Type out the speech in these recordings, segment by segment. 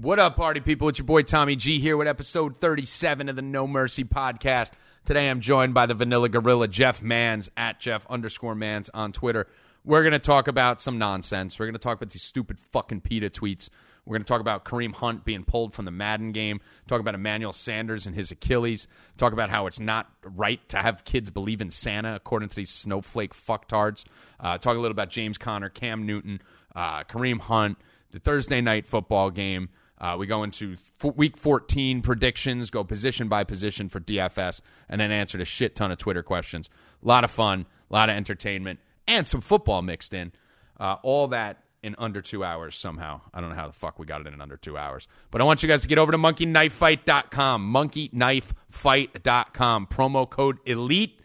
What up, party people? It's your boy Tommy G here with episode 37 of the No Mercy podcast. Today I'm joined by the Vanilla Gorilla, Jeff Mans, at Jeff underscore Mans on Twitter. We're going to talk about some nonsense. We're going to talk about these stupid fucking PETA tweets. We're going to talk about Kareem Hunt being pulled from the Madden game. Talk about Emmanuel Sanders and his Achilles. Talk about how it's not right to have kids believe in Santa, according to these snowflake fucktards. Uh, talk a little about James Conner, Cam Newton, uh, Kareem Hunt, the Thursday night football game. Uh, we go into f- week 14 predictions, go position by position for DFS, and then answer a shit ton of Twitter questions. A lot of fun, a lot of entertainment, and some football mixed in. Uh, all that in under two hours somehow. I don't know how the fuck we got it in under two hours. But I want you guys to get over to monkeyknifefight.com. Monkeyknifefight.com. Promo code ELITE.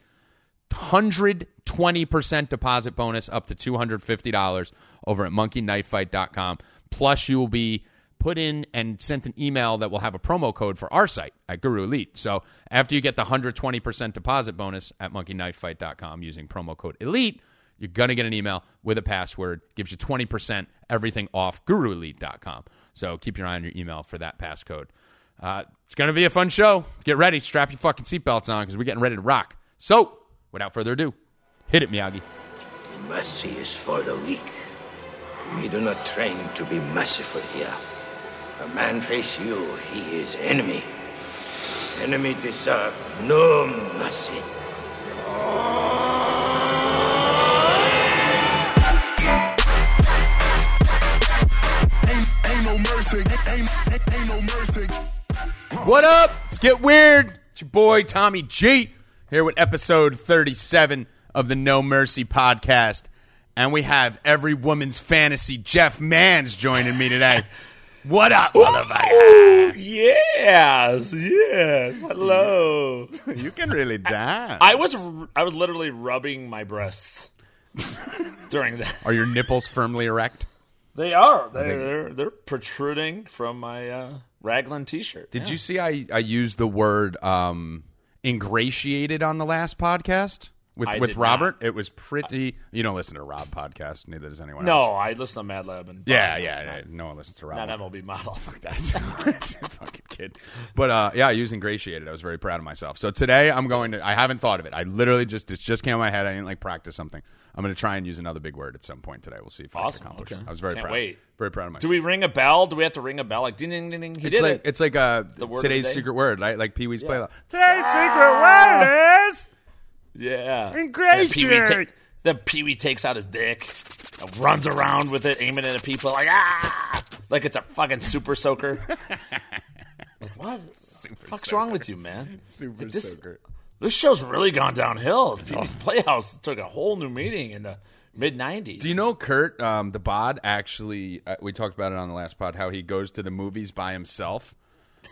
120% deposit bonus up to $250 over at monkeyknifefight.com. Plus, you will be put in and sent an email that will have a promo code for our site at Guru Elite. So after you get the 120% deposit bonus at monkeyknifefight.com using promo code ELITE, you're going to get an email with a password. Gives you 20% everything off guruelite.com. So keep your eye on your email for that passcode. Uh, it's going to be a fun show. Get ready. Strap your fucking seatbelts on because we're getting ready to rock. So without further ado, hit it, Miyagi. Mercy is for the weak. We do not train to be merciful here. A man face you, he is enemy. Enemy deserve no mercy. Ain't no mercy. Ain't, ain't, ain't no mercy. What up? Let's get weird. It's your boy Tommy G here with episode 37 of the No Mercy podcast. And we have every woman's fantasy Jeff Mans joining me today. What up, motherfucker? Yes, yes. Hello. You can really dance. I was I was literally rubbing my breasts during that. Are your nipples firmly erect? They are. They're they're, they're protruding from my uh, raglan t-shirt. Did you see I, I used the word um, ingratiated on the last podcast with I with Robert? It was pretty. You don't listen to Rob podcast, neither does anyone else. No, else. I listen to Mad Lab and Yeah, yeah, yeah. No one listens to Rob. not MLB model. Fuck that. fucking kid. But uh, yeah, I used ingratiated. I was very proud of myself. So today I'm going to. I haven't thought of it. I literally just it just came in my head. I didn't like practice something. I'm going to try and use another big word at some point today. We'll see if I can accomplish okay. it. I was very Can't proud. wait. Very proud of myself. Do we ring a bell? Do we have to ring a bell? Like ding ding ding ding. He It's did like it. it's like uh, The word today's secret word, right? Like Pee Wee's Playbook. Today's secret word is yeah. Ingratiate. Then Pee-wee ta- Then Pee Wee takes out his dick, and runs around with it, aiming it at people like ah, like it's a fucking super soaker. like what? fuck's wrong with you, man? Super Like, this, soaker. This show's really gone downhill. Pee Wee's Playhouse took a whole new meaning in the mid '90s. Do you know Kurt, um, the bod? Actually, uh, we talked about it on the last pod. How he goes to the movies by himself.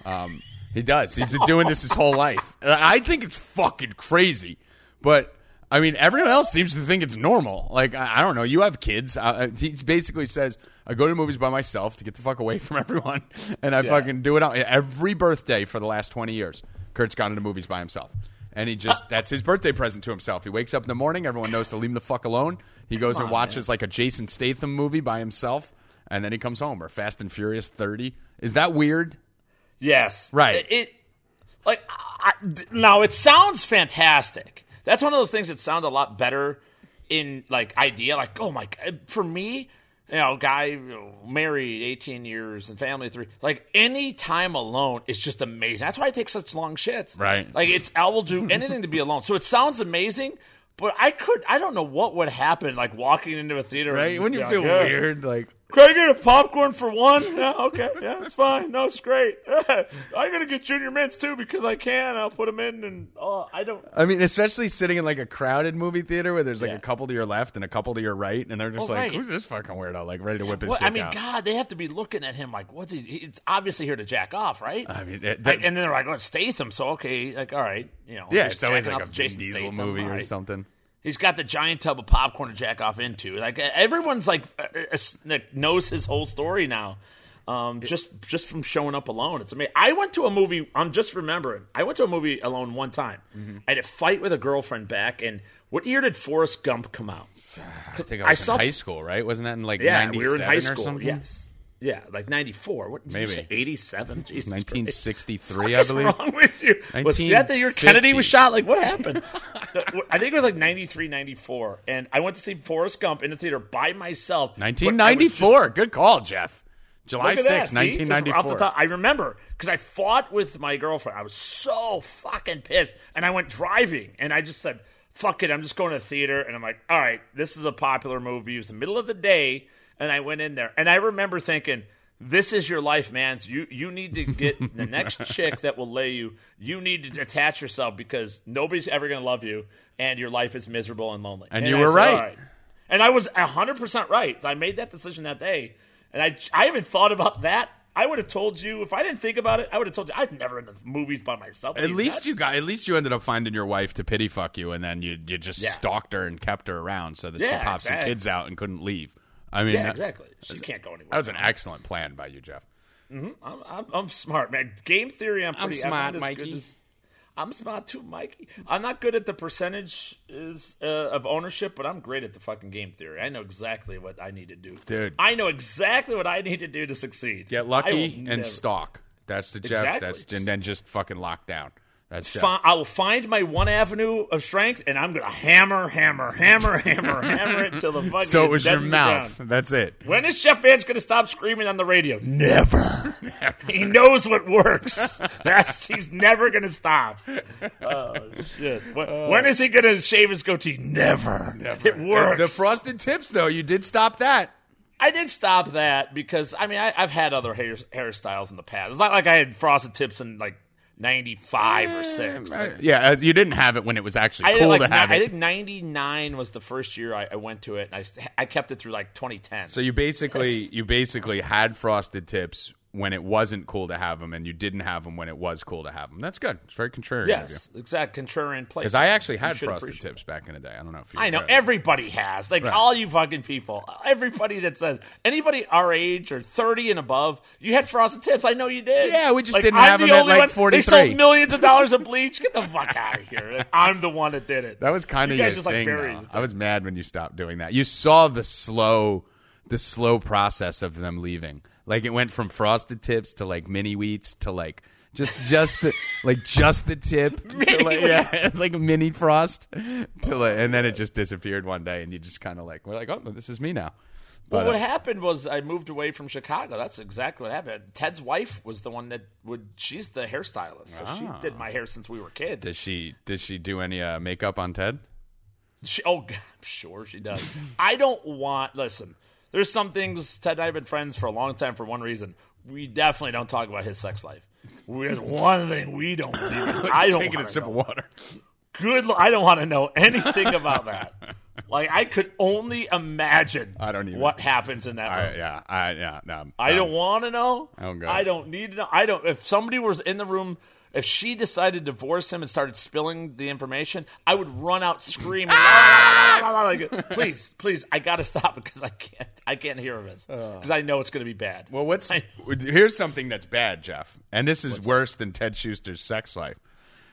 Um, he does. He's been doing this his whole life. Uh, I think it's fucking crazy, but I mean, everyone else seems to think it's normal. Like I, I don't know. You have kids. Uh, he basically says, "I go to movies by myself to get the fuck away from everyone, and I Yeah. fucking do it out every birthday for the last twenty years." Kurt's gone into movies by himself. And he just, that's his birthday present to himself. He wakes up in the morning, everyone knows to leave him the fuck alone. He goes and on, watches like a Jason Statham movie by himself, and then he comes home. Or Fast and Furious 30. Is that weird? Yes. Right. It, it- like I, now it sounds fantastic. That's one of those things that sound a lot better in like idea. Like oh my god, for me, you know, guy you know, married eighteen years and family three. Like any time alone is just amazing. That's why I take such long shits. Right. Like it's I will do anything to be alone. So it sounds amazing. But I could, I don't know what would happen, like walking into a theater. Right? When you like, feel "Yeah, weird, like, can I get a popcorn for one? Yeah, okay. Yeah, it's fine. No, it's great. I'm gonna get junior mints too because I can. I'll put them in, and oh, I don't. I mean, especially sitting in like a crowded movie theater where there's like Yeah. a couple to your left and a couple to your right, and they're just Oh, like, right. "Who's this fucking weirdo?" Like ready to whip his dick I mean, out. God, they have to be looking at him like, what's he? It's obviously here to jack off, right? I mean, it- Like, and then they're like, "Oh, Statham." So okay, like, all right, you know, yeah, it's always like a off Vin to Jason Diesel Statham, movie all or something. He's got the giant tub of popcorn to jack off into. Like everyone's like, like knows his whole story now. Um, just just from showing up alone, it's amazing. I went to a movie. I'm just remembering. I went to a movie alone one time. Mm-hmm. I had a fight with a girlfriend back. And what year did Forrest Gump come out? I think I I was saw- in high school, right? Wasn't that in like Yeah, 97 we were in high school. Yes. Yeah, like ninety four. What did Maybe. you say? Eighty seven. 1963, I What's wrong with you? Was that the year Kennedy was shot? Like, what happened? I think it was like 93, 94. And I went to see Forrest Gump in the theater by myself. but just- 1994. Good call, Jeff. July Look at 6, that, see? Just off the 1994. I remember because I fought with my girlfriend. I was so fucking pissed, and I went driving, and I just said, "Fuck it, I'm just going to the theater." And I'm like, "All right, this is a popular movie. It was the middle of the day, and I went in there, and I remember thinking." This is your life, man. You you need to get the next chick that will lay you. You need to attach yourself because nobody's ever going to love you, and your life is miserable and lonely. And you I were said, right. "All right." And I was 100% right. So I made that decision that day. And I, I haven't thought about that. I would have told you, if I didn't think about it, I would have told you, I've never been to movies by myself. At least you got. At least you ended up finding your wife to pity fuck you, and then you you just Yeah. stalked her and kept her around so that she Yeah, popped some kids out and couldn't leave. I mean, Yeah, that- exactly. She can't go anywhere. That was an excellent plan by you, Jeff. I'm, I'm, I'm smart, man. Game theory, I'm I'm smart, not as Mikey. as- I'm smart too, Mikey. I'm not good at the percentage is, uh, of ownership, but I'm great at the fucking game theory. I know exactly what I need to do. Dude. I know exactly what I need to do to succeed. Get lucky and never- stalk. That's the Jeff. Exactly. That's and then just fucking lock down. That's Jeff. I will find my one avenue of strength, and I'm gonna hammer, hammer, hammer, hammer, hammer it till the fucking. So it was your mouth. That's it. When is Jeff Vance gonna stop screaming on the radio? Never. he knows what works. That's he's never gonna stop. Oh shit! When, oh. when is he gonna shave his goatee? Never. It works. The frosted tips, though, you did stop that. I did stop that because I mean I, I've had other hair, hairstyles in the past. It's not like I had frosted tips and like ninety five or six. Like, Yeah, uh, you didn't have it when it was actually I, cool like, to have I it. I think ninety nine was the first year I, I went to it, and I, I kept it through like twenty ten. So you basically you basically had frosted tips when it wasn't cool to have them, and you didn't have them when it was cool to have them. That's good. It's very contrarian yes, exact contrarian place. Because I actually had frosted tips back in the day. I don't know if you. I know everybody has, like Right. all you fucking people, everybody that says anybody our age or thirty and above, you had frosted tips. I know you did. Yeah, we just Like, didn't I'm have the them at, only like, one- 43. They sold millions of dollars of bleach. Get the fuck out of here! Like, I'm the one that did it. That was kind of you your just thing. like buried. I was mad when you stopped doing that. You saw the slow, the slow process of them leaving. Like it went from frosted tips to like mini wheats to like just just the like just the tip to like, yeah, it's like a mini frost to like, and then it just disappeared one day, and you just kind of like we're like, oh, this is me now. Well, But, what uh, happened was I moved away from Chicago. That's exactly what happened. Ted's wife was the one that would. She's the hairstylist. So she Ah. did my hair since we were kids. does she does she do any uh, makeup on Ted? She, oh, God, I'm sure she does. I don't want. Listen, there's some things. Ted and I have been friends for a long time for one reason. We definitely don't talk about his sex life. There's one thing we don't do. I don't taking a sip know. of water. Good. I don't want to know anything about that. Like I could only imagine. I don't even- what happens in that. I, room. yeah, I, yeah, no, I um, don't want to know. Oh, God. I don't need to know. I don't. If somebody was in the room, if she decided to divorce him and started spilling the information, I would run out screaming. Ah! like, please, please, I got to stop because I can't. I can't hear this uh. because I know it's going to be bad. Well, what's I- here's something that's bad, Jeff, and this is worse than Ted Schuster's sex life.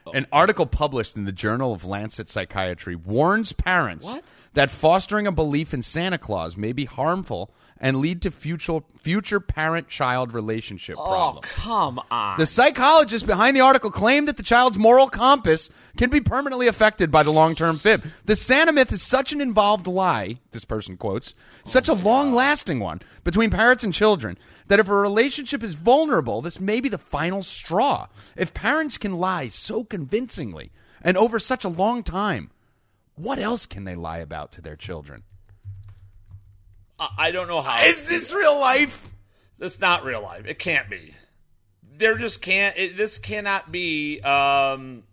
Oh. An article published in the Journal of Lancet Psychiatry warns parents What? that fostering a belief in Santa Claus may be harmful and lead to future future parent-child relationship oh, problems. come on. The psychologist behind the article claimed that the child's moral compass can be permanently affected by the long term fib. The Santa myth is such an involved lie, this person quotes, such oh a long lasting one between parents and children, that if a relationship is vulnerable, this may be the final straw. If parents can lie so convincingly and over such a long time, what else can they lie about to their children? I- don't know how. Is this real life? That's not real life. It can't be. There just can't. It, this cannot be. Um,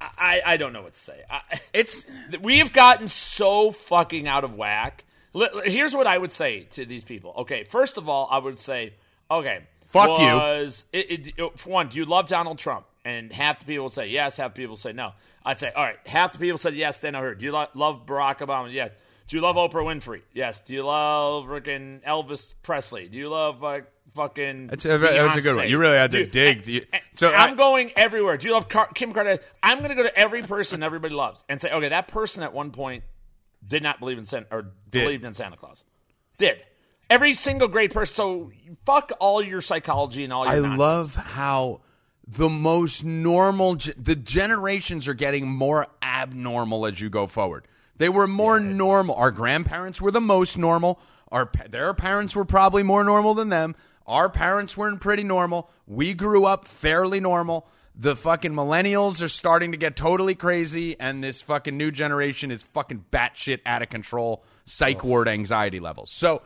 I I don't know what to say. I, It's we have gotten so fucking out of whack. Here's what I would say to these people. Okay, first of all, I would say, okay, Fuck you. was, It, it, it- for one, do you love Donald Trump? And half the people would say yes, half the people would say no. I'd say, all right, half the people said yes, then I heard. Do you lo- love Barack Obama? Yes. Do you love Oprah Winfrey? Yes. Do you love freaking Elvis Presley? Do you love uh, fucking? That's a- that was a good one. You really had to dig. You- so I'm I- going everywhere. Do you love Car- Kim Kardashian? I'm going to go to every person everybody loves and say, okay, that person at one point did not believe in Santa or Did. believed in Santa Claus. Did. every single great person. So fuck all your psychology and all your. I nonsense. love how the most normal the generations are getting more abnormal as you go forward. They were more normal. Our grandparents were the most normal. Our their parents were probably more normal than them. Our parents weren't pretty normal. We grew up fairly normal. The fucking millennials are starting to get totally crazy, and this fucking new generation is fucking batshit out of control, psych ward anxiety levels. So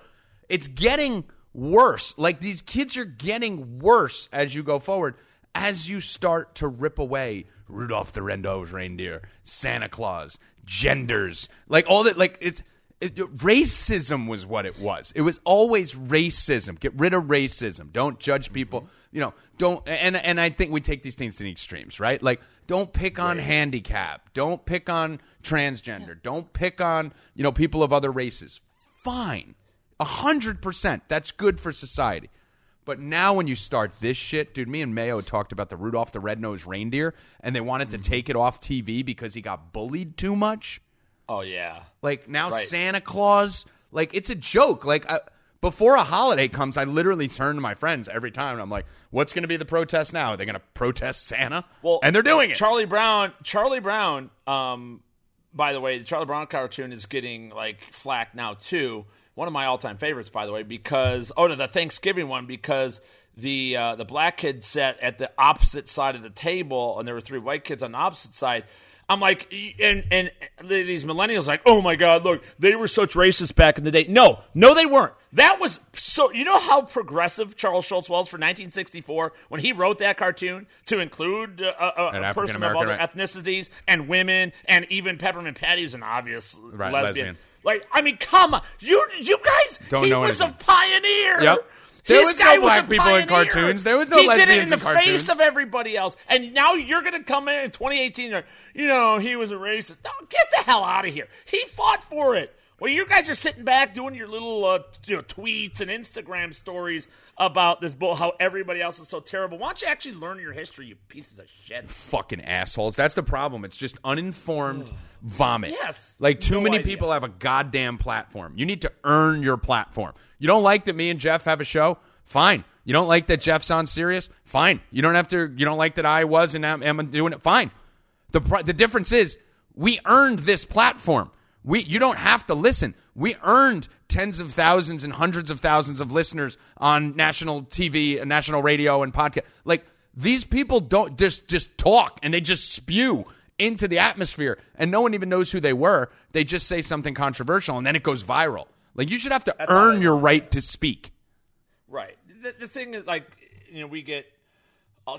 it's getting worse. Like these kids are getting worse as you go forward, as you start to rip away Rudolph the Red-Nosed Reindeer, Santa Claus, genders, like all that. Like it's it, racism was what it was. It was always racism. Get rid of racism. Don't judge mm-hmm. people. You know, don't and and I think we take these things to the extremes, right? Like don't pick on handicap. Don't pick on transgender. Don't pick on, you know, people of other races. Fine. A hundred percent. That's good for society. But now when you start this shit, dude, me and Mayo talked about the Rudolph the Red-Nosed Reindeer and they wanted to take it off TV because he got bullied too much. Oh yeah. Like now Right. Santa Claus, like it's a joke. Like I, before a holiday comes, I literally turn to my friends every time and I'm like, "What's going to be the protest now? Are they going to protest Santa?" Well, and they're doing it. Charlie Brown. Charlie Brown. Um, by the way, the Charlie Brown cartoon is getting like flack now too. One of my all-time favorites, by the way, because oh no, the Thanksgiving one because the uh, the black kid sat at the opposite side of the table, and there were three white kids on the opposite side. I'm like, and and these millennials like, oh my god, look, they were such racists back in the day. No, no, they weren't. That was so. You know how progressive Charles Schulz was for 1964 when he wrote that cartoon to include uh, a, a, a person of other right. ethnicities and women, and even Peppermint Patty was an obvious Right, lesbian. lesbian. Like, I mean, come on, you you guys, Don't he know was anything. a pioneer. Yep. There This was no black a people in cartoons. There was no he did it in lesbians the in cartoons. face of everybody else, and now you're going to come in in 2018. and, You know, he was a racist. No, get the hell out of here. He fought for it. Well, you guys are sitting back doing your little uh, you know, tweets and Instagram stories about this bull, how everybody else is so terrible. Why don't you actually learn your history, you pieces of shit? Fucking assholes. That's the problem. It's just uninformed vomit. Yes. Like too No many idea. people have a goddamn platform. You need to earn your platform. You don't like that me and Jeff have a show? Fine. You don't like that Jeff's on Sirius? Fine. You don't have to. You don't like that I was and am, am doing it? Fine. The the difference is we earned this platform. We you don't have to listen. We earned tens of thousands and hundreds of thousands of listeners on national TV and uh, national radio and podcast. Like these people don't just just talk and they just spew into the atmosphere and no one even knows who they were. They just say something controversial and then it goes viral. Like you should have to how earn your right to speak. Right. The, the thing is, like, you know, we get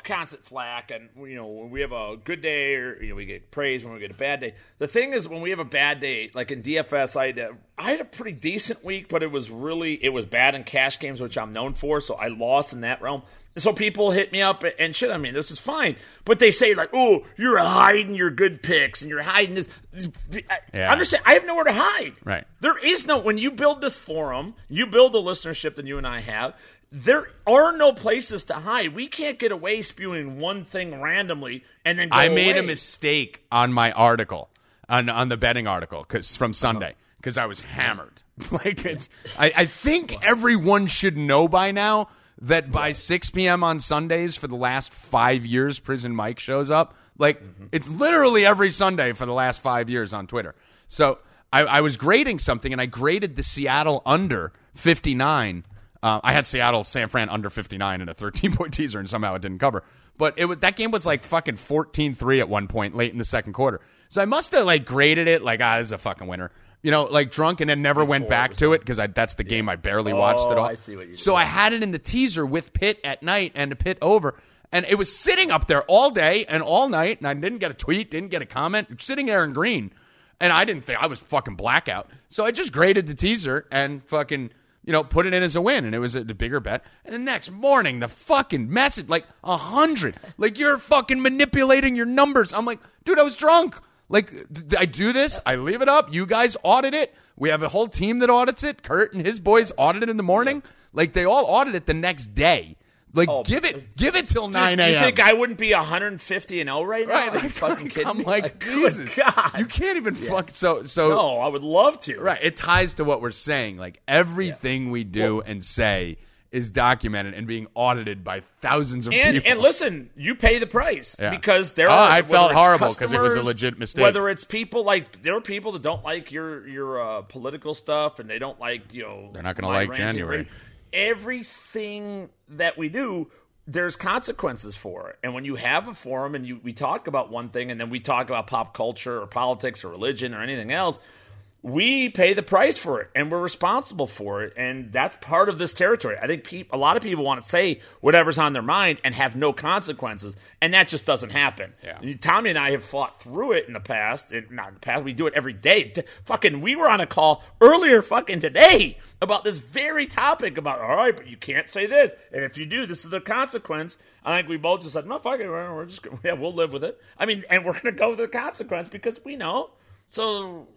constant flack, and you know, when we have a good day, or you know, we get praise when we get a bad day. The thing is, when we have a bad day, like in DFS, I had a, I had a pretty decent week, but it was really it was bad in cash games, which I'm known for, so I lost in that realm. So people hit me up and shit. I mean, this is fine, but they say like, "Oh, you're hiding your good picks and you're hiding this." I Yeah. Understand? I have nowhere to hide. Right. There is no when you build this forum, you build the listenership that you and I have. There are no places to hide. We can't get away spewing one thing randomly and then go I made a mistake on my article, on on the betting article, because from Sunday, uh-huh. because I was hammered. like it's, I, I think everyone should know by now that by 6 p.m. on Sundays for the last five years, Prison Mike shows up. Like mm-hmm. it's literally every Sunday for the last five years on Twitter. So I, I was grading something, and I graded the Seattle under 59. Uh, I had Seattle San Fran under 59 in a 13 point teaser, and somehow it didn't cover. But it was, that game was like fucking 14 3 at one point late in the second quarter. So I must have like graded it like, ah, this is a fucking winner. You know, like drunk and then never went back to it because that's the game I barely watched at Oh, all. I see what you so did. I had it in the teaser with Pitt at night and a Pitt over. And it was sitting up there all day and all night. And I didn't get a tweet, didn't get a comment, sitting there in green. And I didn't think I was fucking blackout. So I just graded the teaser and fucking, you know, put it in as a win. And it was a, bigger bet. And the next morning, the fucking message, like a hundred, like you're fucking manipulating your numbers. I'm like, dude, I was drunk. Like, I do this, I leave it up. You guys audit it. We have a whole team that audits it. Kurt and his boys audit it in the morning. Like, they all audit it the next day. Like, Oh, give it, give it till Dude, nine You a.m. think I wouldn't be 150 and 0 right now? Right, Are you like, fucking kidding I'm me? like, good Jesus, God. you can't even fuck. So, so no, I would love to. right. It ties to what we're saying. Like everything we do and say is documented and being audited by thousands of And people. and listen, you pay the price Yeah. because there Oh, are. I felt horrible because it was a legit mistake. Whether it's people like there are people that don't like your your uh, political stuff and they don't like you know They're not gonna like January. Everything that we do. There's consequences for it, and when you have a forum and you we talk about one thing, and then we talk about pop culture or politics or religion or anything else, we pay the price for it and we're responsible for it. And that's part of this territory. I think peop a lot of people want to say whatever's on their mind and have no consequences. And that just doesn't happen. Yeah. tommy and i have fought through it in the past. And not in the past we do it every day. D- fucking we were on a call earlier fucking today about this very topic about all right but you can't say this. And if you do this is the consequence. I think we both just said no fuck it. We're just gonna- yeah we'll live with it. I mean and we're gonna go with the consequence because we know. So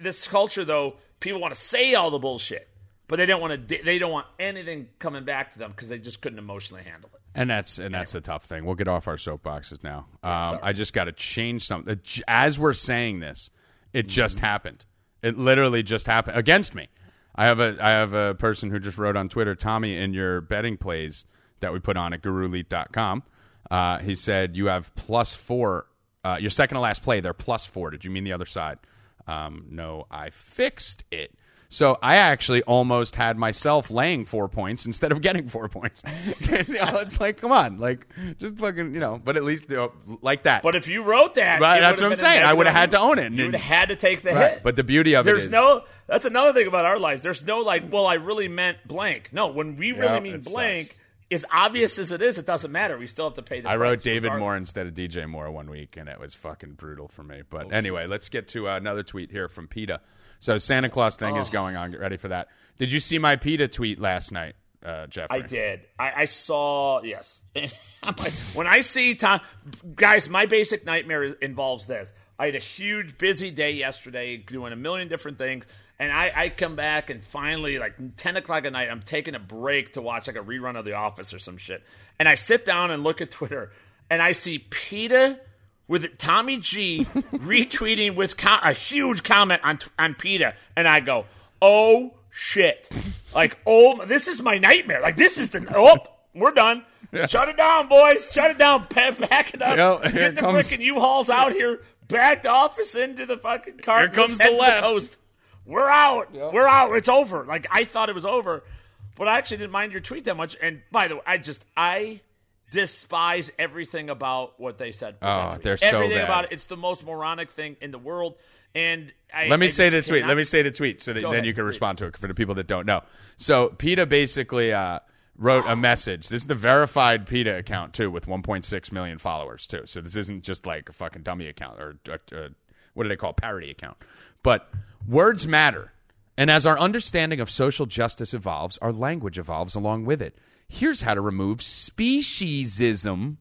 this culture, though, people want to say all the bullshit, but they don't want to. They don't want anything coming back to them because they just couldn't emotionally handle it. And that's and that's the tough thing. We'll get off our soapboxes now. Um, I just got to change something. As we're saying this, it just happened. It literally just happened against me. I have a I have a person who just wrote on Twitter, Tommy, in your betting plays that we put on at GuruElite.com, uh, he said you have plus four. Uh, your second to last play, they're plus four. Did you mean the other side? Um, no, I fixed it. So I actually almost had myself laying four points instead of getting four points. you know, it's like, come on, like just fucking, you know. But at least you know, like that. But if you wrote that, Right, that's what I'm saying. I would've had to own it. You would have had to take the Right. hit. But the beauty of it There's is- no. That's another thing about our lives. There's no like. Well, I really meant blank. No, when we really Yeah, mean blank, sucks. As obvious as it is, it doesn't matter. We still have to pay the. I wrote David regardless. Moore instead of DJ Moore one week, and it was fucking brutal for me. Oh, But anyway, let's get to uh, another tweet here from PETA. So Santa Claus thing Oh. is going on. Get ready for that. Did you see my PETA tweet last night, uh, Jeffrey? I did. I, I saw. Yes. Like, when I see Tom, guys, my basic nightmare is, involves this. I had a huge busy day yesterday, doing a million different things, and I, I come back and finally, like ten o'clock at night, I'm taking a break to watch like a rerun of The Office or some shit, and I sit down and look at Twitter, and I see PETA with Tommy G retweeting with co- a huge comment on on PETA, and I go, "Oh shit!" Like, oh, this is my nightmare. Like, this is the oh, we're done. Shut it down, boys. Shut it down. Back it up. Yo, Get the comes- freaking U-Hauls out here. Back the office into the fucking car. Here comes Let's head the coast. We're out. We're out. It's over. Like I thought it was over, but I actually didn't mind your tweet that much. And by the way, I just I despise everything about what they said. Oh, they're so everything bad. about it. It's the most moronic thing in the world. And I, Let me I say the tweet. Let me say the tweet so that then ahead, you can please. respond to it for the people that don't know. So PETA basically uh, wrote a message. This is the verified PETA account too, with 1.6 million followers too. So this isn't just like a fucking dummy account or uh, uh, what do they call it? parody account. But words matter, and as our understanding of social justice evolves, our language evolves along with it. Here's how to remove speciesism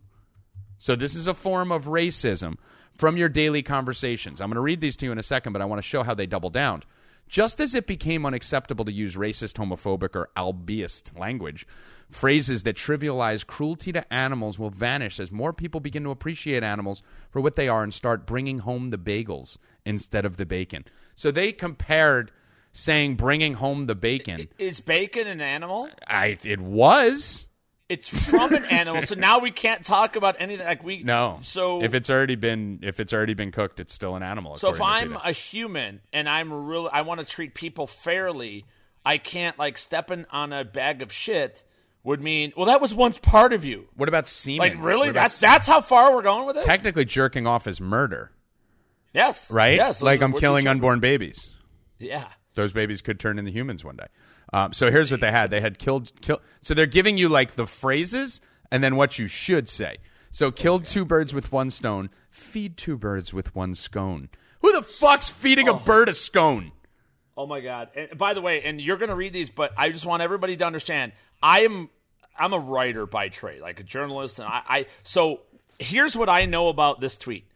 so this is a form of racism from your daily conversations. I'm going to read these to you in a second, but I want to show how they double down. Just as it became unacceptable to use racist, homophobic, or ableist language, phrases that trivialize cruelty to animals will vanish as more people begin to appreciate animals for what they are and start bringing home the bagels instead of the bacon. So they compared saying bringing home the bacon. Is bacon an animal? I it was It's from an animal, so now we can't talk about anything. Like we no. So if it's already been if it's already been cooked, it's still an animal. So if I'm a human and I'm really, I want to treat people fairly, I can't like stepping on a bag of shit would mean. Well, that was once part of you. What about semen? Like really? That's that's how far we're going with it. technically jerking off is murder, yes. right? Yes. Like I'm killing unborn babies. Yeah. Those babies could turn into humans one day. Um, so here's what they had: they had killed, kill. So they're giving you like the phrases and then what you should say. So killed two birds with one stone. Feed two birds with one scone. Who the fuck's feeding a bird a scone? Oh my god! And by the way, and you're going to read these, but I just want everybody to understand. I am I'm a writer by trade, like a journalist, and I, I so here's what I know about this tweet.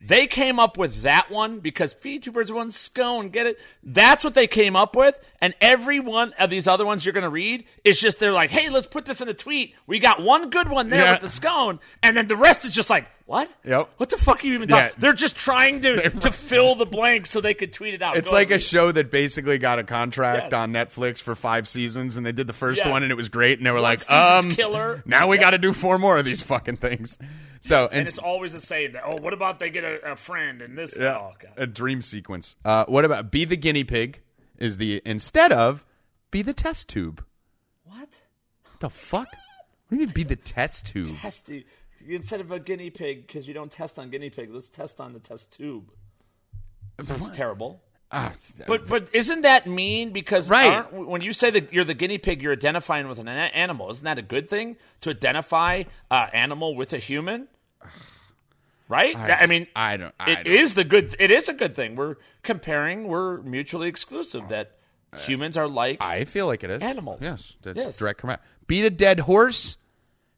They came up with that one because birds one scone. Get it? That's what they came up with. And every one of these other ones you're going to read is just they're like, hey, let's put this in a tweet. We got one good one there Yeah. with the scone, and then the rest is just like, what? Yep. What the fuck are you even talking? Yeah. They're just trying to to fill the blanks so they could tweet it out. It's Go like a show that basically got a contract Yes. on Netflix for five seasons, and they did the first Yes. one, and it was great, and they were One like, um, killer. now we Yep. got to do four more of these fucking things. So, and it's always the same. That, oh, what about they get a, a friend and this? Yeah, Oh, a dream sequence. Uh, what about be the guinea pig? Is the instead of be the test tube? What? the fuck? What do you mean be the test tube? Test instead of a guinea pig because you don't test on guinea pig. Let's test on the test tube. That's terrible. Ah, But but isn't that mean? Because Right. when you say that you're the guinea pig, you're identifying with an animal. Isn't that a good thing to identify uh, animal with a human? Right. I, mean, I don't. I it don't. is the good. It is a good thing. We're comparing. We're mutually exclusive. That humans are like. I feel like it is Animals. Yes, that's Yes. direct command. Beat a dead horse,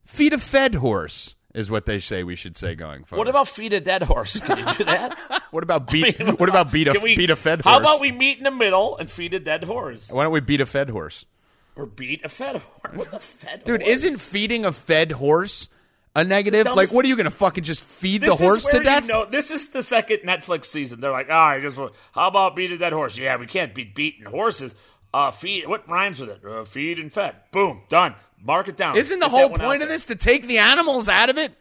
feed a fed horse is what they say we should say going forward. what about feed a dead horse? Can you do that? what about beat? I mean, what about beat a we- beat a fed horse? How about we meet in the middle and feed a dead horse, Why don't we beat a fed horse? or beat a fed horse? What's a fed Dude, horse? isn't feeding a fed horse a negative? Like, what are you going to fucking just feed the horse to death? Know, this is the second Netflix season. They're like, all right, just how about beat a dead horse? Yeah, we can't be beating horses. Uh, feed. What rhymes with it? Uh, feed and fed. Boom, done. Mark it down. Isn't the Get whole point of this to take the animals out of it?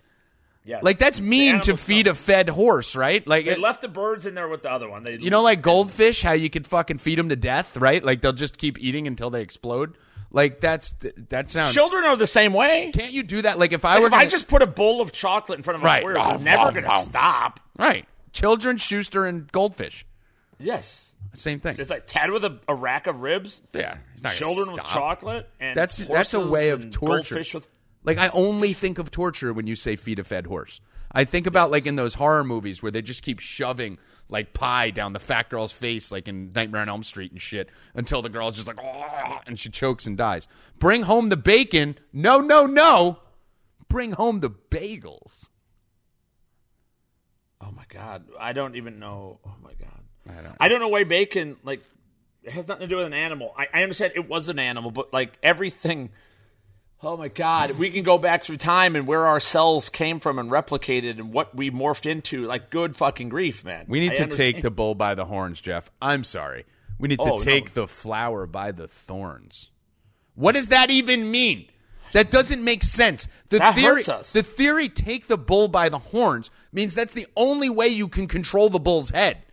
Yeah, Like that's mean to feed a fed horse, right? Like They it- left the birds in there with the other one. They, you know, like goldfish, how you could fucking feed them to death, right? Like they'll just keep eating until they explode. Like that's that sounds. children are the same way. Can't you do that? Like if I Like, were if I gonna- just put a bowl of chocolate in front of a Right. Wow, they're never going to stop. right, children, Schuster, and goldfish, Yes. Same thing. It's like Ted with a, a rack of ribs, Yeah, he's not children with chocolate, and That's that's a way of torture. With Like I only think of torture when you say feed a fed horse. I think about like in those horror movies where they just keep shoving like pie down the fat girl's face, like in Nightmare on Elm Street and shit, until the girl's just like, "Oh," and she chokes and dies. Bring home the bacon. No, no, no. Bring home the bagels. Oh my god, I don't even know. Oh my god, I don't- I don't know why bacon like it has nothing to do with an animal. I, I understand it was an animal, but like everything. Oh my god, we can go back through time and where our cells came from and replicated and what we morphed into. Like good fucking grief, man. We need I to understand- take the bull by the horns, Jeff. I'm sorry. We need to Oh, no. take the flower by the thorns. What does that even mean? That doesn't make sense. The That theory, hurts us. the theory, take the bull by the horns, means that's the only way you can control the bull's head,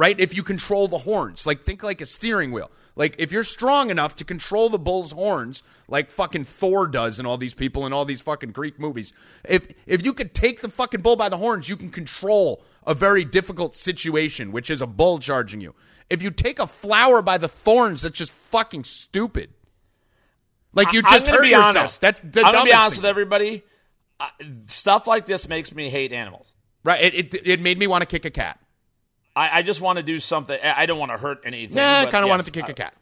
right? If you control the horns, like think like a steering wheel. Like if you're strong enough to control the bull's horns, like fucking Thor does, and all these people in all these fucking Greek movies. If if you could take the fucking bull by the horns, you can control a very difficult situation, which is a bull charging you. If you take a flower by the thorns, that's just fucking stupid. Like you just hurt be yourself. honest. That's the I'm gonna be honest thing. with everybody. Uh, stuff like this makes me hate animals. Right. It, it, it made me want to kick a cat. I, I just want to do something. I I don't want to hurt anything. Yeah, I kind of yes, wanted to kick uh, a cat.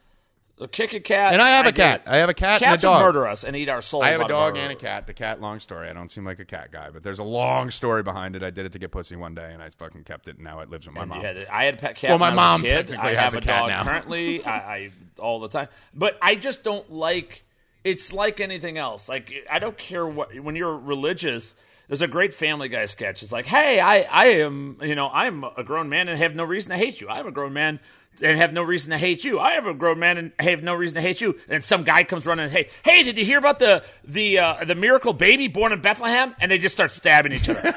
Kick a cat. And I have a cat. it. I have a cat and a Cats dog. murder us and eat our souls. I have a dog and a cat. The cat, long story. I don't seem like a cat guy, but there's a long story behind it. I did it to get pussy one day, and I fucking kept it, and now it lives with my And mom. had I had a pet cat. Well, my I mom a technically I has have a cat dog now. currently. I, I all the time, but I just don't like. It's like anything else. Like I don't care what when you're religious. There's a great Family Guy sketch. It's like, hey, I, I am, you know, I'm a grown man and have no reason to hate you. I'm a grown man and have no reason to hate you. I am a grown man and have no reason to hate you. And some guy comes running, hey, hey, did you hear about the the uh, the miracle baby born in Bethlehem? And they just start stabbing each other.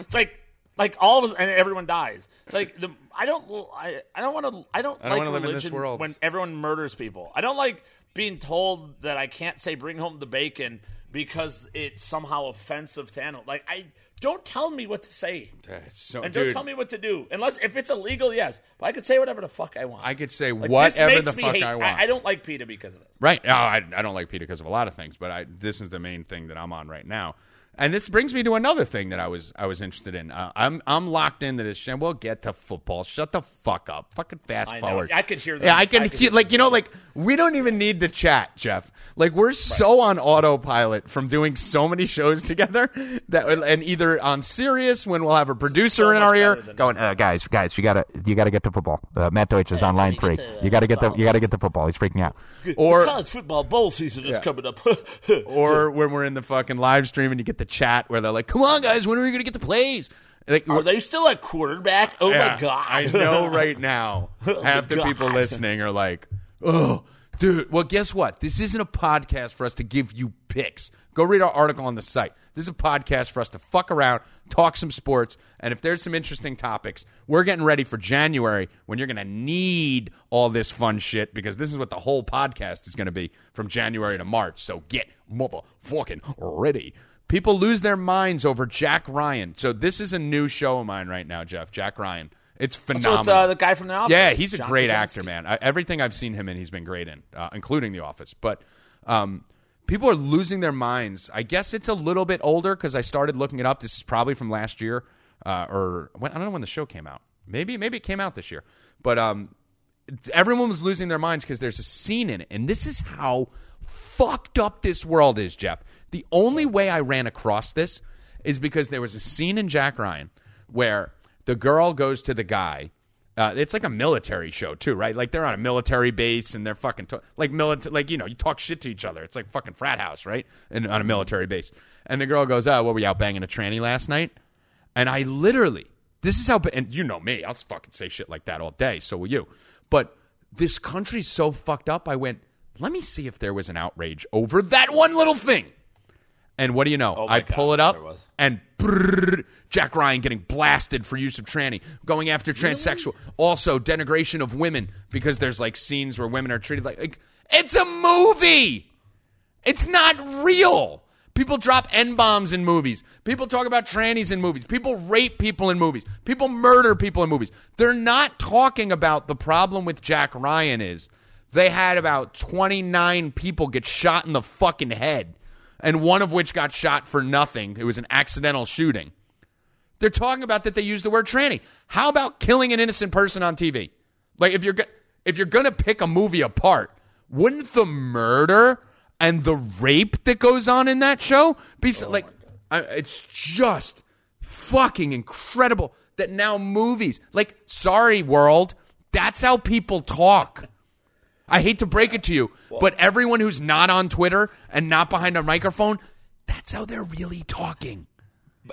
it's like like all of us and everyone dies. It's like the I don't I, I don't want to I don't, I don't like wanna live in this religion world. when everyone murders people. I don't like being told that I can't say bring home the bacon because it's somehow offensive to animals. Like I don't tell me what to say. So, And don't tell me what to do. Unless if it's illegal, yes. But I could say whatever the fuck I want. I could say Like, whatever the fuck hate- I want. I, don't like PETA because of this. Right. No, I, I don't like PETA because of a lot of things, but I, this is the main thing that I'm on right now. And this brings me to another thing that I was I was interested in. Uh, I'm I'm locked into this. shit. We'll get to football. Shut the fuck up. Fucking fast I know. forward. I could hear them. Yeah, I can I could hear, hear like you know like we don't even need to chat, Jeff. Like we're so on autopilot from doing so many shows together that and either on Sirius when we'll have a producer So in our ear going, uh, guys, guys, you gotta, you gotta get to football. Uh, Matt Deutsch is on line three. You gotta get the, you gotta get the football. He's freaking out. or college football bowl season is coming up. or when we're in the fucking live stream and you get the chat where they're like, "Come on, guys, when are we gonna get the plays?" Like, Are they still at quarterback? Oh Yeah, my god! I know right now. Oh half the God. people listening are like, "Oh, dude." Well, guess what? This isn't a podcast for us to give you picks. Go read our article on the site. This is a podcast for us to fuck around, talk some sports, and if there's some interesting topics, we're getting ready for January when you're going to need all this fun shit because this is what the whole podcast is going to be from January to March. So get motherfucking ready. People lose their minds over Jack Ryan. So this is a new show of mine right now, Jeff. Jack Ryan. It's phenomenal. with uh, the guy from the office. Yeah, he's a John great Krasinski. actor, man. I, everything I've seen him in, he's been great in, uh, including The Office. But um, people are losing their minds. I guess it's a little bit older because I started looking it up. This is probably from last year, uh, or when, I don't know when the show came out. Maybe maybe it came out this year. But um, everyone was losing their minds because there's a scene in it, and this is how fucked up this world is, Jeff. The only way I ran across this is because there was a scene in Jack Ryan where the girl goes to the guy. Uh, it's like a military show too, right? Like they're on a military base and they're fucking to- like military, like you know, you talk shit to each other. It's like fucking frat house, right? And on a military base. And the girl goes, "Oh, what were you out banging a tranny last night?" And I literally, this is how, and you know me, I'll fucking say shit like that all day. So will you. But this country's so fucked up. I went, let me see if there was an outrage over that one little thing. And what do you know? Oh I God, pull it up and brrr, Jack Ryan getting blasted for use of tranny, going after transsexual. Also, denigration of women because there's like scenes where women are treated like, like it's a movie. It's not real. People drop N bombs in movies. People talk about trannies in movies. People rape people in movies. People murder people in movies. They're not talking about the problem with Jack Ryan is they had about 29 people get shot in the fucking head, and one of which got shot for nothing. It was an accidental shooting. They're talking about that they use the word tranny. How about killing an innocent person on TV? Like if you're go- if you're gonna pick a movie apart, wouldn't the murder and the rape that goes on in that show be so, oh like? I, it's just fucking incredible that now movies like sorry world that's how people talk i hate to break it to you but everyone who's not on twitter and not behind a microphone that's how they're really talking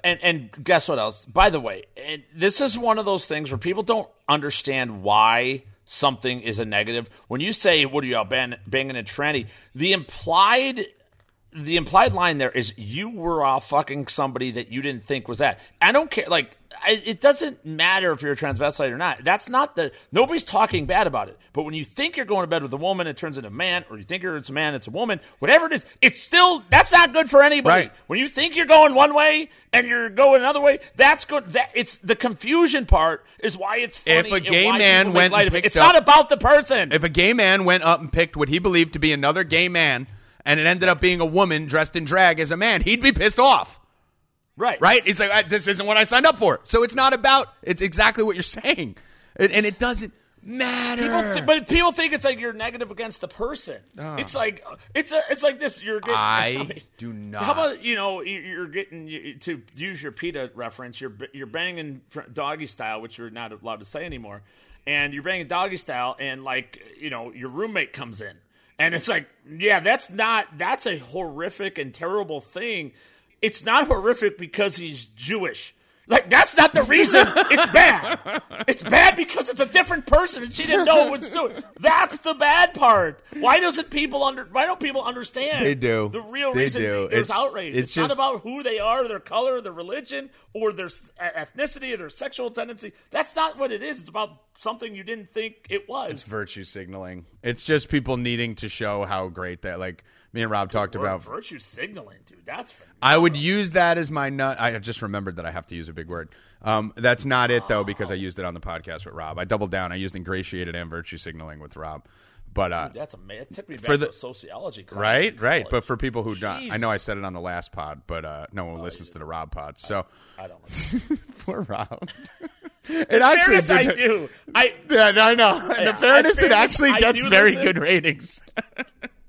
and and guess what else? By the way, and this is one of those things where people don't understand why something is a negative. When you say, "What are you out bang, banging a tranny?" The implied the implied line there is you were off fucking somebody that you didn't think was that. I don't care. Like I, it doesn't matter if you're a transvestite or not. That's not the nobody's talking bad about it. But when you think you're going to bed with a woman, it turns into a man, or you think it's a man, it's a woman. Whatever it is, it's still that's not good for anybody. Right. When you think you're going one way and you're going another way, that's good. That it's the confusion part is why it's funny. If a gay man went it. it's up- not about the person. if a gay man went up and picked what he believed to be another gay man and it ended up being a woman dressed in drag as a man he'd be pissed off right, right? It's like this isn't what I signed up for. So it's not about. It's exactly what you're saying, and, and it doesn't matter. People th- but people think it's like you're negative against the person. Ah. It's like it's a it's like this. You're getting. I mean, do not. How about you know you- you're getting you- to use your PETA reference? You're you're banging doggy style, which you're not allowed to say anymore, and you're banging doggy style, and like you know your roommate comes in, and it's like yeah, that's not that's a horrific and terrible thing. It's not horrific because he's Jewish. Like that's not the reason it's bad. It's bad because it's a different person and she didn't know what was doing. That's the bad part. Why doesn't people under? Why don't people understand? They do. The real They reason do. there's It's- outrage. it's It's, not about who they are, their color, their religion, or their ethnicity, or their sexual tendency. That's not what it is. It's about something you didn't think it was. It's virtue signaling. It's just people needing to show how great that. Like me and Rob talked about. virtue signaling, dude. That's phenomenal. I would use that as my nut. I just remembered that I have to use a big word. Um, that's not it though, because I used it on the podcast with Rob. I doubled down. I used ingratiated and virtue signaling with Rob. But uh, That's amazing. It took me back For the- to a sociology class. right, right. But for people who don't, I know I said it on the last pod, but uh, no one listens to the Rob pod. So I don't. Know. poor Rob. it actually Fairness, I do. I Yeah, no, I know. In Yeah, fairness, in it actually gets very listen. good ratings.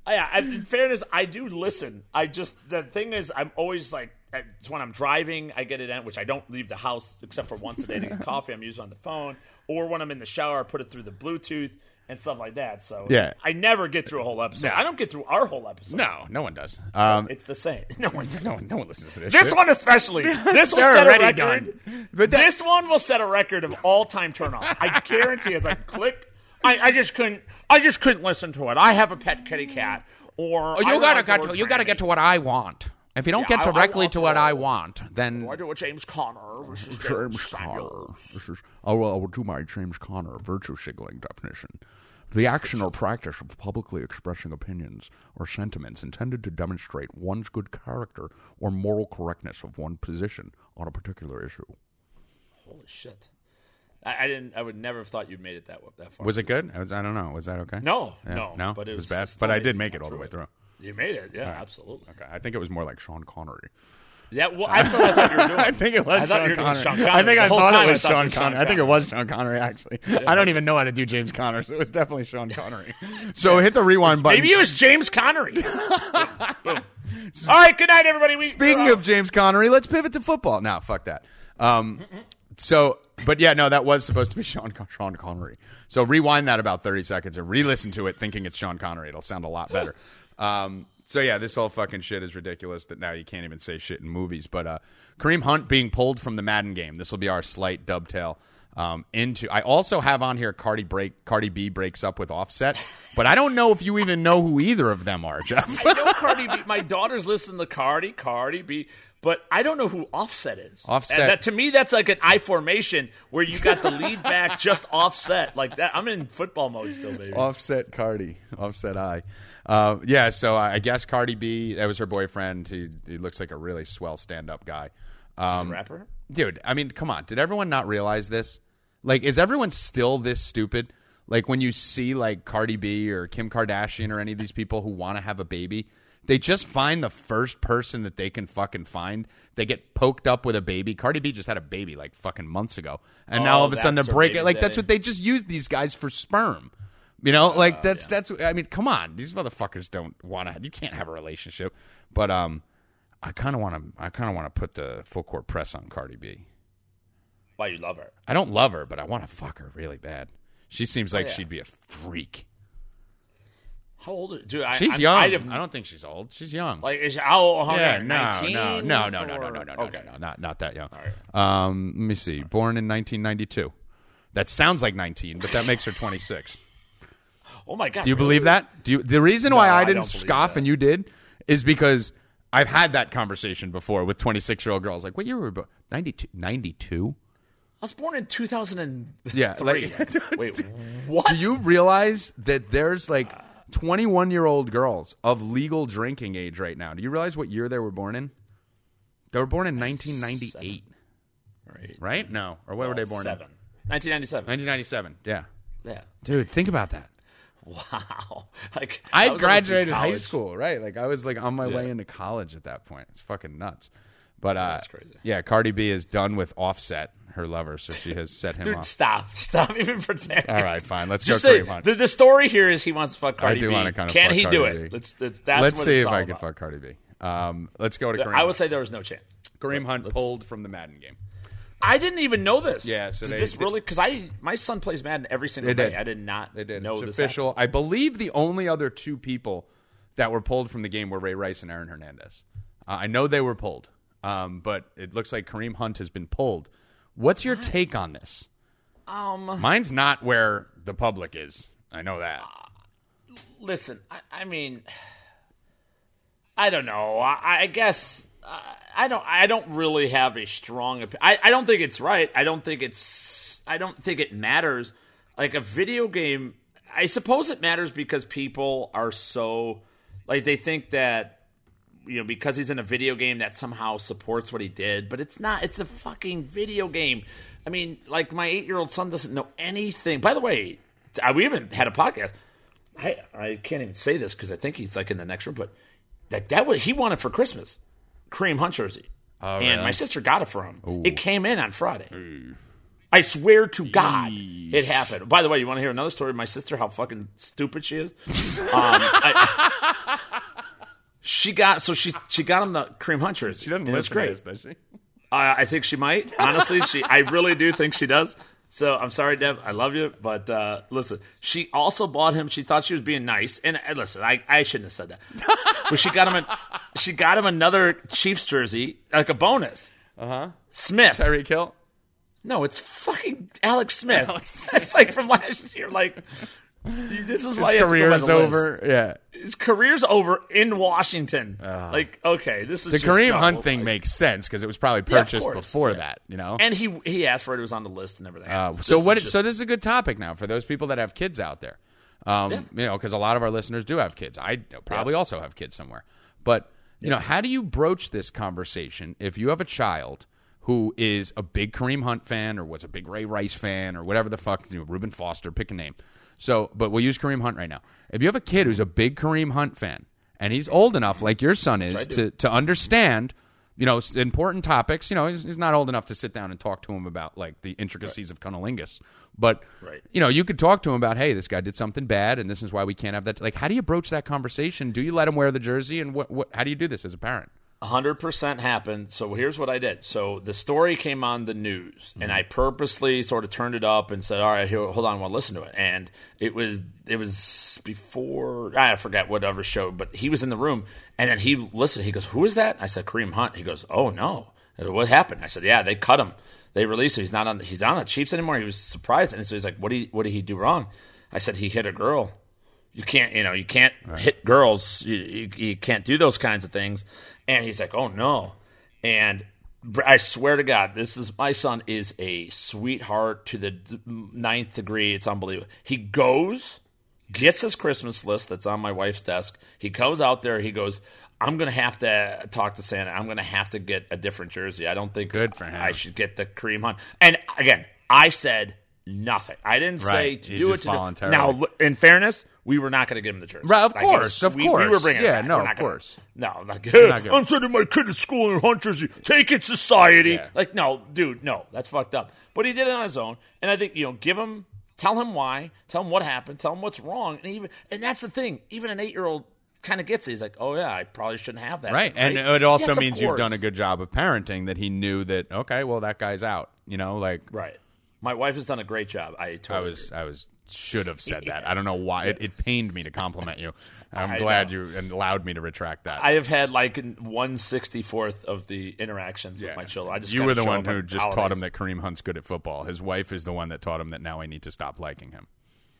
Yeah, I- in fairness, I do listen. I just the thing is, I'm always like, it's when I'm driving, I get it in, which I don't leave the house except for once a day to get coffee. I'm usually on the phone, or when I'm in the shower, I put it through the Bluetooth and stuff like that. So Yeah. I never get through a whole episode. No. I don't get through our whole episode. no, no one does. Um, it's the same. No one. no one, no one listens to this. This shit. one especially. This will set a already record. done. But that- this one will set a record of all time turn off. I guarantee as I click I, I just couldn't I just couldn't listen to it. I have a pet kitty cat or Oh, you gotta get to you gotta get to what I want. If you don't Yeah, get I- I directly to what I want, then oh, I do a James Conner versus James Conner. This is, oh, I will, I will do my James Connor virtue signaling definition. The action or practice of publicly expressing opinions or sentiments intended to demonstrate one's good character or moral correctness of one position on a particular issue. Holy shit. I, I didn't I would never have thought you'd made it that that far. was it good? I, was, I don't know. Was that okay? No, Yeah, no, no. but it was was- bad. But I did make it all the way it. through. You made it, yeah, absolutely. Okay, I think it was more like Sean Connery. Yeah, well, I thought you were doing. I think it was I Sean Connery. Sean I Connery. think I thought it I was thought it Sean was Sean Connery. I think it was Sean Connery actually. I don't even know how to do James Conner, so it was definitely Sean Connery. So hit the rewind button. Maybe it was James Connery. Boom. All right, good night, everybody. We, Speaking of James Connery, let's pivot to football. Now, fuck that. Um, so, but yeah, no, that was supposed to be Sean Sean Connery. So rewind that about thirty seconds and re-listen to it, thinking it's Sean Connery. It'll sound a lot better. Um, so yeah, this whole fucking shit is ridiculous. That now you can't even say shit in movies. But uh, Kareem Hunt being pulled from the Madden game. This will be our slight dovetail. Um, into I also have on here Cardi break Cardi B breaks up with Offset, but I don't know if you even know who either of them are, Jeff. I know Cardi B. My daughters listening to Cardi, Cardi B, but I don't know who Offset is. Offset. And that, to me, that's like an I formation where you got the lead back just Offset like that. I'm in football mode still, baby. Offset Cardi, Offset I. Uh, yeah, so I guess Cardi B, that was her boyfriend. He, he looks like a really swell stand up guy. Um, Rapper. dude, I mean, come on. Did everyone not realize this? Like, is everyone still this stupid? Like, when you see, like, Cardi B or Kim Kardashian or any of these people who want to have a baby, they just find the first person that they can fucking find. They get poked up with a baby. Cardi B just had a baby, like, fucking months ago. And now Oh, all of a sudden they're breaking. Like, that's what they just use these guys for sperm. You know, like that's that's. I mean, come on, these motherfuckers don't want to. You can't have a relationship. But um, I kind of want to. I kind of want to put the full court press on Cardi B. Why you love her? I don't love her, but I want to fuck her really bad. She seems like yeah. she'd be a freak. How old? Is, dude, I, She's I'm, young. I I, don't, think she's old. She's young. like is how, how yeah, no, 19 no, no, no, no, no, no, no, no, okay. no, no, not not that young. Um, let me see. Born in 1992. That sounds like 19, but that makes her 26. Oh my god! Do you really? believe that? Do you, the reason why No, I I didn't don't scoff that. and you did is because I've had that conversation before with 26 year old girls. Like, what year were born? 92? 92? I was born in 2003. Yeah, like- Wait, what? Do you realize that there's like 21 year old girls of legal drinking age right now? Do you realize what year they were born in? They were born in 1998, Right. right? No. Or when were they born Seven. 1997. in? 1997. Yeah. Yeah. Dude, think about that. Wow. Like I in graduated high school, right? Like I was like on my way into college at that point. It's fucking nuts. But uh, That's crazy. Yeah, Cardi B is done with Offset, her lover, so she has set him Dude, off. stop. Stop even pretending. All right, fine. Let's Just go say, Kareem Hunt. the, the story here is he wants to fuck Cardi do B. wanna kinda Can fuck he Cardi do B. it? Let's, that's, that's Let's what see it's if all I can about. fuck Cardi B. Um, let's go to Kareem. I would Hunt. say there was no chance. Kareem Hunt pulled from the Madden game. I didn't even know this. Yeah, so Did they- this really because I my son plays Madden every single They day. did. I did not They did. know it's this official. I believe the only other two people that were pulled from the game were Ray Rice and Aaron Hernandez. Uh, I know they were pulled, um, but it looks like Kareem Hunt has been pulled. What's your take on this? Um, Mine's not where the public is. I know that. listen, I, I mean, I don't know. I, I guess uh, I don't. I don't really have a strong opinion. I, I don't think it's right. I don't think it's. I don't think it matters. Like a video game, I suppose it matters because people are so like they think that you know because he's in a video game that somehow supports what he did, but it's not. It's a fucking video game. I mean, like my eight year old son doesn't know anything. By the way, I- we haven't had a podcast. I I can't even say this because I think he's like in the next room, but that that was he wanted for Christmas, Kareem Hunt jersey, and really? my sister got it for him. It came in on Friday. I swear to God, it happened. By the way, you want to hear another story? of My sister, how fucking stupid she is. Um, I- she got so she she got him the Kareem Hunt jersey. She doesn't it's listen great. to this, does she? Uh, I think she might. Honestly, she. I really do think she does. So I'm sorry, Deb. I love you, but uh, listen. She also bought him. She thought she was being nice, and uh, listen, I, I shouldn't have said that. but she got him. A, she got him another Chiefs jersey, like a bonus. Uh huh. Smith. Tyreek Hill. No, it's fucking Alex Smith. That's like from last year. Like this is why His you have to go by career's the list. over. Yeah. His career's over in Washington. like okay, this is The Kareem Hunt thing like- makes sense because it was probably purchased course, before yeah. that. You know. And he he asked for it. It was on the list and everything. Uh, so This what? is just- so this is a good topic now for those people that have kids out there. Um, You know, because a lot of our listeners do have kids. I probably also have kids somewhere. But you know, how do you broach this conversation if you have a child who is a big Kareem Hunt fan or was a big Ray Rice fan or whatever the fuck, you know, Reuben Foster, pick a name. So, but we'll use Kareem Hunt right now. If you have a kid who's a big Kareem Hunt fan and he's old enough, like your son is, to to understand you know, important topics. You know, he's, he's not old enough to sit down and talk to him about like the intricacies of cunnilingus. But Right. you know, you could talk to him about, hey, this guy did something bad, and this is why we can't have that. Like, how do you broach that conversation? Do you let him wear the jersey, and what? what how do you do this as a parent? Hundred percent happened. So here's what I did. So the story came on the news, and Mm-hmm. I purposely sort of turned it up and said, "All right, here, hold on, I want to listen to it." And it was it was before I forget whatever show, but he was in the room, and then he listened. He goes, "Who is that?" I said, "Kareem Hunt." He goes, "Oh no, said, what happened?" I said, "Yeah, they cut him. They released him. He's not on. He's not on the Chiefs anymore." He was surprised, and so he's like, "What did he, what did he do wrong?" I said, "He hit a girl." you can't you know you can't hit girls you, you, you can't do those kinds of things and he's like oh no and i swear to god this is my son is a sweetheart to the ninth degree it's unbelievable he goes gets his christmas list that's on my wife's desk he goes out there he goes i'm gonna have to talk to santa i'm gonna have to get a different jersey i don't think Good for him. i should get the Kareem Hunt. And again, I said nothing. I didn't say to You do it to do- voluntarily. Now, in fauress, we were not going to give him the jersey. Right, of Like, it was- course, of we, We were course. bringing Yeah, no, of gonna- course. no, I'm not gonna- I'm sending my kid to school in Hunt jersey. Take it, society. Yeah. Like, no, dude, no, that's fucked up. But he did it on his own, and I think you know, give him, tell him why, tell him what happened, tell him what's wrong, and even, and that's the thing. Even an eight year old kind of gets it. He's like, oh yeah, I probably shouldn't have that. Right, and it also Yes, means you've done a good job of parenting that he knew that. Okay, well, that guy's out. You know, like Right. My wife has done a great job. I I totally was, I was should have said that. I don't know why it, it pained me to compliment you. I'm I glad know. you allowed me to retract that. I have had like one sixty fourth of the interactions with my children. I just you were the one who just taught him that Kareem Hunt's good at football. His wife is the one that taught him that now I need to stop liking him.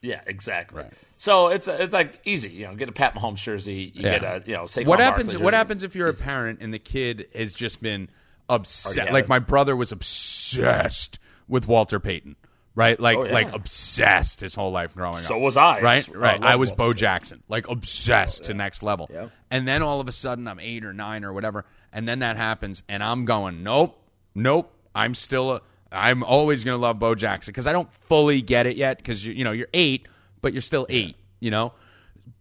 Yeah, exactly. Right. So it's it's like easy. You know, get a Pat Mahomes jersey. You Yeah. get a you know. Saquon what happens? What happens if you're a parent and the kid has just been obsessed? Like my brother was obsessed with Walter Payton, right? Like Oh, yeah. like obsessed his whole life growing up. So was I. Right, I right. I was Bo. Jackson, like obsessed oh, to next level. Yeah. And then all of a sudden, I'm eight or nine or whatever, and then that happens, and I'm going, nope, nope. I'm still, a, I'm always gonna love Bo Jackson because I don't fully get it yet because you, you know, you're eight, but you're still eight. You know,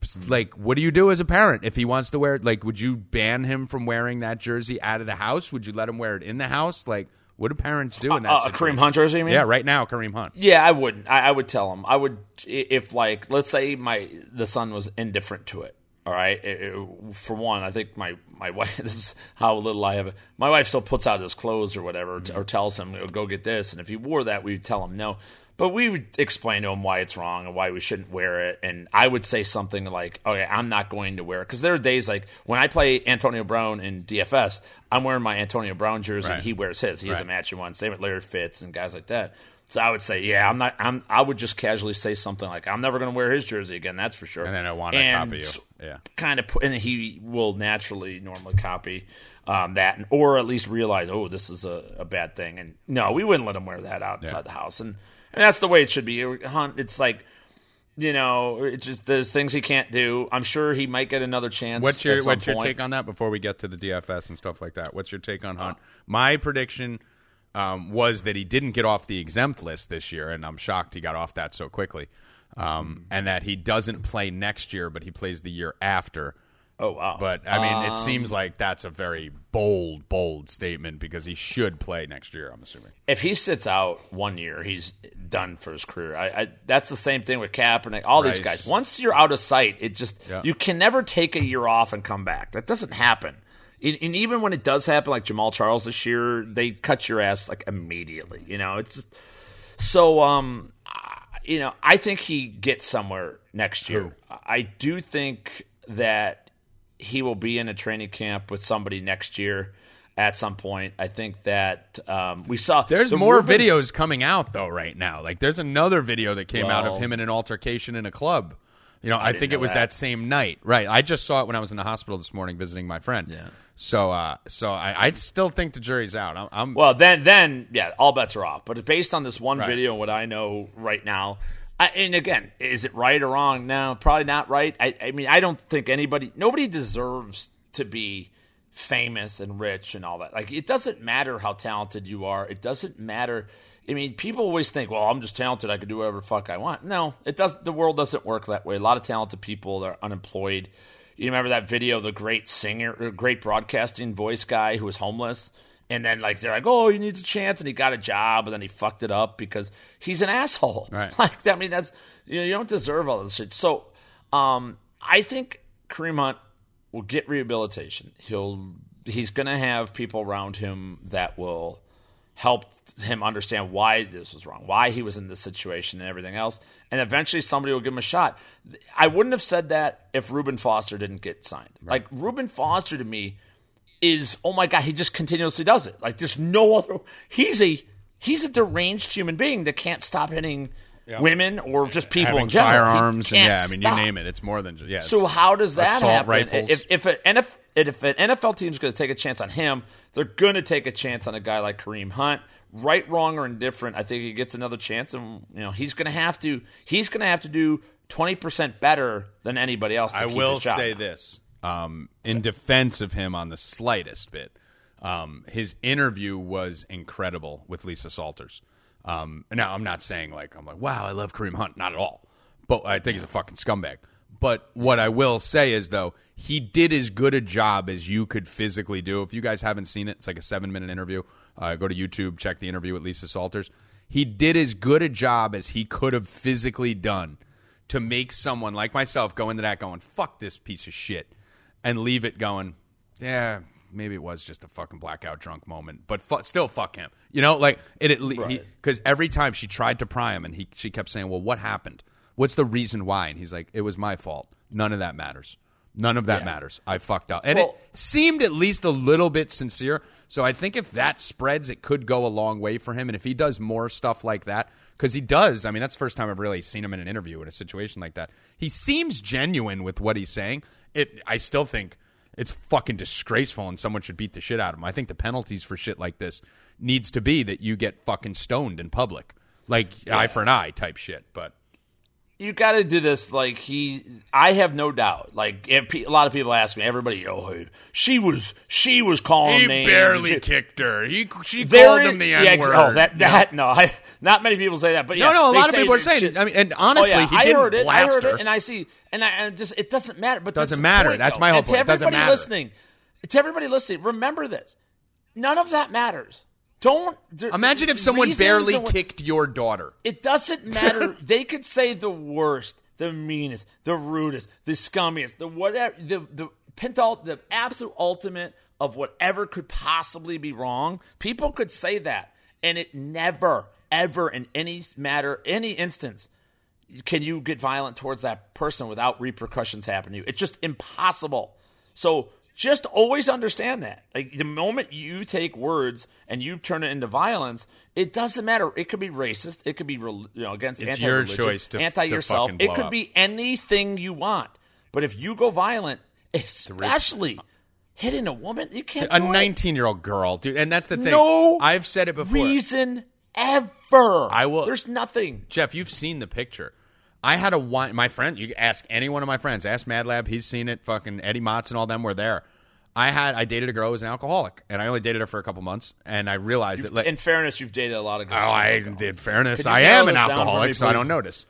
mm-hmm. like what do you do as a parent if he wants to wear it like would you ban him from wearing that jersey out of the house would you let him wear it in the house like what do parents do in that Uh, situation? Kareem Hunt jersey. You mean? yeah right now kareem hunt Yeah, I wouldn't. I, I would tell him. I would if like let's say my the son was indifferent to it. All right. It- it- for one, I think my my wife. This is how little I have. it. My wife still puts out his clothes or whatever, t- or tells him go get this. And if he wore that, we'd tell him no. But we would explain to him why it's wrong and why we shouldn't wear it. And I would say something like, "Okay, I'm not going to wear it," because there are days like when I play Antonio Brown in DFS, I'm wearing my Antonio Brown jersey. Right. and He wears his. He has a Right. matching one. Same with Larry Fitz and guys like that. So I would say, yeah, I'm not. I'm. I would just casually say something like, "I'm never going to wear his jersey again." That's for sure. and then i want to copy you yeah Kind of, put, and he will naturally normally copy um, that, and, or at least realize, oh, this is a, a bad thing. And no, we wouldn't let him wear that outside Yeah. the house, and and that's the way it should be. Hunt, it's like. You know, it's just there's things he can't do. I'm sure he might get another chance. What's your what's your take on that before we get to the DFS and stuff like that? What's your take on Hunt? My prediction um, was that he didn't get off the exempt list this year, and I'm shocked he got off that so quickly. um, and that he doesn't play next year, but he plays the year after. Oh wow! But I mean, it seems Um, like that's a very bold, bold statement because he should play next year. I'm assuming. if he sits out one year, he's done for his career. I, I that's the same thing with Kaepernick. All these guys. Once you're out of sight, it just Yeah. you can never take a year off and come back. That doesn't happen. And and even when it does happen, like Jamaal Charles this year, they cut your ass like immediately. You know, it's just so. Um, you know, I think he gets somewhere next year. I do think that he will be in a training camp with somebody next year at some point. I think that um, we saw There's the more videos coming out though right now. Like there's another video that came out of him in an altercation in a club. You know, I, didn't think it was that. that. same night. Right. I just saw it when I was in the hospital this morning visiting my friend. Yeah. So, uh, so I, I still think the jury's out. I'm, I'm Well, then, then, yeah, all bets are off. But based on this one Right. video and what I know right now, I, and again, is it right or wrong? No, probably not right. I, I mean, I don't think anybody, nobody deserves to be famous and rich and all that. Like, it doesn't matter how talented you are. It doesn't matter. I mean, people always think, well, I'm just talented. I can do whatever fuck I want. No, it does. The world doesn't work that way. A lot of talented people are unemployed. You remember that video, the great singer, great broadcasting voice guy who was homeless, and then like they're like, "Oh, he needs a chance," and he got a job, and then he fucked it up because he's an asshole. Right. Like, I mean, that's you know, you don't deserve all this shit. So, um, I think Kareem Hunt will get rehabilitation. He'll he's going to have people around him that will help him understand why this was wrong, why he was in this situation, and everything else. And eventually, somebody will give him a shot. I wouldn't have said that if Reuben Foster didn't get signed. Like Reuben Foster to me is oh my god, he just continuously does it. Like there's no other. He's a he's a deranged human being that can't stop hitting women or just people having in general. Firearms and yeah, I mean stop. you name it. It's more than just yeah. So how does that happen? rifles. If if an NFL, if an NFL team's going to take a chance on him, they're going to take a chance on a guy like Kareem Hunt. Right, wrong, or indifferent, I think he gets another chance, and you know he's going to have to he's going to have to do twenty percent better than anybody else. To I will say this um, in defense of him on the slightest bit. Um, his interview was incredible with Lisa Salters. Um, now, I'm not saying like I'm like, wow, I love Kareem Hunt. Not at all. But I think he's a fucking scumbag. But what I will say is though, he did as good a job as you could physically do. If you guys haven't seen it, it's like a seven minute interview. Uh, go to YouTube, check the interview with Lisa Salters. He did as good a job as he could have physically done to make someone like myself go into that going, fuck this piece of shit, and leave it going, yeah, maybe it was just a fucking blackout drunk moment, but fu- still fuck him. You know, like it at least right. because every time she tried to pry him, and he she kept saying, well, what happened? What's the reason why? And he's like, it was my fault. None of that matters. None of that Yeah. matters. I fucked up. And Well- it seemed at least a little bit sincere. So I think if that spreads, it could go a long way for him. And if he does more stuff like that, because he does, I mean, that's the first time I've really seen him in an interview in a situation like that. He seems genuine with what he's saying. It, I still think it's fucking disgraceful, and someone should beat the shit out of him. I think the penalties for shit like this needs to be that you get fucking stoned in public, like eye for an eye type shit. But you got to do this like he i have no doubt like if pe- a lot of people ask me everybody oh she was she was calling he names barely she- kicked her. He she called him the yeah, N ex- word. oh that that no I, not many people say that but yeah No, no, a lot of people are saying it. I mean, and honestly, oh, yeah, he I didn't heard it blast I heard her. it and I see and I and just it doesn't matter but Doesn't matter. point, That's though. my whole And to point. Doesn't everybody matter. listening to everybody listening remember this none of that matters don't Imagine if someone barely what- kicked your daughter. it doesn't matter. they could say the worst, the meanest, the rudest, the scummiest, the whatever, the the pintal, the absolute ultimate of whatever could possibly be wrong. People could say that, and it never, ever, in any matter, any instance, can you get violent towards that person without repercussions happening to you. It's just impossible. So just always understand that. Like the moment you take words and you turn it into violence, it doesn't matter. It could be racist. It could be you know against It's your choice to- anti yourself. It could up. be anything you want. But if you go violent, especially hitting a woman, you can't. A 19 year old girl, dude. And that's the thing. No I've said it before. reason ever. I will- There's nothing. Jeff, you've seen the picture. I had a wine. My friend, you ask any one of my friends. Ask Mad Lab. He's seen it. Fucking Eddie Motz and all them were there. I had I dated a girl who was an alcoholic, and I only dated her for a couple months, and I realized that. Like, In fairness, you've dated a lot of guys. oh. I did fairness. I am an this down for alcoholic, me, so I don't notice.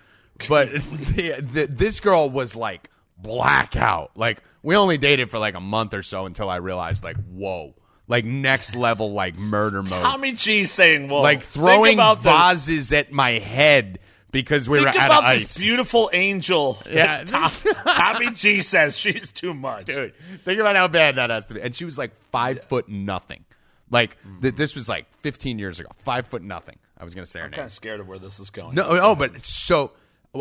but the, the, this girl was like blackout. Like we only dated for like a month or so until I realized like whoa, like next level like murder mode. Tommy G saying, "Well, like throwing about the- vases at my head because we were out about of this ice. beautiful angel. Yeah. Tom- Tommy G says she's too much. Dude, think about how bad that has to be. And she was like five foot nothing. Like th- this was like 15 years ago. Five foot nothing. I was gonna say her I'm name. kind of scared of where this is going. No, no, but it's so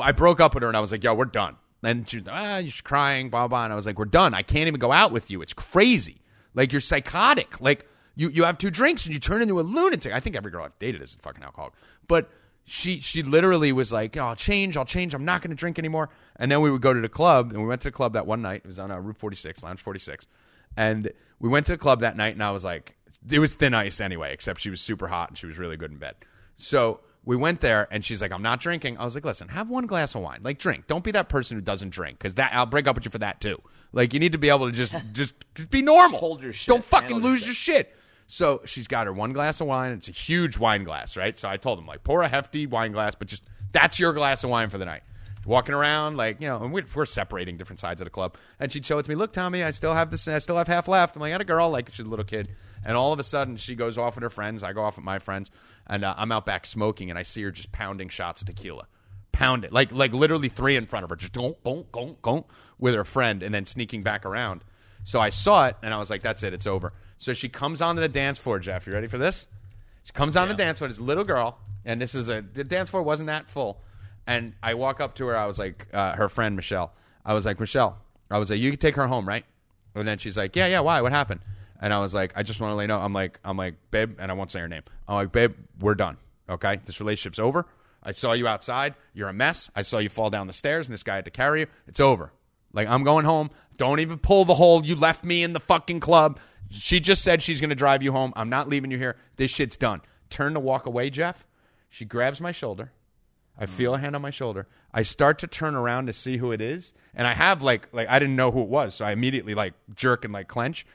I broke up with her and I was like, "Yo, we're done." And she was like, "Ah, you're crying, blah blah." And I was like, "We're done. I can't even go out with you. It's crazy. Like you're psychotic. Like you you have two drinks and you turn into a lunatic." I think every girl I've dated is a fucking alcoholic. But she she literally was like, "I'll change. I'll change. I'm not going to drink anymore." And then we would go to the club and we went to the club that one night. It was on uh, Route 46, Lounge 46, and we went to the club that night and I was like, it was thin ice anyway, except she was super hot and she was really good in bed. So we went there and she's like, I'm not drinking. I was like, listen, have one glass of wine. Like drink. Don't be that person who doesn't drink because that I'll break up with you for that too. Like you need to be able to just just just be normal. Hold your shit. Don't fucking Handle your lose shit. your shit. So she's got her one glass of wine. It's a huge wine glass, right? So I told him like, pour a hefty wine glass, but just that's your glass of wine for the night. Walking around like you know, and we're, we're separating different sides of the club. And she'd show it to me. Look, Tommy, I still have this. I still have half left. I'm like, I got a girl, like she's a little kid. And all of a sudden, she goes off with her friends. I go off with my friends, and uh, I'm out back smoking, and I see her just pounding shots of tequila, pound it like like literally three in front of her, just don't don't don't don't with her friend, and then sneaking back around. So I saw it, and I was like, that's it, it's over. So she comes onto the dance floor. Jeff, you ready for this? She comes on the dance floor. This little girl, and this is a the dance floor wasn't that full. And I walk up to her. I was like, uh, her friend Michelle. I was like, Michelle. I was like, you can take her home, right? And then she's like, yeah, yeah. Why? What happened? And I was like, I just want to let you know. I'm like, I'm like, babe, and I won't say her name. I'm like, babe, we're done. Okay, this relationship's over. I saw you outside. You're a mess. I saw you fall down the stairs, and this guy had to carry you. It's over. Like I'm going home. Don't even pull the hole. You left me in the fucking club. She just said she's going to drive you home. I'm not leaving you here. This shit's done. Turn to walk away, Jeff. She grabs my shoulder. I mm. feel a hand on my shoulder. I start to turn around to see who it is, and I have like like I didn't know who it was, so I immediately like jerk and like clench.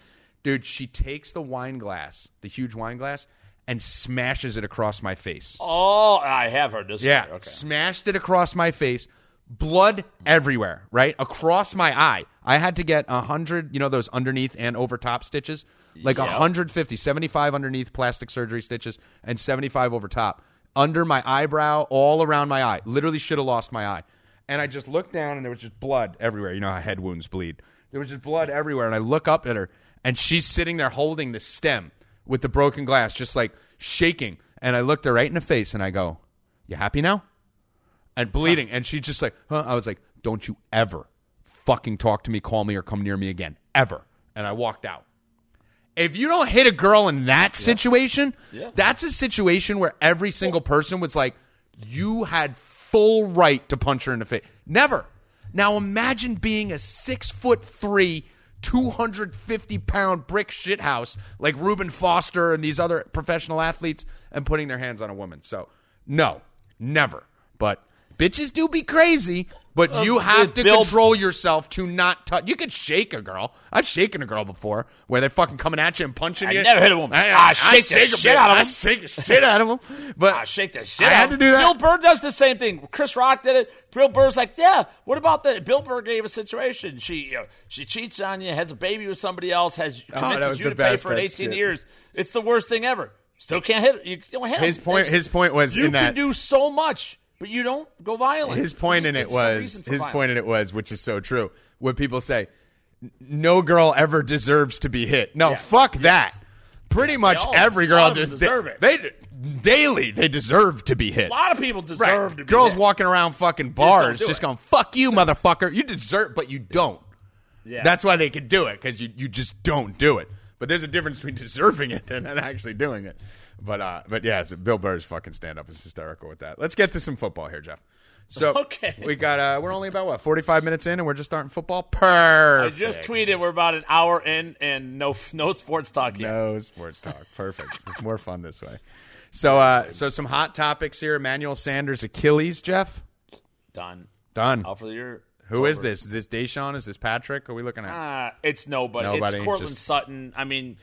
Dude, she takes the wine glass, the huge wine glass, and smashes it across my face. Oh, I have heard this. Yeah. Okay. smashed it across my face. Blood everywhere, right across my eye. I had to get a hundred, you know, those underneath and over top stitches, like a Yep. 150, 75 underneath plastic surgery stitches, and 75 over top, under my eyebrow, all around my eye. Literally should have lost my eye. And I just looked down, and there was just blood everywhere. You know how head wounds bleed. There was just blood everywhere, and I look up at her, and she's sitting there holding the stem with the broken glass, just like shaking. And I looked her right in the face, and I go, "You happy now?" and bleeding. And she's just like, huh? I was like, don't you ever fucking talk to me, call me, or come near me again. Ever. And I walked out. If you don't hit a girl in that situation, that's a situation where every single person was like, you had full right to punch her in the face. Never. Now imagine being a six foot three, 250 pound brick shithouse like Reuben Foster and these other professional athletes and putting their hands on a woman. So, no, never. But bitches do be crazy, but you have to Bill- control yourself to not touch. You can shake a girl. I've shaken a girl before where they're fucking coming at you and punching I you. never hit a woman. I, Ah, I shake the shake a shit out of them. I shake the shit out of them. But I shake the shit. I out had to do that. Bill Burr does the same thing. Chris Rock did it. Bill Burr's like, yeah. What about the Bill Burr gave a situation? She you know, she cheats on you, has a baby with somebody else, has Oh, convinces was you to pay for it 18 skit. years. It's the worst thing ever. Still can't hit. You don't hit His him. point. It's- His point was you in can that. do so much, but you don't go violent. his point in it was for his violence. point in it was which is so true when people say no girl ever deserves to be hit no fuck that pretty much all- every girl just deserve they, it. they daily they deserve to be hit A lot of people deserve Right. to be girls hit. walking around fucking bars do just going fuck you motherfucker you deserve but you don't Yeah. that's why they can do it because you, you just don't do it but there's a difference between deserving it and actually doing it but uh but yeah it's, bill burr's fucking stand-up is hysterical with that let's get to some football here jeff so Okay. we got uh we're only about what 45 minutes in and we're just starting football Perfect. I just tweeted we're about an hour in and no no sports talk yet. no sports talk perfect it's more fun this way so uh so some hot topics here emmanuel sanders achilles jeff Done. done Out for the year. Who is this? Is this Deshaun? Is this Patrick? Are we looking at? Uh, it's nobody. Nobody, It's Courtland just- Sutton. I mean,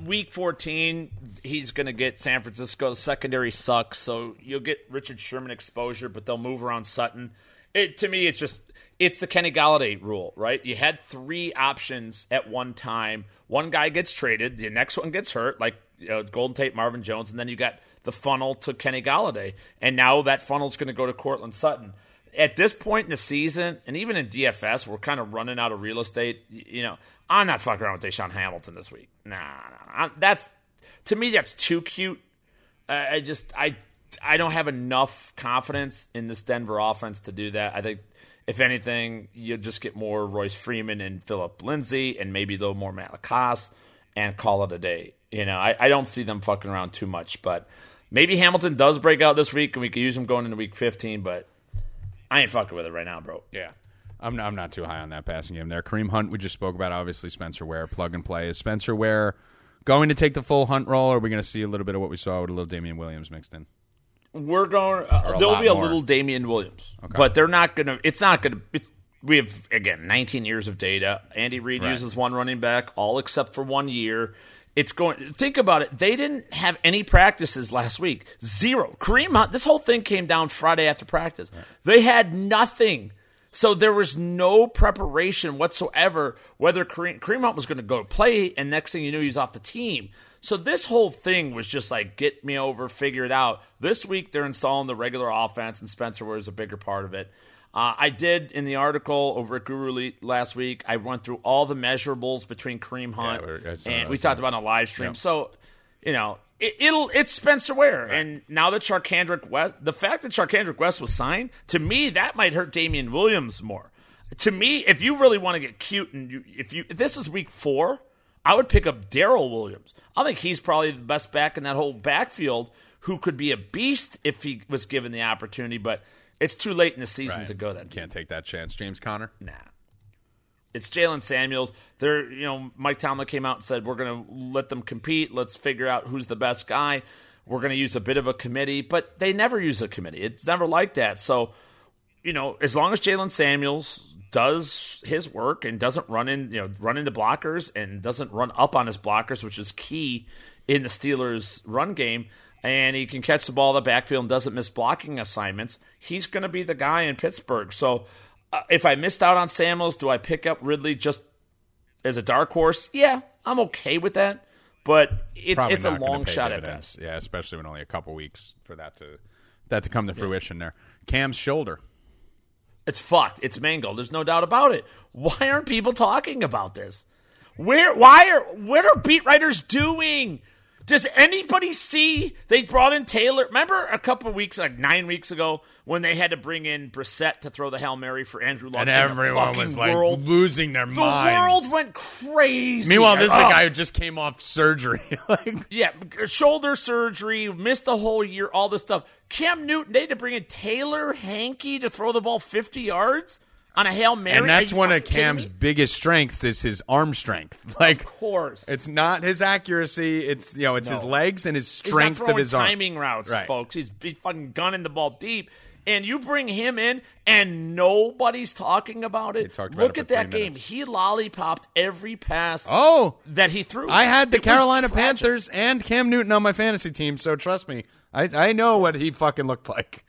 week 14, he's going to get San Francisco. The secondary sucks, so you'll get Richard Sherman exposure, but they'll move around Sutton. It to me, it's just it's the Kenny Golladay rule, right? You had three options at one time. One guy gets traded, the next one gets hurt, like you know, Golden Tate, Marvin Jones, and then you got the funnel to Kenny Golladay, and now that funnel's going to go to Courtland Sutton. At this point in the season, and even in DFS, we're kind of running out of real estate. You know, I'm not fucking around with DaeSean Hamilton this week. Nah, nah, nah. that's to me that's too cute. I just I I don't have enough confidence in this Denver offense to do that. I think if anything, you'll just get more Royce Freeman and Phillip Lindsay and maybe a little more Lacoste and call it a day. You know, I, I don't see them fucking around too much, but maybe Hamilton does break out this week and we could use him going into week 15, but I ain't fucking with it right now, bro. Yeah. I'm not, I'm not too high on that passing game there. Kareem Hunt, we just spoke about, obviously, Spencer Ware, plug and play. Is Spencer Ware going to take the full Hunt role, or are we going to see a little bit of what we saw with a little Damien Williams mixed in? we're going. Uh, there'll be a more. little Damien Williams, but they're not going to. It's not going to. We have again 19 years of data. Andy Reid Right. uses one running back, all except for one year. It's going. Think about it. They didn't have any practices last week. Zero. Kareem Hunt. This whole thing came down Friday after practice. They had nothing. So there was no preparation whatsoever. Whether Kareem, Kareem Hunt was going to go play, and next thing you knew, he was off the team. So this whole thing was just like get me over, figure it out. This week they're installing the regular offense, and Spencer was a bigger part of it. Uh, I did in the article over at GuruElite last week. I went through all the measurables between Kareem Hunt Yeah, saw and we talked about it on a live stream. Yep. So you know it, it'll it's Spencer Ware, and now that Charcandrick West, the fact that Charcandrick West was signed to me that might hurt Damien Williams more. To me, if you really want to get cute and you, if you if this is week four, I would pick up Darrel Williams. I think he's probably the best back in that whole backfield who could be a beast if he was given the opportunity, but it's too late in the season to go that. Can't take that chance. James Conner? Nah. It's Jaylen Samuels. They're, you know, Mike Tomlin came out and said, we're going to let them compete. Let's figure out who's the best guy. We're going to use a bit of a committee, but they never use a committee. It's never like that. So, you know, as long as Jaylen Samuels does his work and doesn't run in, you know, run into blockers and doesn't run up on his blockers, which is key in the Steelers' run game, and he can catch the ball in the backfield and doesn't miss blocking assignments, he's going to be the guy in Pittsburgh. So, uh, if I missed out on Samuels, do I pick up Ridley just as a dark horse? Yeah, I'm okay with that, but it's it's a long shot at dividends. best. Yeah, especially when only a couple weeks for that to that to come to fruition there. Cam's shoulder. It's fucked. It's mangled. There's no doubt about it. Why aren't people talking about this? Where? Why are? What are beat writers doing? Does anybody see they brought in Taylor? Remember a couple of weeks, like nine weeks ago, when they had to bring in Brissett to throw the hail mary for Andrew Luck, And the everyone was like world, losing their mind. the minds. world went crazy. Meanwhile, this is Oh. a guy who just came off surgery. like Yeah, shoulder surgery, missed a whole year, all this stuff. Cam Newton, they had to bring in Taylor Heinicke to throw the ball 50 yards on a Hail Mary. and that's one of Cam's biggest strengths is his arm strength. Like Of course. it's not his accuracy, it's you know, it's his legs and his strength of his arm. timing routes, Right. folks. He's, he's fucking gunning the ball deep. And you bring him in, and nobody's talking about it. about Look it at that game. minutes. He lollipopped every pass Oh, that he threw. I had the It Carolina. Panthers and Cam Newton on my fantasy team, so trust me, I I know what he fucking looked like.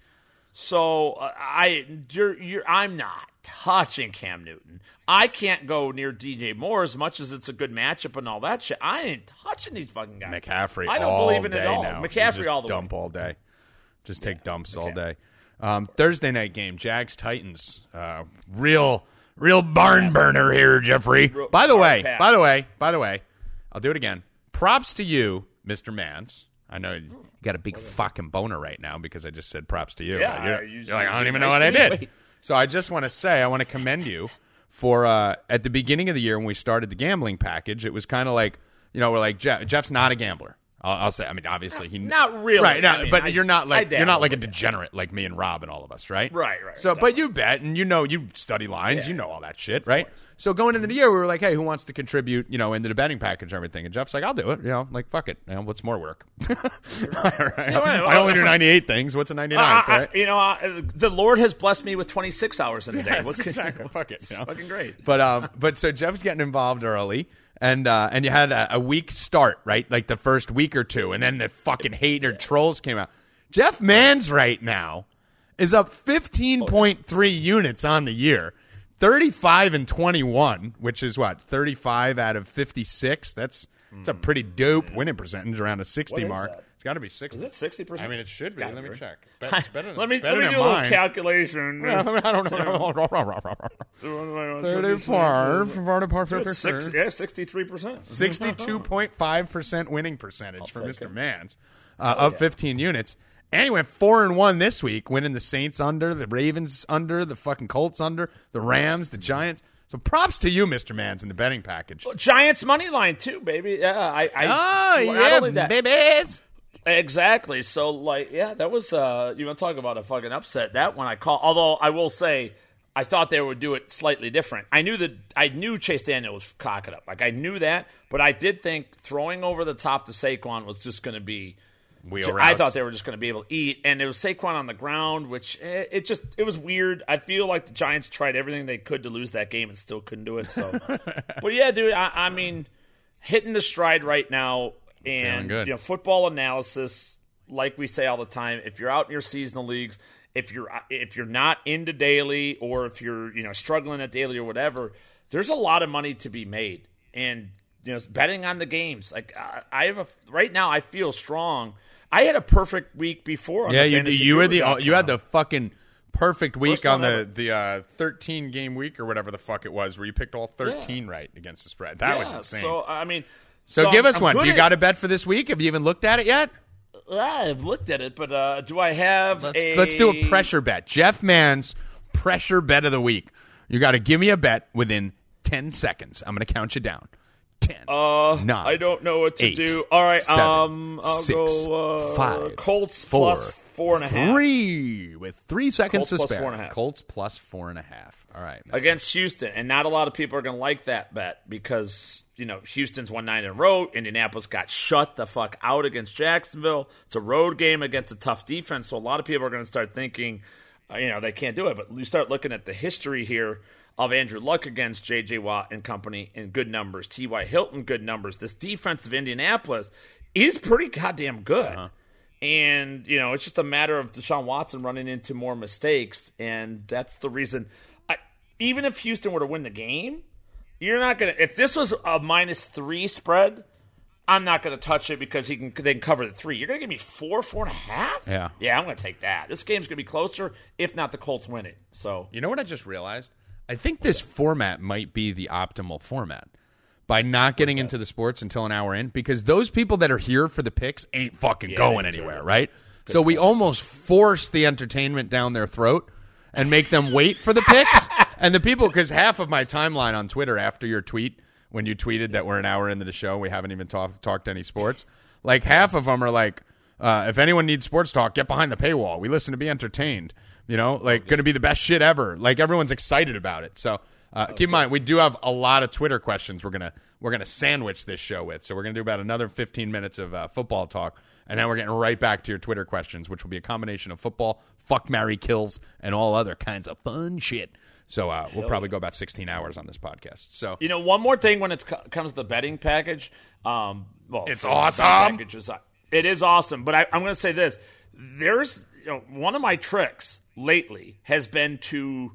So uh, I, you're, you're, I'm not touching Cam Newton. I can't go near DJ Moore as much as it's a good matchup and all that shit. I ain't touching these fucking guys. McCaffrey. I don't believe in it at all. Now. McCaffrey all the dump way. all day. Just take dumps all day. Um, Thursday night game, Jags Titans. Uh, real, real barn burner here, Jeffrey. By the way, by the way, by the way, I'll do it again. Props to you, Mr. Mans. I know you got a big fucking boner right now because I just said props to you. Yeah, You're, you- you're like, I don't even know what I did. Wait. So I just want to say, I want to commend you for uh, at the beginning of the year when we started the gambling package. It was kind of like, you know, we're like Jeff, Jeff's not a gambler. I'll, I'll say. I mean, obviously he Not really. right? No, I mean, but I- you're not like you're not like a degenerate like me and Rob and all of us, right? Right, right, So, but you bet and you know you study lines, Yeah. you know all that shit, right? So going into the year, we were like, hey, who wants to contribute, you know, into the betting package and everything? And Jeff's like, I'll do it. You know, like fuck it. You know, what's more work? Right. well, I only do 98 things. What's a 99th, I- I- right? you know, I, the Lord has blessed me with 26 hours in a day. Yes, What can- exactly. Fuck it. You know? fucking great. But um, but so Jeff's getting involved early, and uh, and you had a, a weak start, right? Like the first week or two, and then the fucking hater trolls came out. Jeff Mans right now is up 15.3 units on the year. 35 and 21, which is what? 35 out of 56. That's it's a pretty dope winning percentage around a 60 mark. that? It's got to be 60. Is it sixty percent? I mean, it should be. Let me check. Bet- let it's better than- me let me better do a than little mine. calculation. I don't know. 35, 35, Six, yeah, sixty-three percent. 62.5% winning percentage for Mr. it. Mans, uh, up 15 units. And he went 4 and 1 this week, winning the Saints under, the Ravens under, the fucking Colts under, the Rams, the Giants. So props to you, Mr. Mans, in the betting package. Giants money line too, baby. Yeah, I. I Oh, well, yeah, only babies. Exactly. So, like, yeah, that was. uh You want to talk about a fucking upset? That one I call. Although I will say, I thought they would do it slightly different. I knew that. I knew Chase Daniel was cocking up. Like I knew that, but I did think throwing over the top to Saquon was just going to be. Wheel I routes. thought they were just going to be able to eat, and it was Saquon on the ground, which eh, it just it was weird. I feel like the Giants tried everything they could to lose that game and still couldn't do it. So, but yeah, dude, I, I mean, hitting the stride right now, and you know, football analysis, like we say all the time, if you're out in your seasonal leagues, if you're if you're not into daily, or if you're you know struggling at daily or whatever, there's a lot of money to be made, and you know, betting on the games. Like I, I have a right now, I feel strong. I had a perfect week before. On Yeah, the you you were the you had the fucking perfect week First on the ever. the uh, 13 game week or whatever the fuck it was, where you picked all 13 right against the spread. That was insane. So I mean, So, give I'm- us I'm one. Do you at- got a bet for this week? Have you even looked at it yet? I've looked at it, but uh, do I have? Let's a, let's do a pressure bet. Jeff Mann's pressure bet of the week. You got to give me a bet within 10 seconds. I'm going to count you down. 10. Uh, nine, I don't know what to eight, do. All right, seven, um, I'll six, go uh, five, Colts four, plus four and a half Three with three seconds Colts to plus spare. four and a half. Colts plus four and a half. All right. against Houston, and not a lot of people are going to like that bet because you know Houston's won nine in a row. Indianapolis got shut the fuck out against Jacksonville. It's a road game against a tough defense, so a lot of people are going to start thinking, uh, you know, they can't do it. But you start looking at the history here of Andrew Luck against J.J. Watt and company in good numbers. T.Y. Hilton good numbers. This defense of Indianapolis is pretty goddamn good. And, you know, it's just a matter of Deshaun Watson running into more mistakes. And that's the reason. I, even if Houston were to win the game, you're not going to. If this was a minus three spread, I'm not going to touch it because he can they can cover the three. You're going to give me four, four and a half? Yeah. Yeah, I'm going to take that. This game's going to be closer, if not the Colts win it. So, You know what I just realized? I think this format might be the optimal format by not getting into the sports until an hour in because those people that are here for the picks ain't fucking going anywhere, sure- right? So we almost force the entertainment down their throat and make them wait for the picks. and the people, because half of my timeline on Twitter after your tweet, when you tweeted that we're an hour into the show, we haven't even talk, talked any sports, like half of them are like, uh, if anyone needs sports talk, get behind the paywall. We listen to be entertained. You know, like going to be the best shit ever. Like everyone's excited about it. So uh, keep in mind, we do have a lot of Twitter questions. We're gonna we're gonna sandwich this show with. So we're gonna do about another 15 minutes of uh, football talk, and then we're getting right back to your Twitter questions, which will be a combination of football, fuck, Mary kills, and all other kinds of fun shit. So uh, we'll probably go about 16 hours on this podcast. So you know, one more thing when it co- comes to the betting package. Um, well, It's for the betting awesome. package is- It is awesome, but I, I'm going to say this: there's you know, one of my tricks lately has been to,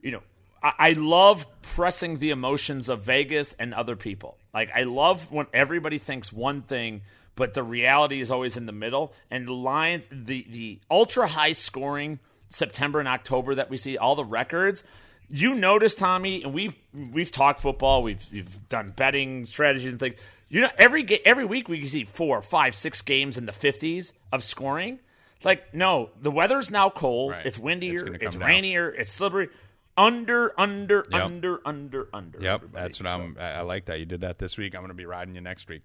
you know, I, I love pressing the emotions of Vegas and other people. Like I love when everybody thinks one thing, but the reality is always in the middle. And the lines, the the ultra high scoring September and October that we see, all the records. You notice, Tommy, and we've we've talked football, we've we've done betting strategies and things. You know, every every week we can see four, five, six games in the fifties of scoring. It's like no, the weather's now cold. Right. It's It's windier. It's, down. rainier. It's slippery. Under, under, under, under, under. Yep, everybody. that's what I'm. I like that you did that this week. I'm going to be riding you next week.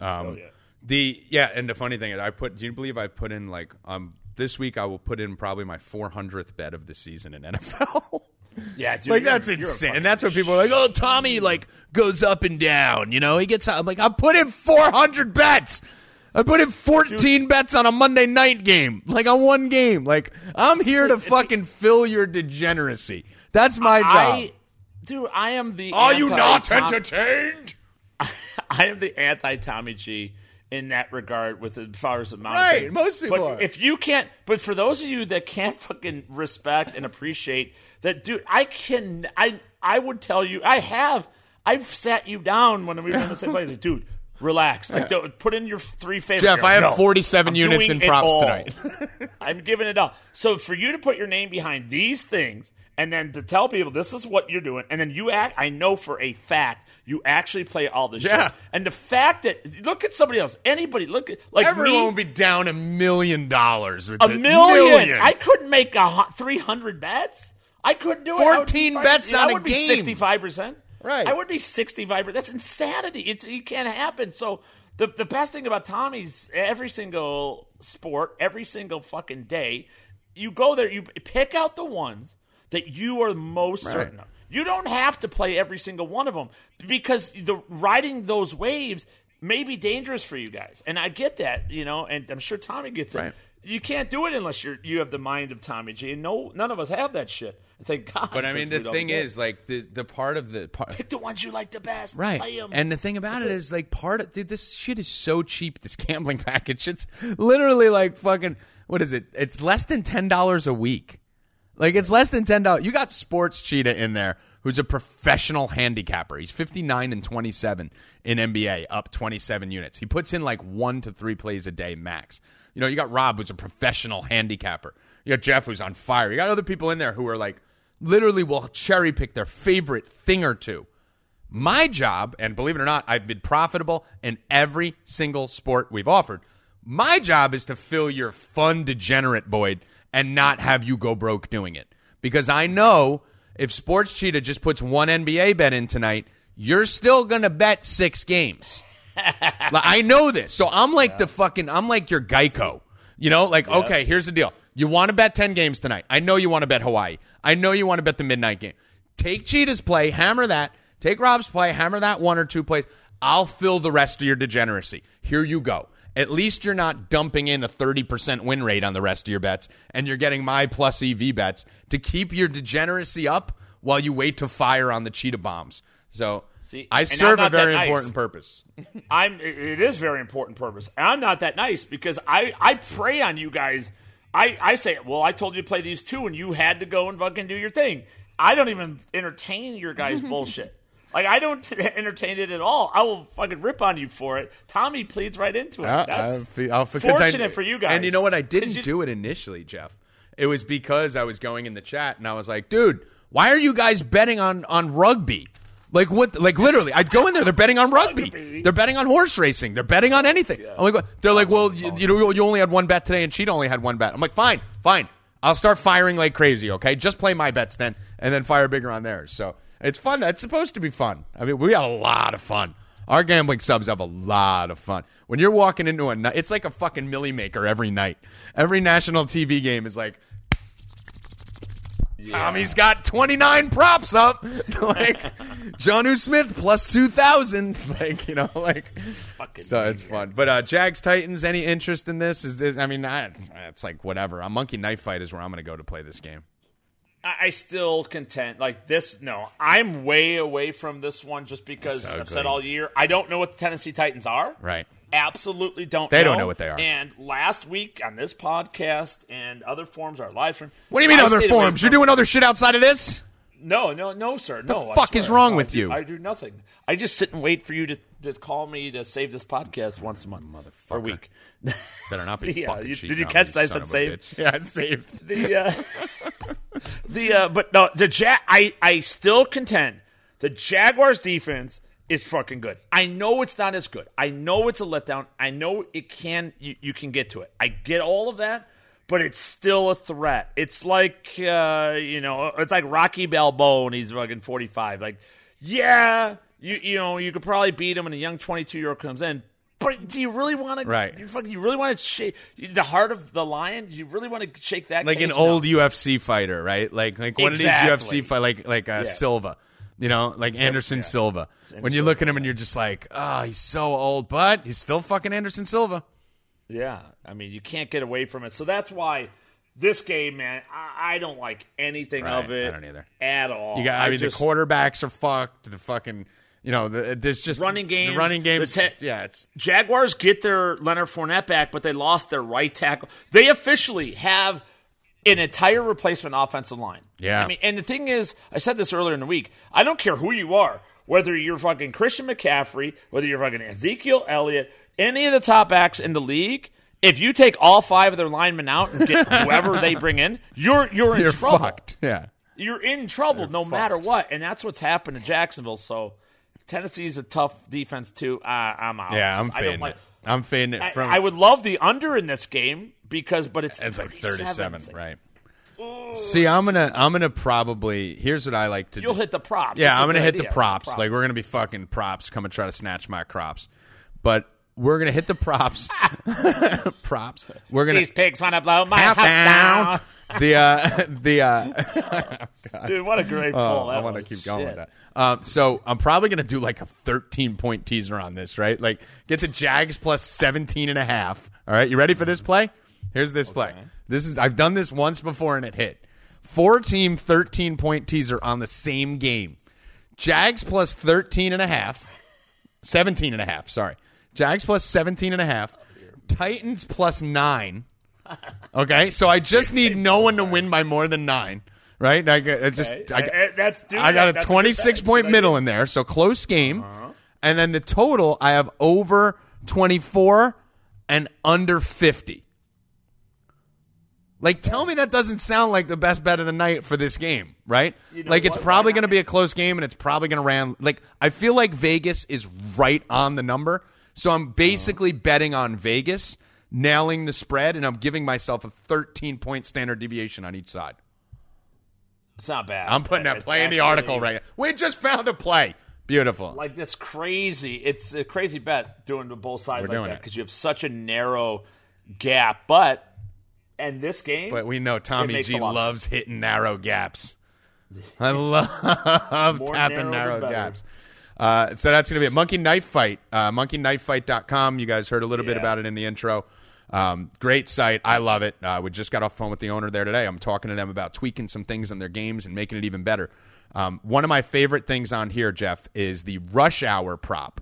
Um, yeah. The yeah, and the funny thing is, I put. Do you believe I put in like um this week? I will put in probably my 400th bet of the season in NFL. Yeah, dude, like that's insane, and that's what people are like. Oh, Tommy like goes up and down. You know, he gets. I'm like, I put in 400 bets. I put in 14 bets on a Monday night game, like on one game. Like I'm here to fucking fill your degeneracy. That's my job. I, dude, I am the. Are you not anti-Tom- entertained? I am the anti Tommy G in that regard with as far as the amount. Right, most people But are. If you can't, but for those of you that can't fucking respect and appreciate that, dude, I can. I I would tell you, I have. I've sat you down when we were in the same place, like, dude. Relax. Like, don't, put in your three favorites. Jeff, I have No, 47 I'm units in props tonight. I'm giving it all. So for you to put your name behind these things and then to tell people this is what you're doing, and then you act, I know for a fact you actually play all this Yeah. shit. And the fact that look at somebody else, anybody, look at like Everyone me, will be down a million dollars with a it. million. I couldn't make a three hundred bets. I couldn't do it. I would be 14 fucking- bets I on a would be game. Sixty-five percent. Right. I would be sixty-five. percent That's insanity. It's it can't happen. So the the best thing about Tommy's every single sport, every single fucking day, you go there, you pick out the ones that you are most certain of. You don't have to play every single one of them because the riding those waves may be dangerous for you guys, and I get that, you know, and I'm sure Tommy gets it. You can't do it unless you're you have the mind of Tommy G. And no, none of us have that shit. Thank God. But I mean, the thing is, like the the part of the part, pick the ones you like the best. right? And the thing about it it. is, like, part of dude, this shit is so cheap. This gambling package, it's literally like fucking. What is it? It's less than ten dollars a week. Like it's less than ten dollars. You got Sports Cheetah in there, who's a professional handicapper. He's fifty nine and twenty seven in NBA, up twenty seven units. He puts in like one to three plays a day max. You know, you got Rob, who's a professional handicapper. You got Jeff, who's on fire. You got other people in there who are like literally will cherry pick their favorite thing or two. My job, and believe it or not, I've been profitable in every single sport we've offered. My job is to fill your fun degenerate void and not have you go broke doing it. Because I know if Sports Cheetah just puts one NBA bet in tonight, you're still going to bet six games. Like, I know this. So I'm like the fucking, I'm like your Geico. You know, like, okay, here's the deal. You want to bet 10 games tonight. I know you want to bet Hawaii. I know you want to bet the midnight game. Take Cheetah's play, hammer that. Take Rob's play, hammer that one or two plays. I'll fill the rest of your degeneracy. Here you go. At least you're not dumping in a 30% win rate on the rest of your bets, and you're getting my plus EV bets to keep your degeneracy up while you wait to fire on the cheetah bombs. So See, I serve a very nice. important purpose. I'm. It it is very important purpose. And I'm not that nice because I I prey on you guys. I I say, well, I told you to play these two, and you had to go and fucking do your thing. I don't even entertain your guys' bullshit. Like I don't entertain it at all. I will fucking rip on you for it. Tommy pleads right into it. Uh, That's I feel- I'll- because I- fortunate for you guys. And you know what? I didn't you- do it initially, Jeff. It was because I was going in the chat and I was like, dude, why are you guys betting on on rugby? Like what? Like literally, I'd go in there. They're betting on rugby. Rugby. They're betting on horse racing. They're betting on anything. I'm like, they're like, well, you, you know, you only had one bet today, and Cheetah only had one bet. I'm like, fine, fine. I'll start firing like crazy. Okay, just play my bets then, and then fire bigger on theirs. So it's fun. It's supposed to be fun. I mean, we have a lot of fun. Our gambling subs have a lot of fun. When you're walking into a night, it's like a fucking millie maker every night. Every national TV game is like, Tommy's got 29 props up. like, Jonnu Smith plus 2,000. Like, you know, like, Fucking so it's fun. But uh, Jags Titans, any interest in this? Is this, I mean, I, it's like whatever. A monkey knife fight is where I'm going to go to play this game. I I still content like this. No, I'm way away from this one just because So I've good. said all year I don't know what the Tennessee Titans are. Right. Absolutely don't. They know. don't know what they are. And last week on this podcast and other forms, our live stream. What do you mean I other stayed away forums? from- You're doing other shit outside of this? No, no, no, sir. No. I fuck is wrong No, I with do- you? I do nothing. I just sit and wait for you to, to call me to save this podcast once a month or Motherfucker. week. Better not be Yeah, you- did you catch that I said save? Yeah, it's saved. the uh, the uh, but no, the ja- I I still contend the Jaguars defense is fucking good. I know it's not as good. I know it's a letdown. I know it can you, you can get to it. I get all of that, but it's still a threat. It's like uh, you know, it's like Rocky Balboa and he's fucking forty five. Like, yeah, you you know, you could probably beat him, and a young twenty two year old comes in. But do you really want to? Right. You fucking. You really want to shake the heart of the lion? Do you really want to shake that? like an old UFC fighter, right? Like like one Exactly. of these UFC fight, like like uh, Silva, you know, like Anderson Silva. When you look at him and you're just like, oh, he's so old, but he's still fucking Anderson Silva. Yeah, I mean, you can't get away from it. So that's why this game, man, I, I don't like anything Right, of it. I don't either. at all. You got, I, mean, just, the quarterbacks are fucked. The fucking You know, the, there's just Running games, running games. te- yeah, it's Jaguars get their Leonard Fournette back, but they lost their right tackle. They officially have an entire replacement offensive line. Yeah. I mean, and the thing is, I said this earlier in the week. I don't care who you are, whether you're fucking Christian McCaffrey, whether you're fucking Ezekiel Elliott, any of the top backs in the league. If you take all five of their linemen out and get whoever they bring in, you're you're in you're trouble. fucked. Yeah. You're in trouble no matter what, and that's what's happened to Jacksonville. So Tennessee's a tough defense too. Uh, I'm out. Yeah, I'm fading it. I'm fading it I, from. I would love the under in this game because, but it's It's like 37, It's like, right? See, I'm gonna, I'm gonna probably. Here's what I like to do. You'll do. hit the props. Yeah, That's I'm gonna hit idea. the props. Like we're gonna be fucking props. Come and try to snatch my crops, but we're gonna hit the props. props. We're gonna these pigs want to blow my house down. down. The uh, the uh, Dude, what a great Oh, pull! I that want to was. keep going with that. Um, so I'm probably going to do like a 13 point teaser on this, right? Like get the Jags plus 17 and a half. All right, you ready for this play? Here's this play. This is I've done this once before and it hit. Four team 13 point teaser on the same game. Jags plus 13 and a half. 17 and a half, sorry. Jags plus 17 and a half. Titans plus 9. Okay? So I just need no one to win by more than 9, right? I, I just Okay. I, Eh, that's dude, I got a that's good 26 bet. point middle in there, so close game. And then the total, I have over 24 and under 50. Like, tell me that doesn't sound like the best bet of the night for this game, right? know like, it's what? probably Why going to not? be a close game and it's probably going to ran. Like, I feel like Vegas is right on the number. So I'm basically betting on Vegas nailing the spread, and I'm giving myself a 13 point standard deviation on each side. It's not bad. I'm putting that play in the article right now. We just found a play. Beautiful. Like that's crazy. It's a crazy bet doing to both sides We're like that because you have such a narrow gap. But and this game, but we know Tommy G a lot of loves hitting narrow gaps. I love tapping narrow narrow gaps. Uh, so that's going to be a Monkey Knife Fight. Uh, monkeyknifefight.com. You guys heard a little bit about it in the intro. Um, great site. I love it. Uh, we just got off the phone with the owner there today. I'm talking to them about tweaking some things in their games and making it even better. Um, one of my favorite things on here, Jeff, is the rush hour prop.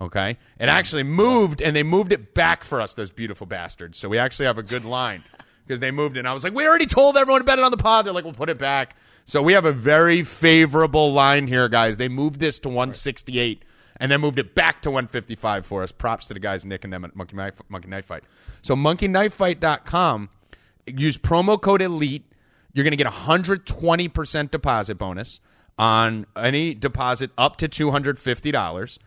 Okay. It actually moved and they moved it back for us, those beautiful bastards. So we actually have a good line because they moved it. And I was like, we already told everyone to bet it on the pod. They're like, we'll put it back. So we have a very favorable line here, guys. They moved this to 168 and then moved it back to 155 for us. Props to the guys Nick and them at Monkey Knife, Monkey Knife Fight. So monkeyknifefight.com, use promo code ELITE. You're going to get 120% deposit bonus on any deposit up to $250.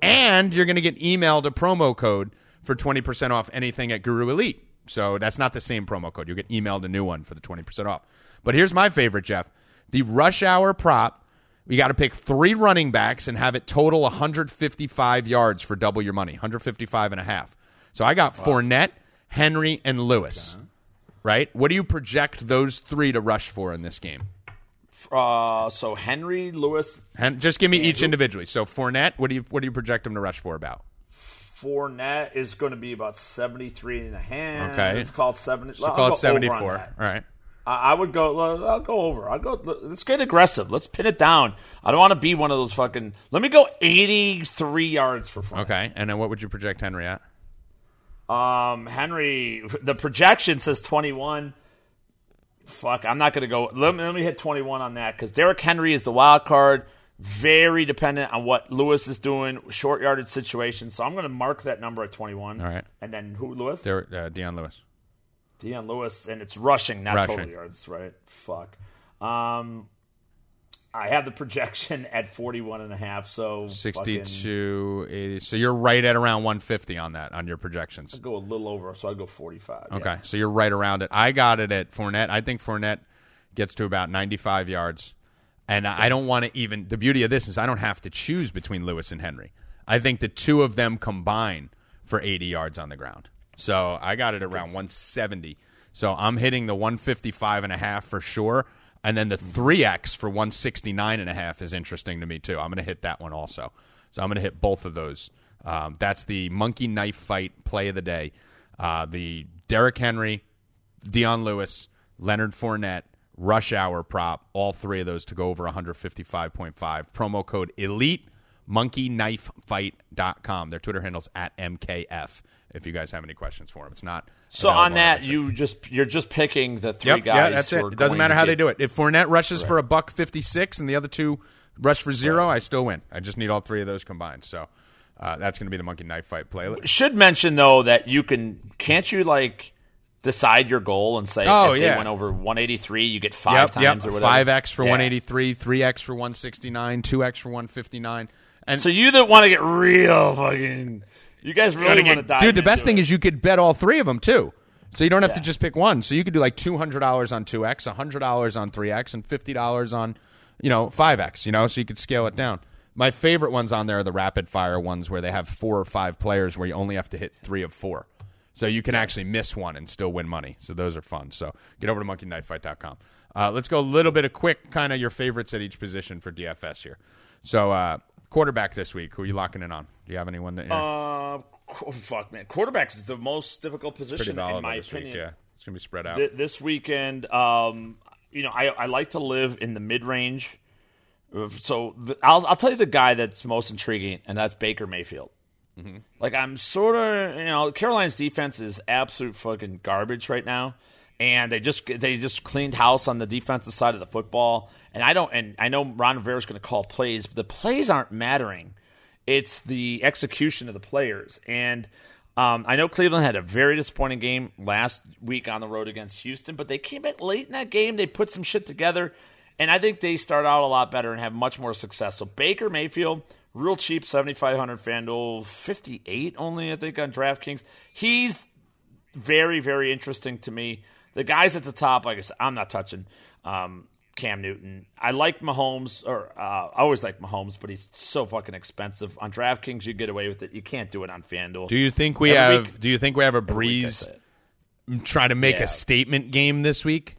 And you're going to get emailed a promo code for 20% off anything at Guru Elite. So that's not the same promo code. You'll get emailed a new one for the 20% off. But here's my favorite, Jeff. The rush hour prop, you got to pick three running backs and have it total 155 yards for double your money, 155 and a half. So I got Fournette, Henry, and Lewis. Right? What do you project those three to rush for in this game? uh, so Henry Lewis Hen- just give me each individually. So Fournette, what do you what do you project him to rush for about? Fournette is going to be about 73 and a half. Okay. It's called 70. So call it 74. over All right. I would go. I'll go over. I'll go. Let's get aggressive. Let's pin it down. I don't want to be one of those fucking. Let me go 83 yards for Fournette. Okay. And then what would you project Henry at? Um, Henry, the projection says 21. Fuck, I'm not going to go. Let me, let me hit 21 on that because Derrick Henry is the wild card. Very dependent on what Lewis is doing, short yardage situation. So I'm going to mark that number at 21. All right. And then who, Lewis? There, uh, Dion Lewis. Dion Lewis, and it's rushing, not Rushing. total yards, right? Fuck. Um, I have the projection at 41 and a half, so fucking- 62, 80. So you're right at around 150 on that, on your projections. I go a little over, so I go 45. yeah. Okay. So you're right around it. I got it at Fournette. I think Fournette gets to about 95 yards. And I don't want to even. The beauty of this is I don't have to choose between Lewis and Henry. I think the two of them combine for 80 yards on the ground. So I got it around 170. So I'm hitting the 155 and a half for sure. And then the 3X for 169 and a half is interesting to me too. I'm going to hit that one also. So I'm going to hit both of those. Um, that's the monkey knife fight play of the day. Uh, the Derrick Henry, Dion Lewis, Leonard Fournette, Rush Hour prop, all three of those to go over 155.5. Promo code ELITE, monkeyknifefight.com. Their Twitter handle's at MKF if you guys have any questions for them. It's not. So on that, you just you're just picking the three Yep, guys. yeah, that's it. It doesn't matter how get- they do it. If Fournette rushes for a buck 56 and the other two rush for zero, I still win. I just need all three of those combined. So uh, that's going to be the monkey knife fight playlist. Should mention though that you can can't you like decide your goal and say Oh, if yeah. they went over 183, you get five Yep, times yep. or whatever. 5x for Yeah. 183, 3x for 169, 2x for 159. And So you that want to get real fucking, you guys really want to dive Dude, the best thing it. is you could bet all three of them too. So you don't have to just pick one. So you could do like two hundred dollars on two x, hundred dollars on three x, and fifty dollars on, you know, five x. You know, so you could scale it down. My favorite ones on there are the rapid fire ones where they have four or five players where you only have to hit three of four. So you can actually miss one and still win money. So those are fun. So get over to monkeyknifefight.com. Uh, let's go a little bit of quick kind of your favorites at each position for DFS here. So uh, quarterback this week. Who are you locking in on? Do you have anyone that you're Uh, fuck man, quarterbacks is the most difficult position in my opinion. week? Yeah, it's gonna be spread out. Th- this weekend, um, you know, I, I like to live in the mid range. So the, I'll I'll tell you the guy that's most intriguing, and that's Baker Mayfield. Like I'm sort of, you know, Carolina's defense is absolute fucking garbage right now, and they just they just cleaned house on the defensive side of the football. And I don't, and I know Ron Rivera's going to call plays, but the plays aren't mattering. It's the execution of the players. And um, I know Cleveland had a very disappointing game last week on the road against Houston, but they came back late in that game. They put some shit together, and I think they start out a lot better and have much more success. So Baker Mayfield, real cheap, seventy five hundred FanDuel, fifty eight only I think on DraftKings. He's very very interesting to me. The guys at the top, like I said, I'm not touching. Um, Cam Newton. I like Mahomes, or uh, I always like Mahomes, but he's so fucking expensive. On DraftKings, you get away with it. You can't do it on FanDuel. Do you think we Every have? week- do you think we have a Every week I Brees say it. try to make Yeah. a statement game this week?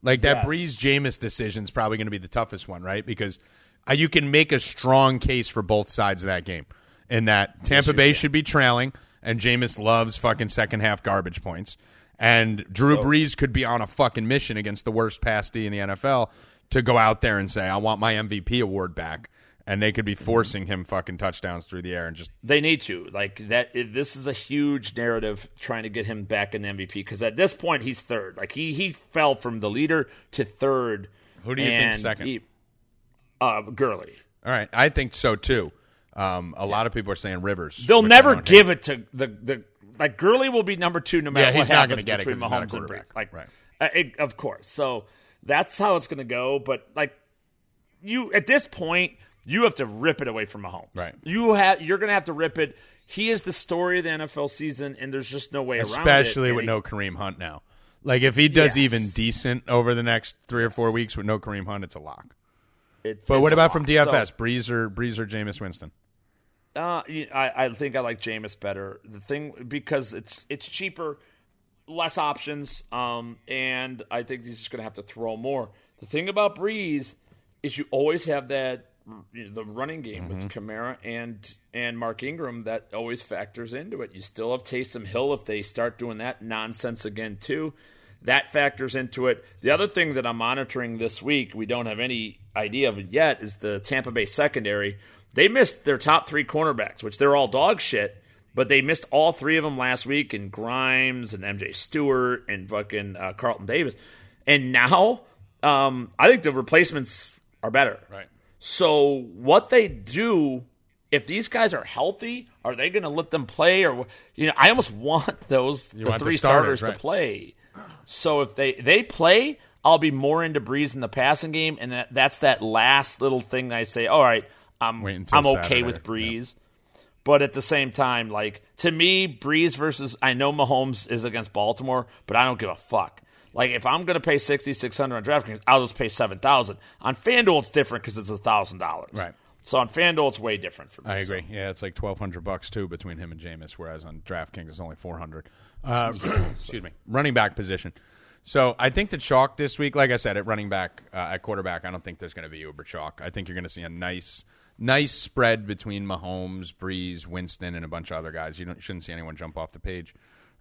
Like that Yes. Brees Jameis decision is probably going to be the toughest one, right? Because uh, you can make a strong case for both sides of that game, in that Tampa Bay should be trailing, and Jameis loves fucking second half garbage points, and Drew Brees could be on a fucking mission against the worst pass D in the NFL to go out there and say, "I want my MVP award back." And they could be forcing him fucking touchdowns through the air and just They need to like that. This is a huge narrative trying to get him back in MVP because at this point he's third. Like he he fell from the leader to third. Who do you think second? he- uh, Gurley. All right, I think so too. Um, a lot of people are saying Rivers. They'll never give hate. it to the the like Gurley will be number two no matter Yeah, what he's not happens get it between 'cause he's not a Mahomes and. Brees. Like, Right. uh, it- of course. So that's how it's going to go. But like you at this point, you have to rip it away from Mahomes. Right. You have you're going to have to rip it. He is the story of the NFL season, and there's just no way around it. especially with he- no Kareem Hunt now. Like if he does Yes. even decent over the next three or four weeks with no Kareem Hunt, it's a lock. It's- But what about lot. from DFS? Brees or Brees or Jameis Winston? Uh, I, I think I like Jameis better. The thing because it's it's cheaper, less options, um, and I think he's just going to have to throw more. The thing about Brees is you always have that you know, the running game with Kamara and and Mark Ingram that always factors into it. You still have Taysom Hill if they start doing that nonsense again too. That factors into it. The other thing that I'm monitoring this week, we don't have any idea of it yet, is the Tampa Bay secondary. They missed their top three cornerbacks, which they're all dog shit, but they missed all three of them last week, and Grimes and MJ Stewart and fucking uh, Carlton Davis. And now, um, I think the replacements are better. Right. So what they do, if these guys are healthy, are they going to let them play? Or you know, I almost want those the want three starters, starters, right. to play. So if they they play, I'll be more into Brees in the passing game, and that, that's that last little thing that I say. All right, I'm I'm okay with Brees. But at the same time, like to me, Brees versus I know Mahomes is against Baltimore, but I don't give a fuck. Like if I'm gonna pay sixty six hundred on DraftKings, I'll just pay seven thousand. On FanDuel, it's different because it's a thousand dollars. Right. So on FanDuel, it's way different for me. I So- agree. Yeah, it's like twelve hundred bucks too between him and Jameis, whereas on DraftKings it's only four hundred. Uh, excuse me. Running back position. So I think the chalk this week, like I said, at running back, uh, at quarterback, I don't think there's going to be uber chalk. I think you're going to see a nice, nice spread between Mahomes, Brees, Winston, and a bunch of other guys. You, don't, you shouldn't see anyone jump off the page.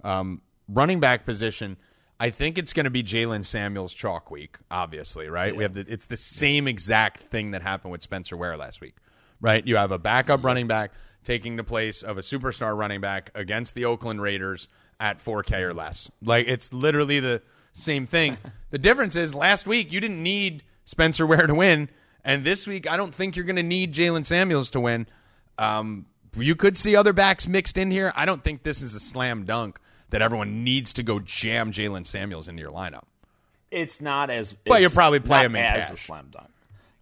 Um, running back position. I think it's going to be Jaylen Samuels chalk week. Obviously, right? We have the, it's the same exact thing that happened with Spencer Ware last week. right? You have a backup running back taking the place of a superstar running back against the Oakland Raiders at 4K or less. Like it's literally the same thing. the difference is last week you didn't need Spencer Ware to win, and this week I don't think you're going to need Jaylen Samuels to win. Um, you could see other backs mixed in here. I don't think this is a slam dunk that everyone needs to go jam Jaylen Samuels into your lineup. It's not as. But you probably play him in as cash. a slam dunk.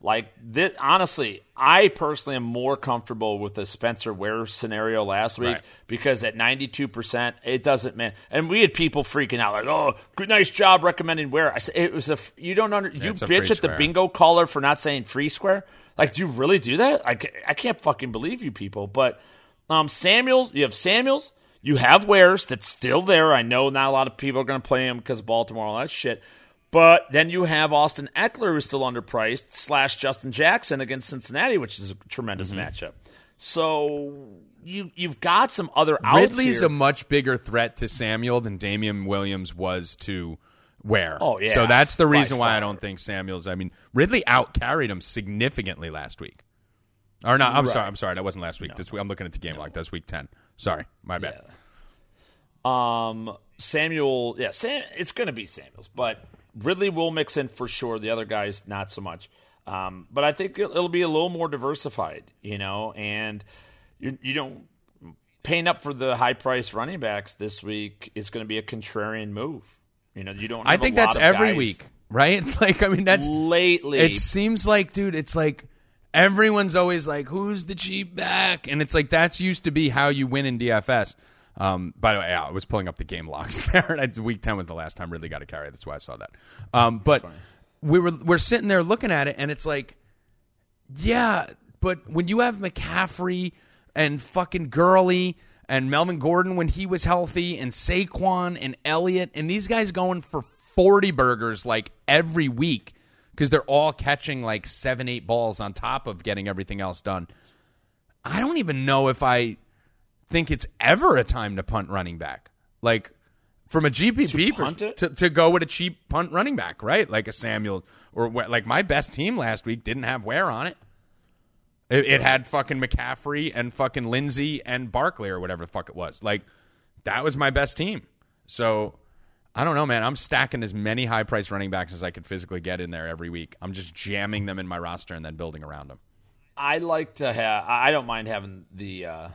Like this, honestly, I personally am more comfortable with the Spencer Ware scenario last week Right. because at ninety two percent, it doesn't man. And we had people freaking out like, "Oh, good, nice job recommending Ware." I said it was a you don't under you a free bitch at the bingo caller for not saying free square. Like, do you really do that? I, I can't fucking believe you people. But um, Samuels, you have Samuels, you have Wares that's still there. I know not a lot of people are going to play him because of Baltimore all that shit. But then you have Austin Ekeler, who's still underpriced, slash Justin Jackson against Cincinnati, which is a tremendous Mm-hmm. matchup. So you you've got some other outs Ridley's here. a much bigger threat to Samuel than Damien Williams was to Ware. Oh, yeah, So that's the by reason why I don't think Samuels. I mean, Ridley out carried him significantly last week. Or not? I'm sorry. I'm sorry. That wasn't last week. This week. I'm looking at the game log. That's week ten. Sorry, my bad. Um, Samuel, yeah, Sam, it's going to be Samuels, but Ridley will mix in for sure. The other guys, not so much. Um, but I think it'll, it'll be a little more diversified, you know, and you, you don't paying up for the high price running backs this week is going to be a contrarian move. You know, you don't. I think that's every guys week, right? Like, I mean, that's lately. It seems like, dude, it's like everyone's always like, "Who's the cheap back?" And it's like that's used to be how you win in DFS. Um, by the way, yeah, I was pulling up the game logs there. and it's- week ten was the last time Ridley got a carry. That's why I saw that. Um, but we were we're sitting there looking at it, and it's like, yeah, but when you have McCaffrey and fucking Gurley and Melvin Gordon when he was healthy and Saquon and Elliott and these guys going for 40 burgers like every week because they're all catching like seven, eight balls on top of getting everything else done. I don't even know if I think it's ever a time to punt running back. Like from a GPP punt pers- to, to go with a cheap punt running back, right? Like a Samuel or like my best team last week didn't have Ware on it. It, it had fucking McCaffrey and fucking Lindsay and Barkley or whatever the fuck it was. Like that was my best team. So I don't know, man. I'm stacking as many high priced running backs as I could physically get in there every week. I'm just jamming them in my roster and then building around them. I like to have. I don't mind having the. Uh,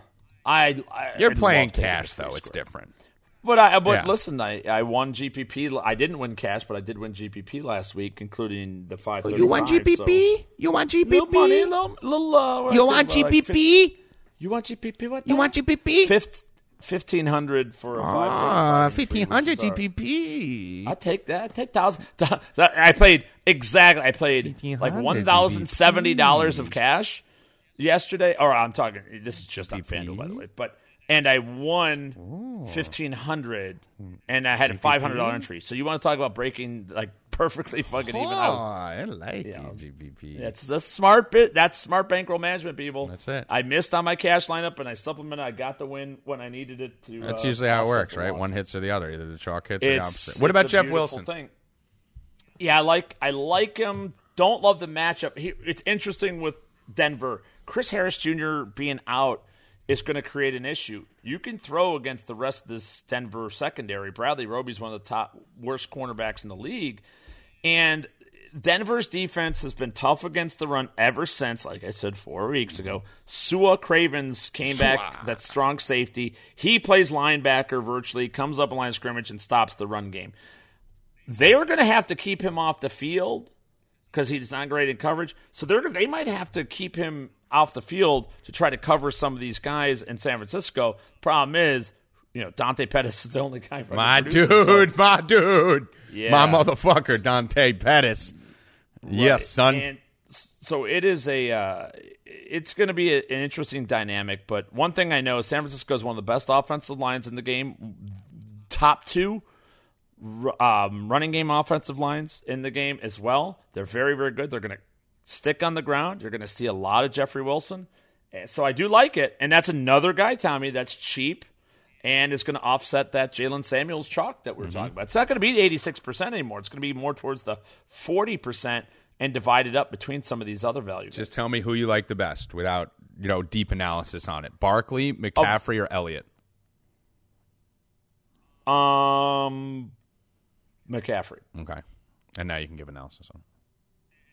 I, I You're I'd playing cash the free though. It's different. But I but Yeah. listen, I, I won GPP. I didn't win cash, but I did win GPP last week, including the five. You want GPP? You want GPP? Little money, little, little, uh, what You want said, like fif- GPP? you want GPP? What? You want? GPP? Fif- fifteen hundred for a five. Ah, fifteen hundred which is all right. GPP. I take that. I take thousand. I played exactly. I played like one thousand seventy dollars of cash yesterday. Or I'm talking. This is just on FanDuel, by the way. But and I won fifteen hundred, and I had a five hundred dollar entry. So you want to talk about breaking like perfectly fucking even? I was, I like it, GPP. that's that's smart bit. That's smart bankroll management, people. That's it. I missed on my cash lineup, and I supplemented. I got the win when I needed it to. That's uh, usually how it works, right? loss. One hits or the other. Either the chalk hits or the opposite. What about Jeff Wilson? Thing. Yeah, I like I like him. Don't love the matchup. He, it's interesting with Denver. Chris Harris Jr. being out is going to create an issue. You can throw against the rest of this Denver secondary. Bradley Roby's one of the top worst cornerbacks in the league, and Denver's defense has been tough against the run ever since, like I said four weeks ago. Sua Cravens came back, that strong safety. He plays linebacker virtually, comes up a line of scrimmage, and stops the run game. They are going to have to keep him off the field because he's not great in coverage. So they're they might have to keep him off the field to try to cover some of these guys in San Francisco. Problem is, you know, Dante Pettis is the only guy. My producing, so- dude, my dude, Yeah. my motherfucker, Dante Pettis. Yes, son. And so it is a. Uh, it's going to be a, an interesting dynamic. But one thing I know is San Francisco is one of the best offensive lines in the game. Top two um, running game offensive lines in the game as well. They're very very good. They're going to stick on the ground. You're going to see a lot of Jeffrey Wilson. So I do like it, and that's another guy, Tommy, that's cheap. And is going to offset that Jaylen Samuels chalk that we're talking about. It's not going to be 86% anymore. It's going to be more towards the 40%. and divide it up between some of these other values. Just tell me who you like the best without you know deep analysis on it. Barkley, McCaffrey, or Elliott. um, McCaffrey. Okay, and now you can give analysis on. it.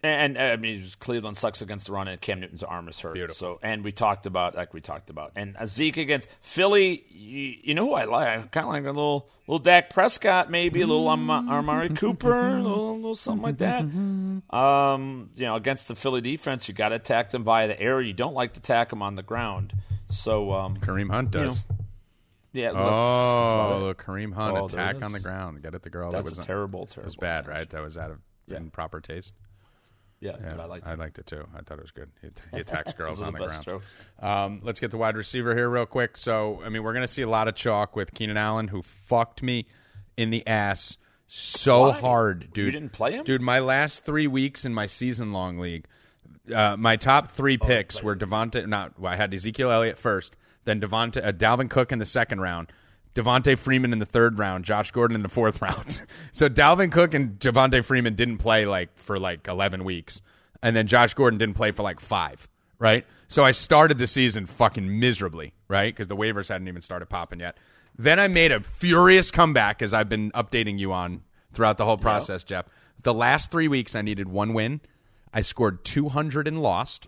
And, and I mean, Cleveland sucks against the run, and Cam Newton's arm is hurt. Beautiful. So, and we talked about like we talked about, and Zeke against Philly. You, you know who I like? I kind of like a little little Dak Prescott, maybe a little um, Amari Cooper, a little, little something like that. Um, you know, against the Philly defense, you got to attack them via the air. You don't like to attack them on the ground. So, um, Kareem Hunt You does. yeah, that's- that's about Oh, it. Kareem Hunt Oh, attack on the ground. Get at the girl. that's that was terrible, terrible. was bad, match. right? That was out of Yeah. in proper taste. Yeah, Yeah, but I like I liked it too. I thought it was good. He, he attacks girls on the the ground. Um, let's get the wide receiver here real quick. So, I mean, we're going to see a lot of chalk with Keenan Allen, who fucked me in the ass so Why? hard, dude. You didn't play him? dude. My last three weeks in my season long league, uh, my top three picks were Devonta. Not well, I had Ezekiel Elliott first, then Devonta, uh, Dalvin Cook in the second round. Devonta Freeman in the third round, Josh Gordon in the fourth round. so Dalvin Cook and Devonta Freeman didn't play like for like eleven weeks, and then Josh Gordon didn't play for like five. Right. So I started the season fucking miserably. Right, because the waivers hadn't even started popping yet. Then I made a furious comeback, as I've been updating you on throughout the whole process, Jeff. The last three weeks, I needed one win. I scored two hundred and lost.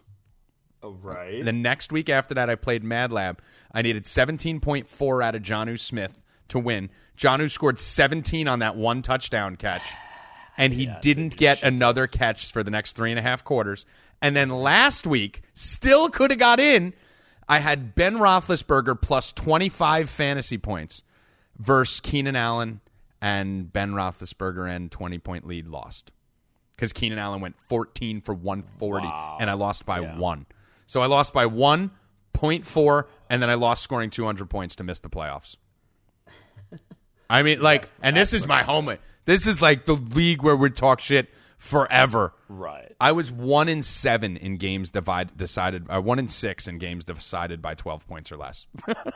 Oh, right. The next week after that, I played Mad Lab. I needed 17.4 out of Jonnu Smith to win. Jonnu scored 17 on that one touchdown catch, and he didn't get another catch for the next three and a half quarters. And then last week, still could have got in. I had Ben Roethlisberger plus 25 fantasy points versus Keenan Allen and Ben Roethlisberger and 20 point lead lost because Keenan Allen went 14 for 140 and I lost by one. So I lost by one point four, and then I lost scoring 200 points to miss the playoffs. I mean, like, and this is my home. This is like the league where we talk shit forever. Right. I was one in seven in games divide, decided. Uh, one in six in games decided by 12 points or less.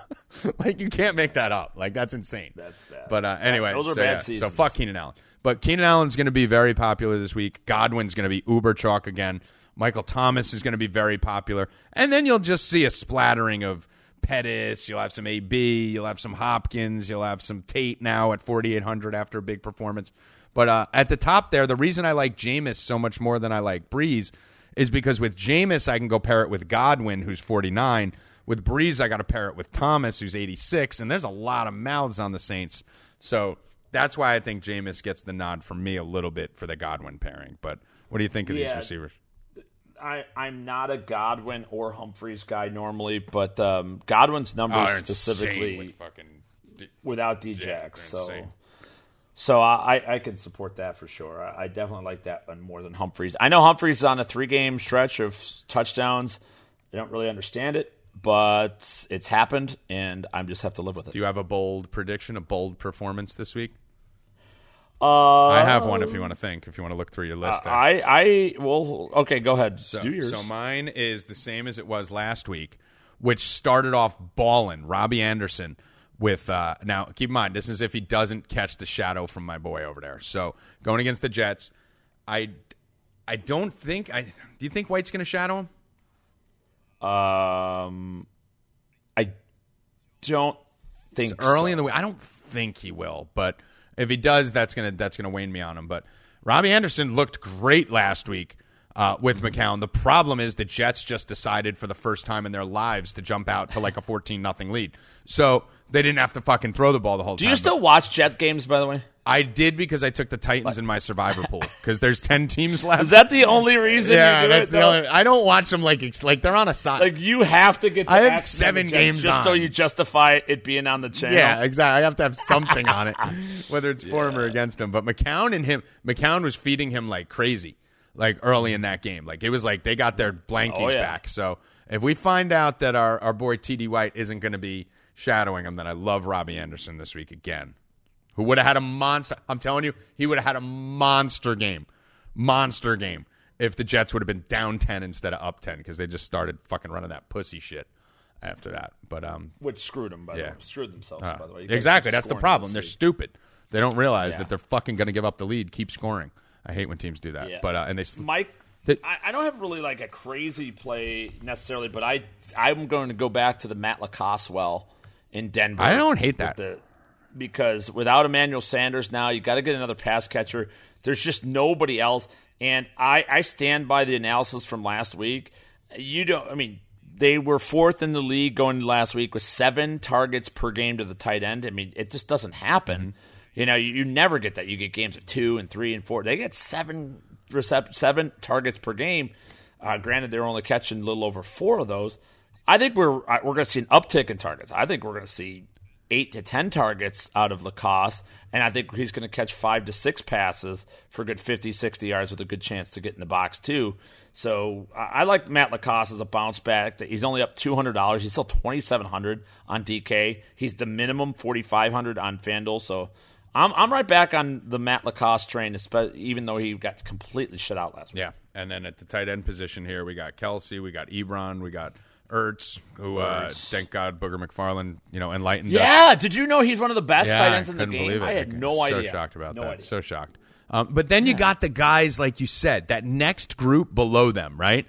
like you can't make that up. Like that's insane. That's bad. But uh, anyway, Those are so, bad yeah. So fuck Keenan Allen. But Keenan Allen's going to be very popular this week. Godwin's going to be uber chalk again. Michael Thomas is going to be very popular, and then you'll just see a splattering of Pettis. You'll have some AB. You'll have some Hopkins. You'll have some Tate now at 4,800 after a big performance. But uh, at the top there, the reason I like Jameis so much more than I like Brees is because with Jameis, I can go pair it with Godwin, who's 49. With Brees, I got to pair it with Thomas, who's 86. And there's a lot of mouths on the Saints. So that's why I think Jameis gets the nod from me a little bit for the Godwin pairing. But what do you think of these receivers? I, I'm not a Godwin or Humphries guy normally, but um, Godwin's numbers Oh, specifically with fucking. without Yeah, Djax. they're so, insane. so I, I I can support that for sure. I, I definitely like that one more than Humphries. I know Humphries is on a three game stretch of touchdowns. I don't really understand it, but it's happened, and I just have to live with it. Do you have a bold prediction, a bold performance this week? Uh, I have one if you want to think, if you want to look through your list there. I I well okay, go ahead. So, Do yours. so mine is the same as it was last week, which started off balling. Robbie Anderson with uh, now keep in mind this is if he doesn't catch the shadow from my boy over there. So going against the Jets, I I don't think I do you think White's going to shadow him? Um, I don't think early so. in the week. I don't think he will, but if he does, that's gonna that's gonna wane me on him. But Robbie Anderson looked great last week uh, with McCown. The problem is the Jets just decided for the first time in their lives to jump out to like a fourteen nothing lead, so they didn't have to fucking throw the ball the whole Do time. Do you still watch Jets games, by the way? I did because I took the Titans in my survivor pool because there's ten teams left. Is that the only reason? yeah, that's it, the though? only. I don't watch them like it's like they're on a side. Like you have to get. The I have seven of the Jets games just so you justify it being on the channel. Yeah, exactly. I have to have something on it, whether it's for him or against him. But McCown and him, McCown was feeding him like crazy, like early in that game. Like it was like they got their blankies Oh, yeah. back. So if we find out that our, our boy TD White isn't going to be shadowing him, then I love Robbie Anderson this week again. Who would have had a monster? I'm telling you, he would have had a monster game, monster game if the Jets would have been down ten instead of up ten because they just started fucking running that pussy shit after that. But um, which screwed them. By the way, screwed themselves. uh, by the way, You exactly. That's the problem. They're stupid. They don't realize Yeah. that they're fucking going to give up the lead, keep scoring. I hate when teams do that. Yeah. But uh, and they sl- Mike, The- I, I don't have really like a crazy play necessarily, but I I'm going to go back to the Matt LaCosse well in Denver. I don't hate that. the- because without Emmanuel Sanders now, you got to get another pass catcher. There's just nobody else, and I I stand by the analysis from last week. You don't. I mean. They were fourth in the league going last week with seven targets per game to the tight end. I mean, it just doesn't happen. You know, you, you never get that. You get games of two and three and four. They get seven recep- seven targets per game. Uh, granted, they're only catching a little over four of those. I think we're we're going to see an uptick in targets. I think we're going to see eight to ten targets out of LaCosse, and I think he's going to catch five to six passes for a good 50, 60 yards with a good chance to get in the box too. So I I like Matt LaCosse as a bounce back. He's only up two hundred dollars. He's still twenty seven hundred on DK. He's the minimum forty five hundred on Fanduel. So I'm I'm right back on the Matt LaCosse train, even though he got completely shut out last week. Yeah, and then at the tight end position here, we got Kelsey, we got Ebron, we got Ertz, who uh, Ertz. thank God Booger McFarland, you know, enlightened us. Yeah, did you know he's one of the best Yeah, tight ends in the game? I had no so idea. So shocked about no that. Idea. So shocked. Um, but then you got the guys, like you said, that next group below them, right?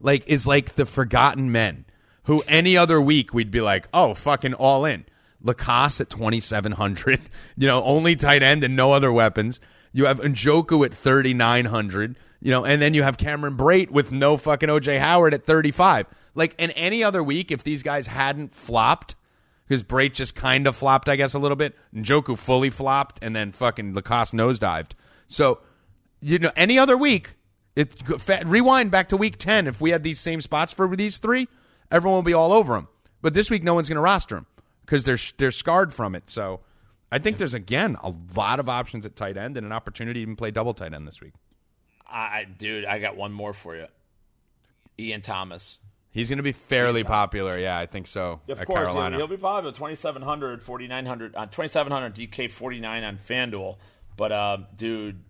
Like is like the forgotten men, who any other week we'd be like, oh, fucking all in. LaCosse at twenty seven hundred, you know, only tight end and no other weapons. You have Njoku at thirty nine hundred, you know, and then you have Cameron Brate with no fucking OJ Howard at thirty five. Like in any other week, if these guys hadn't flopped, because Brate just kind of flopped, I guess, a little bit. Njoku fully flopped, and then fucking LaCosse nosedived. So, you know, any other week, it rewind back to week ten. If we had these same spots for these three, everyone will be all over them. But this week, no one's going to roster them because they're they're scarred from it. So, I think there's again a lot of options at tight end and an opportunity to even play double tight end this week. I, dude, I got one more for you. Ian Thomas. He's going to be fairly popular. Yeah, I think so. Of at course, he'll, Carolina. he'll be popular. 2,700, 4,900, uh, 2,700 DK, 49 on FanDuel. But, uh, dude,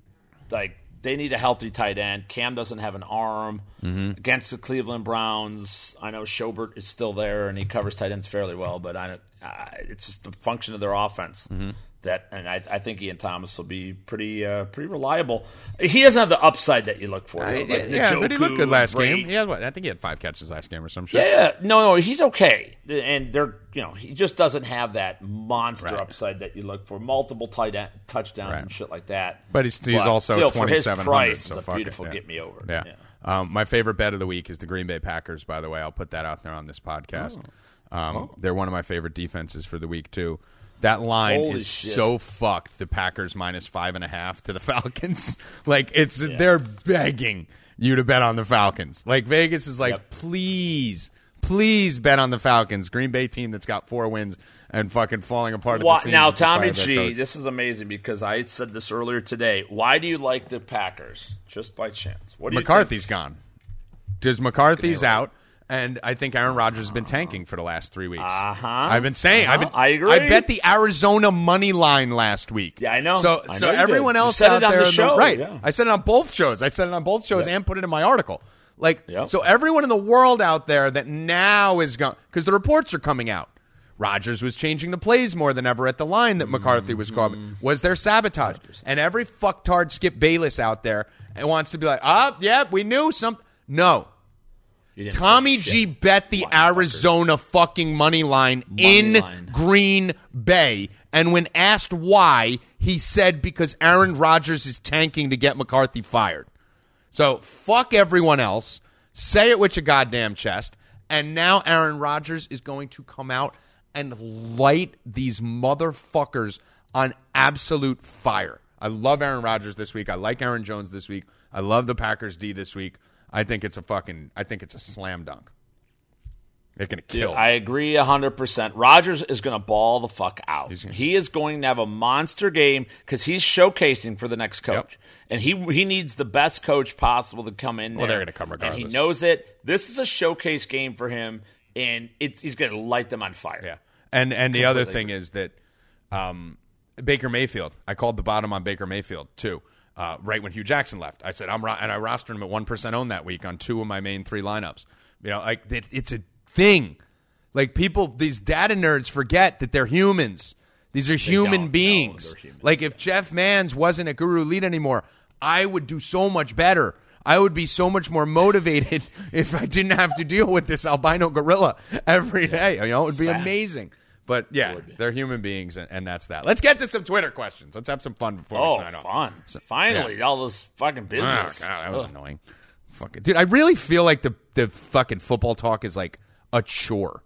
like, they need a healthy tight end. Cam doesn't have an arm Mm-hmm. against the Cleveland Browns. I know Schobert is still there and he covers tight ends fairly well, but I don't, uh, it's just the function of their offense. Mm-hmm. That and I, I think Ian Thomas will be pretty uh, pretty reliable. He doesn't have the upside that you look for. Uh, like yeah, but he looked good last Brady. game. He had what? I think he had five catches last game or some shit. Yeah, yeah. no, no, he's okay, and they're you know he just doesn't have that monster Right. upside that you look for, multiple tight end, touchdowns Right. and shit like that. But he's, he's But also still, for his 2700 price, so it's a fuck it, beautiful yeah. get me over. Yeah. Um, my favorite bet of the week is the Green Bay Packers, by the way. I'll put that out there on this podcast. Oh. Um, They're one of my favorite defenses for the week, too. That line Holy is shit. so fucked. The Packers minus five and a half to the Falcons. like, it's they're begging you to bet on the Falcons. Like, Vegas is like, Yep. please, please bet on the Falcons. Green Bay team that's got four wins and fucking falling apart at the now, Tommy G, this is amazing because I said this earlier today. Why do you like the Packers? Just by chance. What do you McCarthy's gone. Does McCarthy's out, and I think Aaron Rodgers has been tanking for the last three weeks. Uh-huh. I've been saying. I've been. Uh-huh. I agree. I bet the Arizona money line last week. Yeah, I know. So, I so know everyone did. Else said out it on there, the show, right? yeah. I said it on both shows. I said it on both shows and put it in my article. Like, Yep. so everyone in the world out there that now is going because the reports are coming out. Rodgers was changing the plays more than ever at the line that McCarthy was calling. Mm-hmm. Was there sabotage? And every fucktard Skip Bayless out there wants to be like, ah, yeah, we knew something. No, You didn't say Tommy. G bet the Arizona fucking money line Money in line. Green Bay. And when asked why, he said because Aaron Rodgers is tanking to get McCarthy fired. So fuck everyone else. Say it with your goddamn chest. And now Aaron Rodgers is going to come out and light these motherfuckers on absolute fire. I love Aaron Rodgers this week. I like Aaron Jones this week. I love the Packers D this week. I think it's a fucking I think it's a slam dunk. They're gonna Dude, kill. I agree 100%. Rodgers is going to ball the fuck out. gonna- he is going to have a monster game because he's showcasing for the next coach. And he he needs the best coach possible to come in Well, there. they're gonna come regardless. And he knows it. This is a showcase game for him, and it's, he's going to light them on fire. Yeah, and and the other thing is that um, Baker Mayfield. I called the bottom on Baker Mayfield too. Uh, right when Hue Jackson left, I said I'm ro- and I rostered him at one percent own that week on two of my main three lineups. You know, like it, it's a thing. Like people, these data nerds forget that they're humans. These are human beings. humans, like if Jeff Mans wasn't a GuruElite anymore, I would do so much better. I would be so much more motivated if I didn't have to deal with this albino gorilla every day. You know, it would be amazing. But yeah, they're human beings, and, and that's that. Let's get to some Twitter questions. Let's have some fun before Oh, we sign off. fun! Finally, all this fucking Oh, business. God, that was Ugh. annoying. Fucking dude, I really feel like the the fucking football talk is like a chore.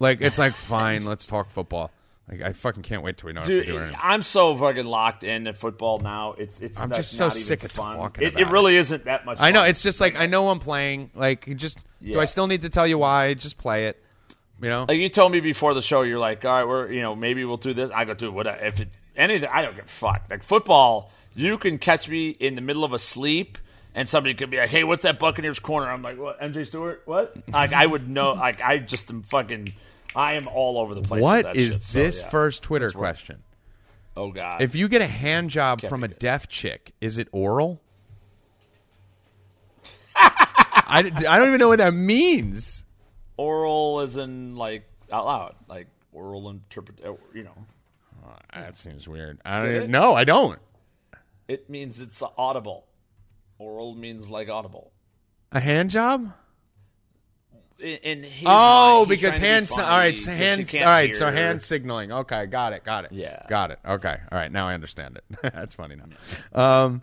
Like it's like fine, let's talk football. Like I fucking can't wait till we know Dude, what to do it. I'm so fucking locked into football now. It's it's. I'm just so sick of fun. talking It, it really isn't that much. I know fun. it's just like I know I'm playing. Like just do I still need to tell you why? Just play it. You know? like you told me before the show. You're like, all right, we're you know maybe we'll do this. I go, dude, whatever. If it anything, I don't give a fuck. Like football, you can catch me in the middle of a sleep. And somebody could be like, "Hey, what's that Buccaneers corner?" I'm like, "What? MJ Stewart? What?" Like, I would know. Like, I just am fucking. I am all over the place. What is what shit, so, this yeah. first Twitter That's what- question? Oh God! If you get a hand job from a good. deaf chick, is it oral? I, I don't even know what that means. Oral is in like out loud, like oral interpret. uh, You know, That seems weird. I don't even, no, I don't. it means it's audible. Oral means like audible. A hand job? In, in Oh, mind, because hand. All right, so hand. All right, so hand signaling. Okay, got it. Got it. Yeah. got it. Okay, all right. Now I understand it. That's funny now. Um,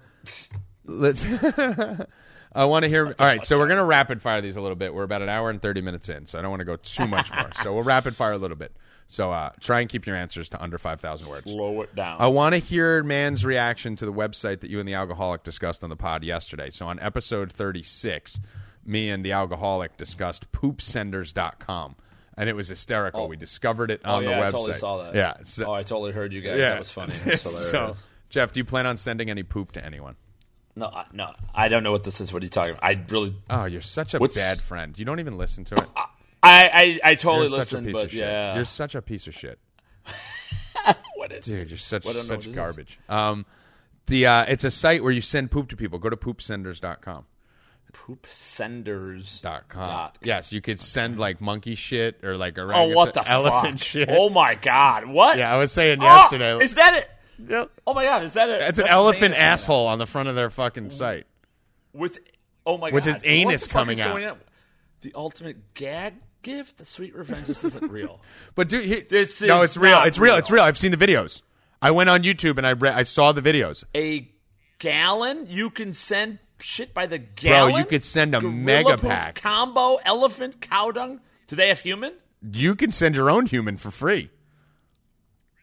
let's. I want to hear. All right, so we're gonna rapid fire these a little bit. We're about an hour and thirty minutes in, so I don't want to go too much more. So we'll rapid fire a little bit. So uh, try and keep your answers to under five thousand words. Slow it down. I want to hear man's reaction to the website that you and the alcoholic discussed on the pod yesterday. So on episode 36, me and the alcoholic discussed poopsenders.com. And it was hysterical. We discovered it oh on yeah, the I website. totally saw that. Yeah. So, oh, I totally heard you guys. yeah. That was funny. So. Jeff, do you plan on sending any poop to anyone? No, I- no, I don't know what this is. What are you talking about? I really, Oh, you're such a What's- bad friend. You don't even listen to it. I, I, I totally You're such a listen, piece but of shit. yeah, You're such a piece of shit. what is? Dude, you're such I don't know such garbage. Um, the uh, it's a site where you send poop to people. Go to poopsenders.com. Poop senders. dot com. Dot com. Yes, you could send like monkey shit or like Oh, what the elephant fuck? shit. Oh my god, what? yeah, I was saying Oh, yesterday. is that it? Yep. Oh my god, is that it? It's an elephant anus coming out? asshole on the front of their fucking site. with oh my god, With god, its anus what the fuck coming is out. on? The ultimate gag gift, the sweet revenge. This isn't real. But dude, he, This no, it's real. It's real. real. It's real. I've seen the videos. I went on YouTube and I re- I saw the videos. A gallon? You can send shit by the gallon. Bro, you could send a Gorilla mega pack. combo elephant cow dung. Do they have human? You can send your own human for free.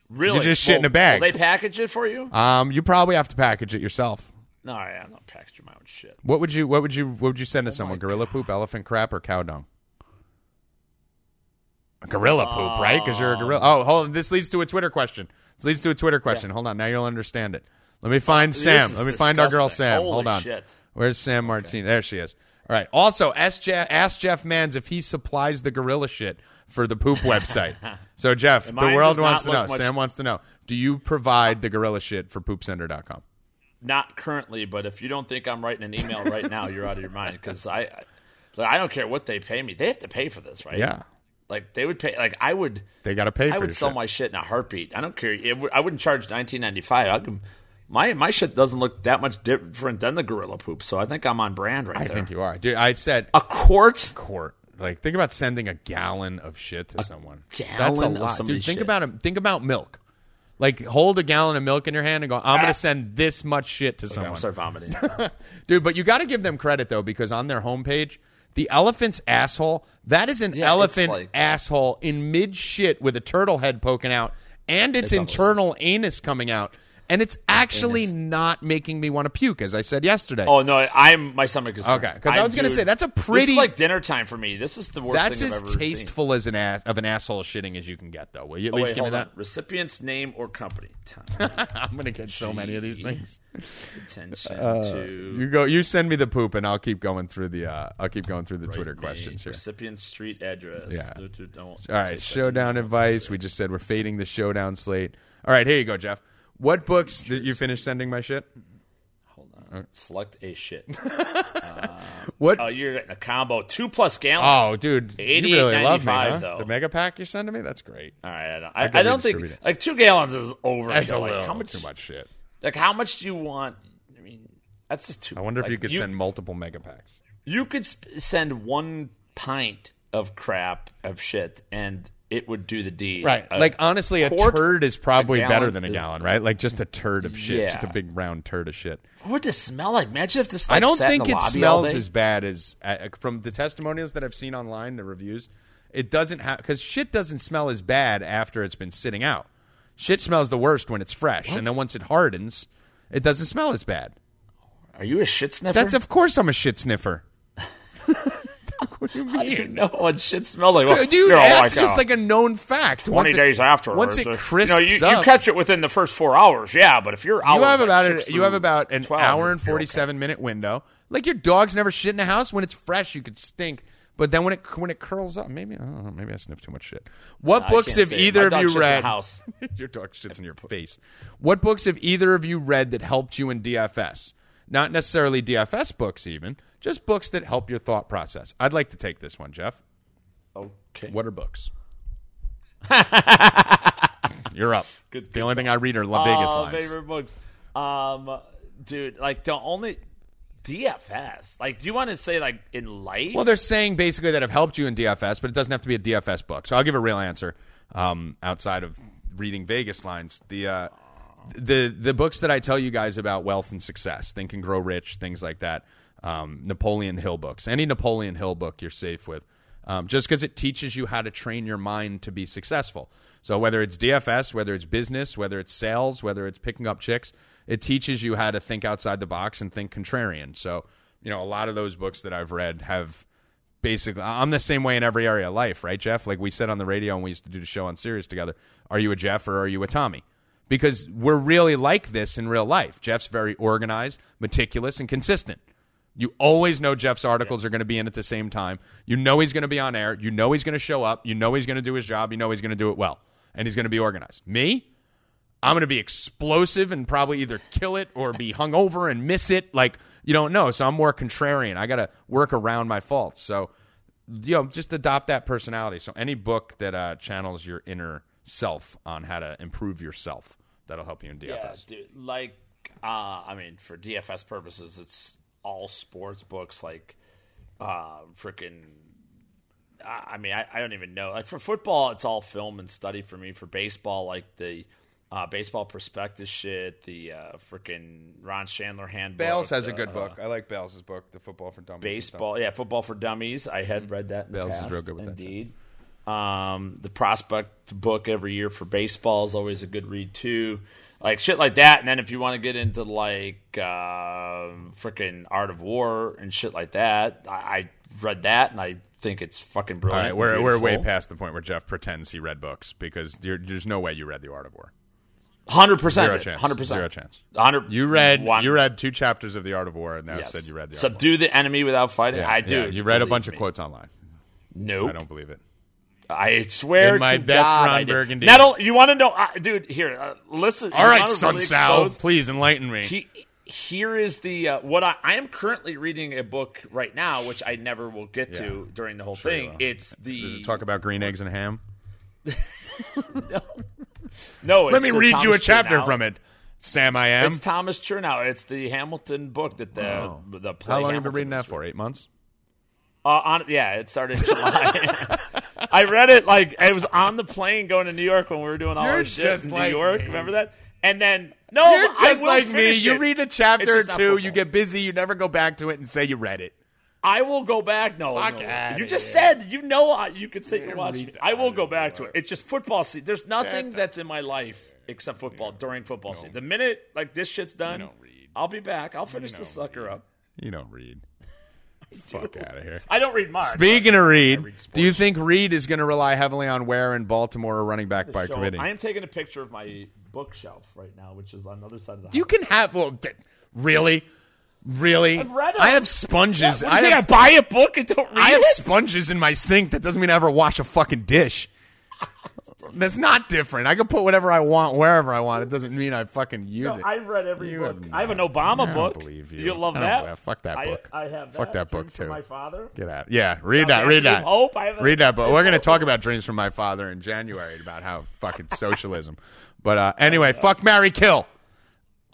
Really? just shit in a bag. Will they package it for you? Um, you probably have to package it yourself. no, yeah, I'm not packaging my own shit. What would you What would you What would you send to someone? Oh my Gorilla poop, elephant crap, or cow dung? Gorilla poop, right? Because you're a gorilla. Oh, hold on. This leads to a Twitter question. This leads to a Twitter question. Hold on. Now you'll understand it. Let me find Sam. Let me find our girl. Sam. Holy Hold on. shit. Where's Sam Martin? There she is. All right. Also, ask Jeff, ask Jeff Mans if he supplies the gorilla shit for the poop website. So, Jeff, the world wants to know. much- Sam wants to know. Do you provide the gorilla shit for poopsender.com? Not currently, but if you don't think I'm writing an email right now, you're out of your mind. Because I, I, don't care what they pay me. They have to pay for this, right? Yeah. Like they would pay. Like I would. They got to pay for I would sell shit. my shit in a heartbeat. I don't care. It w- I wouldn't charge 19.95. I can, my my shit doesn't look that much different than the gorilla poop. So I think I'm on brand right I there. think you are. Dude, I said a quart. quart. Like, think about sending a gallon of shit to someone. That's a gallon of lot, dude. Think shit. about it. Think about milk. Like, hold a gallon of milk in your hand and go, "I'm going to ah. send this much shit to I'm someone." gonna start vomiting. Dude, but you got to give them credit though because on their homepage, the elephant's asshole, that is an Yeah, elephant like- asshole in mid shit with a turtle head poking out and its It's internal anus coming out. And it's actually not making me want to puke, as I said yesterday. oh no, I'm my stomach is Okay, 'cause I was gonna say, that's a This pretty- is like dinner time for me. This is the worst. That's thing as I've ever seen. tasteful as an ass of an asshole shitting as you can get, though. Will you at Oh, least wait, give me that? on. Recipient's name or company. Time. I'm gonna get so many of these things. Attention Uh, to You go. You send me the poop, and I'll keep going through the. Uh, I'll keep going through the Twitter Name, questions here. Recipient street address. Yeah. All right, showdown advice. We just said we're fading the showdown slate. All right, here you go, Jeff. What books did you finish sending my shit? Hold on. Uh, Select a shit. Uh, what? Oh, you're getting a combo two plus gallons. oh, dude, you really love me, huh? though. The mega pack you're sending me? That's great. All right, I don't, I I, don't think like two gallons is over. That's a like, how much, too much shit. Like how much do you want? I mean, That's just too. I wonder if you could send multiple mega packs. You could sp- send one pint of crap of shit, and it would do the deed. Right. A like honestly, a quart, turd is probably better than a is- gallon, right? Like just a turd of shit, just a big round turd of shit. What this smell like? Imagine if this. I don't think it smells as bad as uh, from the testimonials that I've seen online, the reviews. It doesn't have because shit doesn't smell as bad after it's been sitting out. Shit smells the worst when it's fresh, and then once it hardens, it doesn't smell as bad. Are you a shit sniffer? That's of course I'm a shit sniffer. How do you know what shit smells like? Well, Dude, you know, that's like, just uh, like a known fact. Twenty it- days after. once it you crisps know, you, up, you catch it within the first four hours. Yeah, but if you're you have like about a, you have about an 12, hour and okay. forty seven minute window. Like your dog's never shit in a house. When it's fresh, you could stink. But then when it when it curls up, maybe I don't know, maybe I sniff too much shit. What I books have either of you read? the house. your dog shits in your face. What books have either of you read that helped you in DFS? Not necessarily DFS books, even just books that help your thought process. I'd like to take this one, Jeff. Okay. What are books? You're up. Good- the only thing I read are La Vegas Uh, lines. Favorite books, um, dude. Like the only DFS. Like, do you want to say like in life? Well, they're saying basically that have helped you in DFS, but it doesn't have to be a DFS book. So I'll give a real answer. Um, outside of reading Vegas lines, the uh, the the books that I tell you guys about wealth and success, Think and Grow Rich, things like that. Um, Napoleon Hill books, any Napoleon Hill book, you're safe with. Um, just because it teaches you how to train your mind to be successful. So whether it's DFS, whether it's business, whether it's sales, whether it's picking up chicks, it teaches you how to think outside the box and think contrarian. So you know, a lot of those books that I've read have basically I'm the same way in every area of life, right, Jeff? Like we said on the radio and we used to do the show on Sirius together. Are you a Jeff or are you a Tommy? Because we're really like this in real life. Jeff's very organized, meticulous, and consistent. You always know Jeff's articles are going to be in at the same time. You know he's going to be on air. You know he's going to show up. You know he's going to do his job. You know he's going to do it well. And he's going to be organized. Me, I'm going to be explosive and probably either kill it or be hungover and miss it. Like, you don't know. So I'm more contrarian. I got to work around my faults. So, you know, just adopt that personality. So any book that uh, channels your inner self on how to improve yourself, that'll help you in DFS. Yeah, dude. Like, uh, I mean, for DFS purposes, it's all sports books. Like, uh, freaking. I I mean, I, I don't even know. Like for football, it's all film and study for me. For baseball, like the uh, baseball prospectus shit, the uh, freaking Ron Shandler handbook. Bales has a uh, good book. I like Bales' book, The Football for Dummies. baseball. Yeah, football for dummies. I had read that. In the Bales is real good with that indeed. Um, the prospect book every year for baseball is always a good read too. Like shit like that, and then if you want to get into like uh, freaking Art of War and shit like that, I, I read that and I think it's fucking brilliant. right, and we're, we're way past the point where Jeff pretends he read books because there's no way you read The Art of War. Hundred percent, Zero chance. hundred percent, Zero chance. Hundred. You read one, you read two chapters of The Art of War and now yes. said you read The Art of War. Subdue the enemy without fighting. Yeah, I do. yeah, you read a bunch of me. quotes online. Nope. I don't believe it. I swear In my to best God, Ron Burgundy. Not only, you want to know, uh, dude. Here, uh, listen. All right, Sun really Sal, please enlighten me. He, here is the uh, what I, I am currently reading a book right now, which I never will get to during the whole Sure thing. It's Does the it talk about green eggs and ham? no. no. Let me read you a chapter Chernow. from it. Sam, I am. It's Thomas Chernow. It's the Hamilton book that the the play How long have you been reading that for? Eight months? Uh, on, yeah, it started in July. I read it like I was on the plane going to New York when we were doing all You're our shit in like New York. me. Remember that? And then no, You're just like me. finish You read a chapter or two, you get busy, you never go back to it and say you read it. I will go back. No, Fuck no. you just here. said you know I- you could sit and watch. it. I will go back to it. It's just football season. There's nothing That- that's in my life except football during football season. The minute like this shit's done. I'll be back. I'll finish this sucker read. up. You don't read. Fuck out of here. I don't read much. Speaking of Reed, read do you think Reed is going to rely heavily on Ware and Baltimore or running back by So, committee? I am taking a picture of my bookshelf right now, which is on the other side of the house. You can have well, really, really. I've read 'em. I have sponges. What, I think I buy a book and don't read I have it? sponges in my sink. That doesn't mean I ever wash a fucking dish. That's not different. I can put whatever I want wherever I want. It doesn't mean I fucking use it. I've read every You book. have I have an. Obama I book. believe you. You'll love I that. believe- fuck that book. I, have that. Fuck that book, Dreams from too. My father. Get out. Yeah, read Now, that. Read that. Hope, I read that book. We're going to talk about dreams from my father in January about how fucking socialism. But uh, anyway, fuck Mary Kill.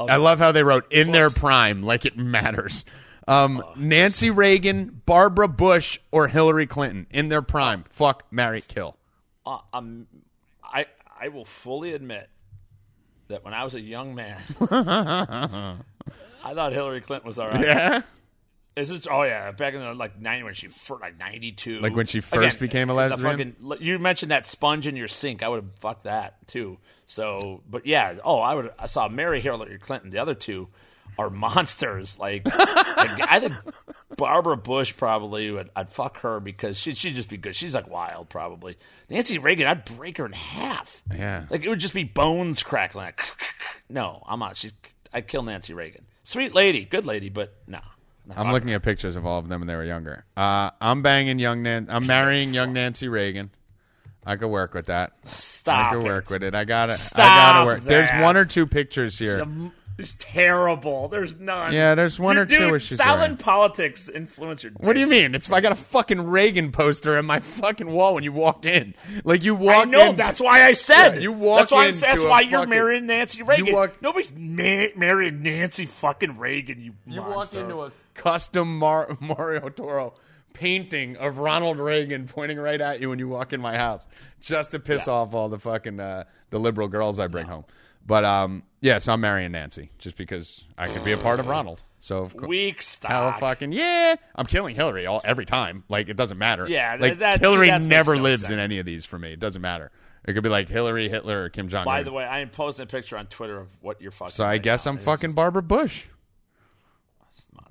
I love how they wrote in their prime, like it matters. Um, Nancy Reagan, Barbara Bush, or Hillary Clinton in their prime. Fuck, marry, kill. Uh, um, I I will fully admit that when I was a young man, I thought Hillary Clinton was all right. Yeah, Is it? Oh yeah, back in the like ninety when she fir- like ninety two, Like when she first became a lesbian? fucking- you mentioned that sponge in your sink. I would have fucked that too. So, but yeah. Oh, I would. I saw Mary Hillary Clinton. The other two are monsters. Like, like, I think Barbara Bush probably would. I'd fuck her because she she'd just be good. She's like wild probably. Nancy Reagan, I'd break her in half. Yeah. like it would just be bones crackling. Like, no, I'm not. She's. I'd kill Nancy Reagan. Sweet lady, good lady, but no. no I'm looking at pictures of all of them when they were younger. Uh, I'm banging young Nan. I'm marrying young Nancy Reagan. I could work with that. Stop. I could work with it. I got it. I gotta work. There's one or two pictures here. It's terrible. There's none. Yeah, there's one You- or two dude, where she's style wearing- politics influence your. What do you mean? It's I got a fucking Reagan poster in my fucking wall when you walk in. Like you walk I know. in. That's why I said. Yeah, you walk That's why. into That's a why you're fucking- marrying Nancy Reagan. walk- Nobody's ma- marrying Nancy fucking Reagan. You. You monster. walk into a custom Mar- Mario Toro painting of Ronald Reagan pointing right at you when you walk in my house, just to piss off all the fucking uh, the liberal girls I bring home. But um, yeah, so I'm marrying Nancy just because I could be a part of Ronald. So of course, weak hell fucking yeah, I'm killing Hillary all every time. Like it doesn't matter. Yeah, like Hillary never no lives in any of these for me. It doesn't matter. It could be like Hillary, Hitler, or Kim Jong. By the way, I am posting a picture on Twitter of what you're fucking. so I guess now, I'm fucking Barbara Bush.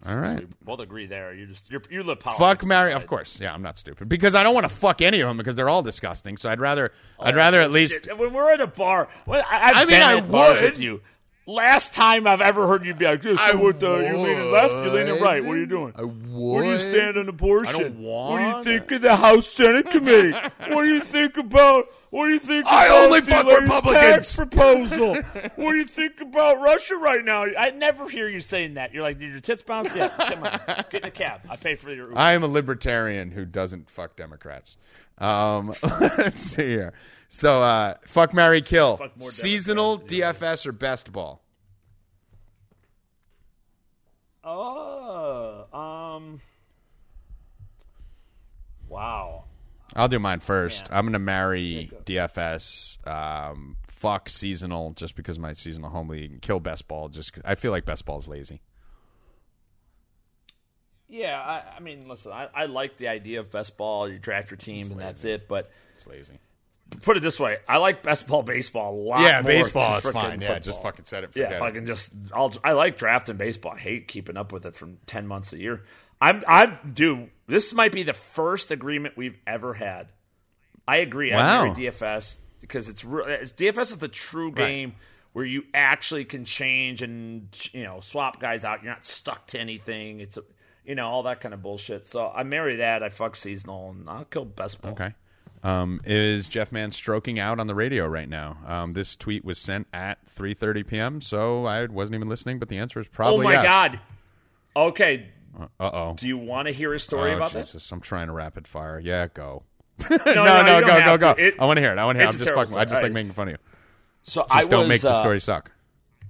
All right. We both agree there. You just you're, you live politics. fuck Mary of course yeah i'm not stupid because i don't want to fuck any of them because they're all disgusting so i'd rather i'd oh, rather at least Shit, When we're at a bar, well, I, I mean, I would. with you. Last time I've ever heard you be like, "So I what? Uh, you leaning left? You leaning would. right? What are you doing? I would. Where do you would. stand on abortion? I don't want What do you think of the House Senate committee? what do you think about? What do you think I about only the fuck Republicans. tax proposal? what do you think about Russia right now? I never hear you saying that. You're like, "Did your tits bounce? Yeah, come on, get in a cab. I pay for your." Uber. i am a libertarian who doesn't fuck democrats um let's see here so uh fuck mary kill Fuck more seasonal dfs or best ball Oh, um, wow. i'll do mine first i'm gonna marry dfs um fuck seasonal just because my seasonal home league kill best ball just i feel like best ball's lazy Yeah, I, I mean, listen, I, I like the idea of best ball. You draft your team, and that's it. But it's lazy put it this way, I like best ball baseball a lot. yeah baseball is fine frickin' yeah just fucking set it Yeah, forget I can just, I'll, I like drafting baseball. I hate keeping up with it from ten months a year. I'm, I do. This might be the first agreement we've ever had. I agree. Wow. I agree DFS because it's, re- it's DFS is the true game where you actually can change and you know swap guys out. You're not stuck to anything. It's a, you know all that kind of bullshit. So I marry that. I fuck seasonal and I'll kill best ball. Okay. Um, is Jeff Mans stroking out on the radio right now? Um, this tweet was sent at 3:30 p.m., so I wasn't even listening. But the answer is probably. Oh my yes. god. Okay. Uh oh. Do you want to hear a story oh about this? I'm trying to rapid fire. Yeah, go. No, no, no, don't go, go, go. It- I want to hear it. I want to hear. it. I'm just fucking. I just like making fun of you. So I Just don't was, make the uh, story suck.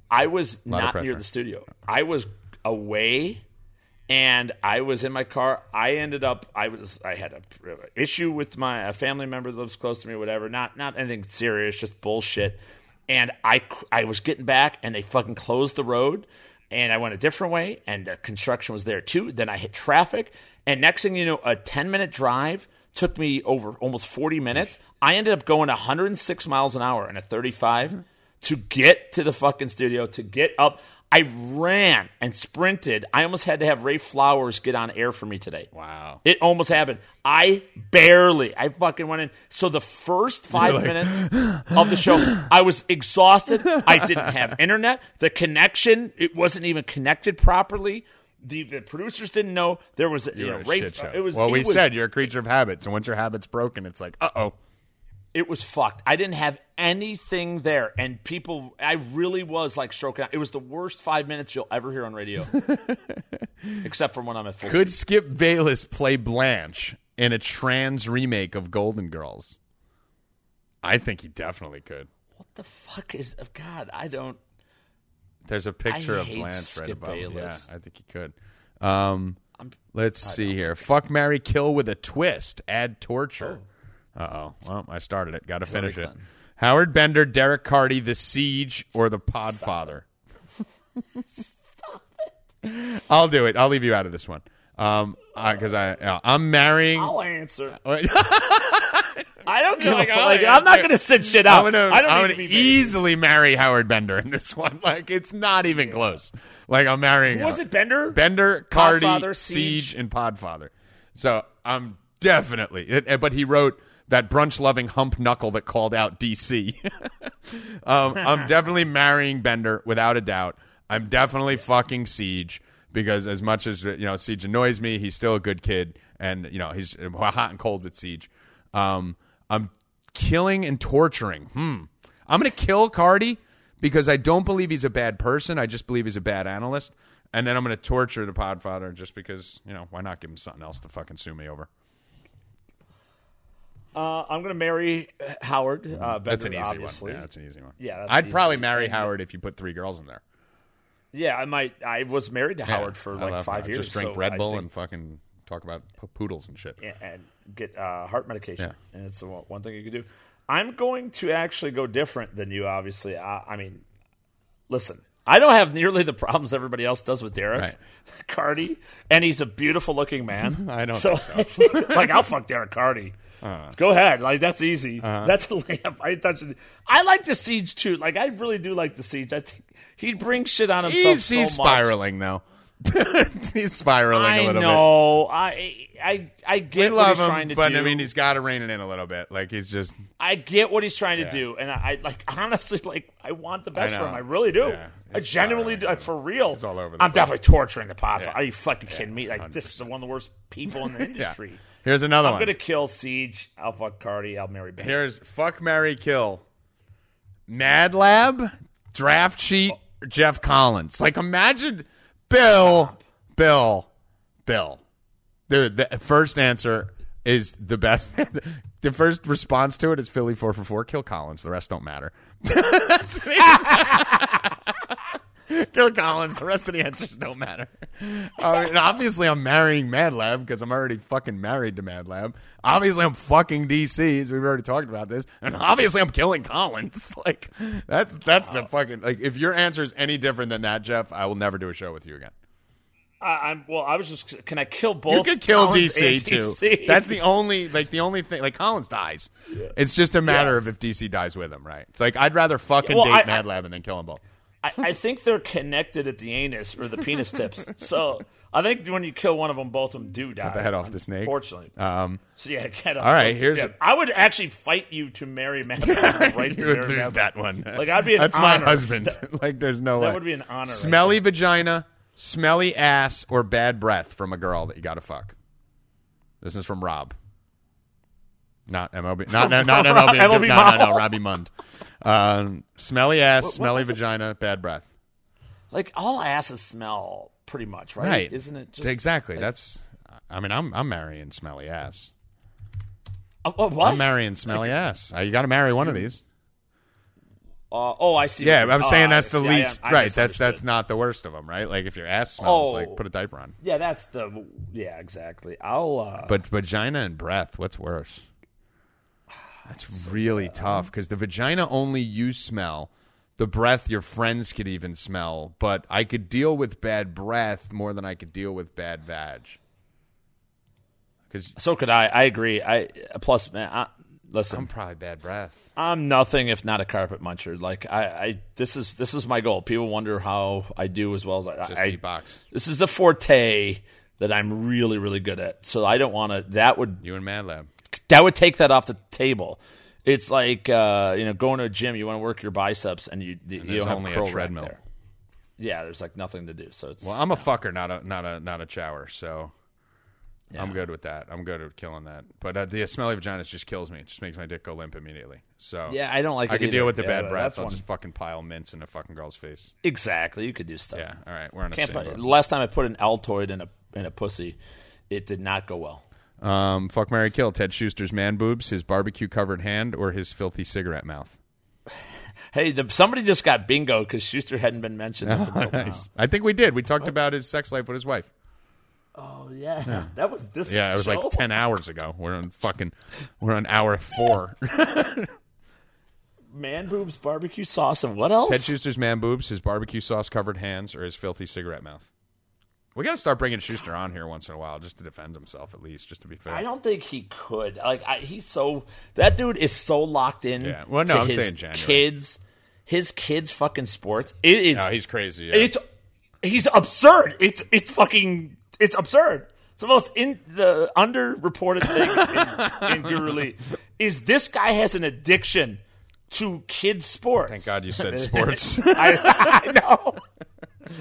I was not near the studio. I was away, and I was in my car. I ended up. I was. I had a issue with my a family member that lives close to me. Whatever. Not not anything serious. Just bullshit. And I I was getting back, and they fucking closed the road. And I went a different way, and the construction was there too. Then I hit traffic, and next thing you know, a ten minute drive took me over almost forty minutes. I ended up going 106 miles an hour in a 35 mm-hmm. to get to the fucking studio, to get up. I ran and sprinted. I almost had to have Ray Flowers get on air for me today. Wow. It almost happened. I barely. I fucking went in. So the first five like- minutes of the show, I was exhausted. I didn't have internet. The connection, it wasn't even connected properly. The, the producers didn't know there was. You, You know, a Ray. shit show. It was. well, it we was- said you're a creature of habits, and once your habit's broken, it's like, uh oh. It was fucked. I didn't have anything there, and people, I really was like stroking out. It was the worst five minutes you'll ever hear on radio, except for when I'm at full. Could Skip Bayless play Blanche in a trans remake of Golden Girls? I think he definitely could. What the fuck is? oh, God, I don't. There's a picture I of Blanche right Skip above. him. Yeah, Bayless. I think he could. Um, let's see here. Fuck Mary Kill with a twist. Add torture. Uh oh. Well, I started it. Got to finish it. Howard Bender, Derek Carty, The Siege, or The Podfather. I'll do it. I'll leave you out of this one. Um, because I, uh, I'm marrying. I'll answer. I'm don't give Like, like, I'm not going to sit shit out. gonna, I don't I'm gonna easily marry Howard Bender in this one. Like it's not even close. Like I'm marrying. Was it Bender? Bender, Carty, Podfather, Siege. Siege. and Podfather. So I'm definitely. It, it- but he wrote that brunch-loving hump knuckle that called out DC. um, I'm definitely marrying Bender without a doubt. I'm definitely fucking Siege because as much as you know Siege annoys me, he's still a good kid, and you know he's hot and cold with Siege. Um, I'm killing and torturing. Hmm. I'm gonna kill Carty because I don't believe he's a bad person. I just believe he's a bad analyst. And then I'm going to torture the Podfather just because, you know, why not give him something else to fucking sue me over? Uh, I'm going to marry Howard. Uh, Bender, That's an easy obviously. one. Yeah, that's an easy one. Yeah, that's I'd probably marry Howard if you put three girls in there. Yeah, I might. I was married to Howard for like five Howard. years. Just drink so Red Bull think- and fucking talk about poodles and shit. and, and get uh, heart medication. Yeah. And it's the one one thing you can do. I'm going to actually go different than you. Obviously, I, I mean, listen, I don't have nearly the problems everybody else does with Derek Right. Carty, and he's a beautiful looking man. I don't so, think like, I'll fuck Derek Carty. Uh-huh. Go ahead, like that's easy. That's a layup. I touch it. I like the siege too. Like I really do like the siege. I think he brings shit on himself. He's, so he's spiraling, though. he's spiraling I a little bit. know. I I I We get what love he's him, trying to do. but do. I mean, he's got to rein it in a little bit. Like he's just I get what he's trying to Yeah. do, and I, I like honestly like I want the best for know. him. I really do. Yeah, I it's uh, genuinely do. Like, for real. It's all over the I'm place. definitely torturing the pod. Yeah. Are you fucking kidding me? Like this is 100%. one of the worst people in the industry. here's another one. I'm one. gonna kill Siege. I'll fuck Carty. I'll marry Ben. Here's fuck Mary Kill. Mad Lab, draft sheet, oh. Jeff Collins. Like imagine Bill, Bill, Bill. The first answer is the best. the first response to it is Philly four for four. Kill Collins. The rest don't matter. Kill Collins. The rest of the answers don't matter. I mean, obviously, I'm marrying Mad Lab because I'm already fucking married to Mad Lab. Obviously, I'm fucking DC. As we've already talked about this, and obviously, I'm killing Collins. Like that's that's the fucking like. If your answer is any different than that, Jeff, I will never do a show with you again. I, I'm well. I was just. Can I kill both? You could kill Collins DC too. DC? That's the only like the only thing. Like Collins dies. It's just a matter Yes. of if DC dies with him, right? It's like I'd rather fucking well, date I- Mad Lab and then kill them both. I, I think they're connected at the anus or the penis tips. So I think when you kill one of them, both of them do die. Cut the head off the snake. Unfortunately. Um, So yeah, get All right, here's- Yeah, I would actually fight you to marry Matt. right you would lose Matt. that one. Like, I'd be an That's my honor. husband. like there's no that way. would be an honor right Smelly vagina, smelly ass, or bad breath from a girl that you got to fuck. This is from Rob. Not MLB. Not, not, not Rob- MLB. No, MLB no, no, Robbie Mund. Um, smelly ass, what smelly was it? vagina, bad breath. Like all asses smell pretty much, right? Right. Isn't it? Just, exactly. like- That's. I mean, I'm I'm marrying smelly ass. Uh, what? I'm marrying smelly ass. Uh, you got to marry one of these. Uh, oh, I see. Yeah, I'm saying Oh, that's the see. Least I right. That's that's not the worst of them, right? Like if your ass smells, Oh. like put a diaper on. Yeah, that's the. Yeah, exactly. I'll. Uh, But vagina and breath, what's worse? That's really tough because the vagina only you smell. The breath your friends could even smell, but I could deal with bad breath more than I could deal with bad vag. Because so could I. I agree. I plus, man. I, listen, I'm probably bad breath. I'm nothing if not a carpet muncher. Like I, I this is this is my goal. People wonder how I do as well as I. Just I eat box. This is a forte that I'm really really good at. So I don't want to. That would You and Mad Lab. That would take that off the table. It's like uh, you know going to a gym. You want to work your biceps, and you you there's don't have only a treadmill. there. Yeah, there's like nothing to do. So it's Well, I'm a fucker, not a not a not a chower. So I'm good with that. I'm good at killing that. But uh, the smelly vagina just kills me. It just makes my dick go limp immediately. So yeah. I don't like. I it can either. deal with the Yeah, bad breath. I'll one- just fucking pile mints in a fucking girl's face. exactly. You could do stuff. Yeah. All right. We're on a Can't last time I put an Altoid in a in a pussy, it did not go well. Um, fuck Mary Kill. Ted Schuster's man boobs, his barbecue covered hand, or his filthy cigarette mouth. Hey, the, somebody just got bingo because Schuster hadn't been mentioned. now. Nice. I think we did. We talked about his sex life with his wife. Oh yeah. that was this. Yeah, it was like ten hours ago. We're on fucking. We're on hour four. man boobs, barbecue sauce, and what else? Ted Schuster's man boobs, his barbecue sauce covered hands, or his filthy cigarette mouth. We got to start bringing Schuster on here once in a while just to defend himself, at least, just to be fair. I don't think he could. Like I, he's so that dude is so locked in. Yeah. Well, no, I'm his saying January. kids, his kids fucking sports. It is. No, he's crazy. Yeah. It's he's absurd. It's it's fucking it's absurd. It's the most in the underreported thing in, in GuruElite is this guy has an addiction to kids sports. Thank God you said sports. I, I know.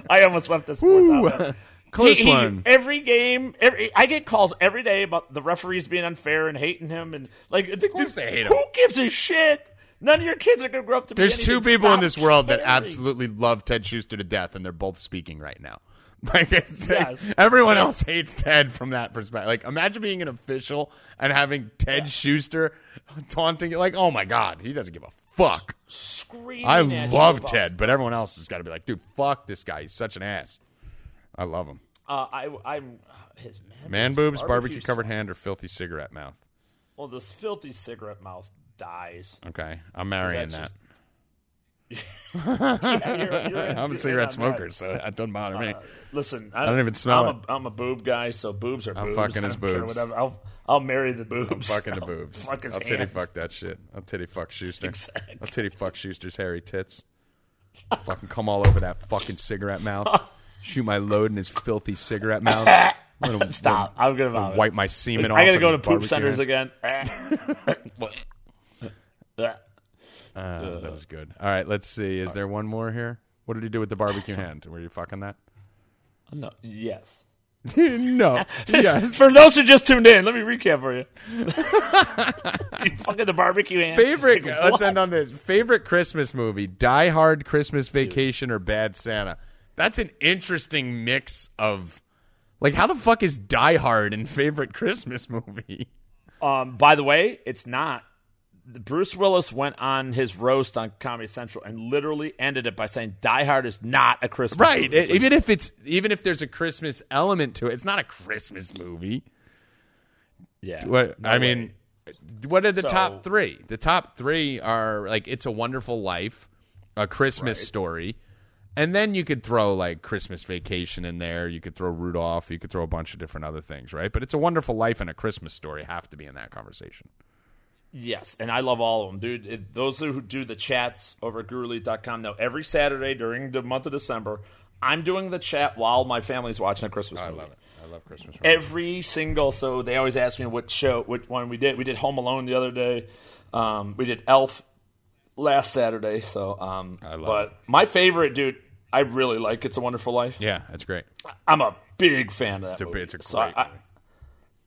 I almost left this sports out. Close He- he- one. every game, every I get calls every day about the referees being unfair and hating him, and like, of course they hate who him. gives a shit? None of your kids are going to grow up to be. There's two people in this world that absolutely love Ted Schuster to death, and they're both speaking right now. Like, Yes. everyone else hates Ted from that perspective. Like, imagine being an official and having Ted Schuster taunting you. Like, oh my god, he doesn't give a fuck. Screaming I love Ted, but everyone else has got to be like, dude, fuck this guy. He's such an ass. I love him. Uh, I, I'm his man, Man boobs, barbecue covered hand, or filthy cigarette mouth. Well, this filthy cigarette mouth dies. Okay, I'm marrying that. just- Yeah, you're- you're in- I'm a cigarette smoker, that. so that doesn't bother me. Listen, I, don't even smell I'm it. A, I'm a boob guy, so boobs are I'm boobs. fucking I his boobs. Whatever. I'll I'll marry the boobs. I'm fucking the I'll boobs. Fuck his I'll titty hand. fuck that shit. I'll titty fuck Schuster. Exactly. I'll titty fuck Schuster's hairy tits. fucking come all over that fucking cigarette mouth. Shoot my load in his filthy cigarette mouth. Let him- Stop. I'm gonna let him vomit. wipe my semen off. I gotta go to poop senders hand. again. Uh, that was good. All right, let's see. Is there one more here? What did he do with the barbecue hand? Were you fucking that? no. Yes. no. yes. For those who just tuned in, let me recap for you. you fucking the barbecue hand. Favorite. Like, let's end on this. Favorite Christmas movie: Die Hard, Christmas Vacation, or Bad Santa. That's an interesting mix of. Like, how the fuck is Die Hard and favorite Christmas movie? Um, by the way, it's not. Bruce Willis went on his roast on Comedy Central and literally ended it by saying Die Hard is not a Christmas Right. movie. Right. even if it's even if there's a Christmas element to it, it's not a Christmas movie. Yeah. What No I way. mean, what are the So- top three? The top three are like "It's a Wonderful Life," a Christmas story, and then you could throw like Christmas Vacation in there. You could throw Rudolph. You could throw a bunch of different other things, right? But "It's a Wonderful Life" and a Christmas story have to be in that conversation. Yes, and I love all of them, dude. It, those who do the chats over at GuruElite.com know every Saturday during the month of December, I'm doing the chat while my family's watching a Christmas movie. I love it. I love Christmas. Every single, so they always ask me what show, which one we did. We did Home Alone the other day. Um, we did Elf last Saturday. So, um, I love but it. my favorite, dude, I really like It's a Wonderful Life. yeah, that's great. I'm a big fan of that It's a, movie. it's a great. So I- movie.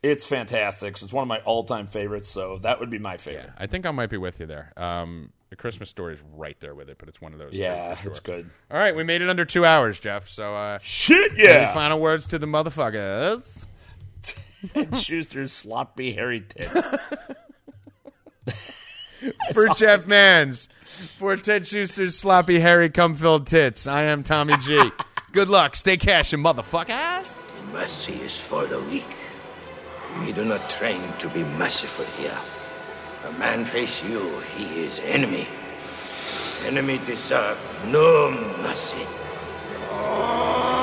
it's fantastic. It's one of my all-time favorites. So that would be my Yeah, favorite. I think I might be with you there. Um, the Christmas story is right there with it, but it's one of those. Yeah, sure. it's good. All right, we made it under two hours, Jeff. So, uh, Shit, any yeah. final words to the motherfuckers? Schuster's sloppy hairy tits. For Jeff Mans, for Ted Schuster's sloppy, hairy, cum-filled tits, I am Tommy G. Good luck. Stay cashing, motherfuckers. Mercy is for the weak. We do not train to be merciful here. A man face you, he is enemy. Enemy deserve no mercy. Ain't,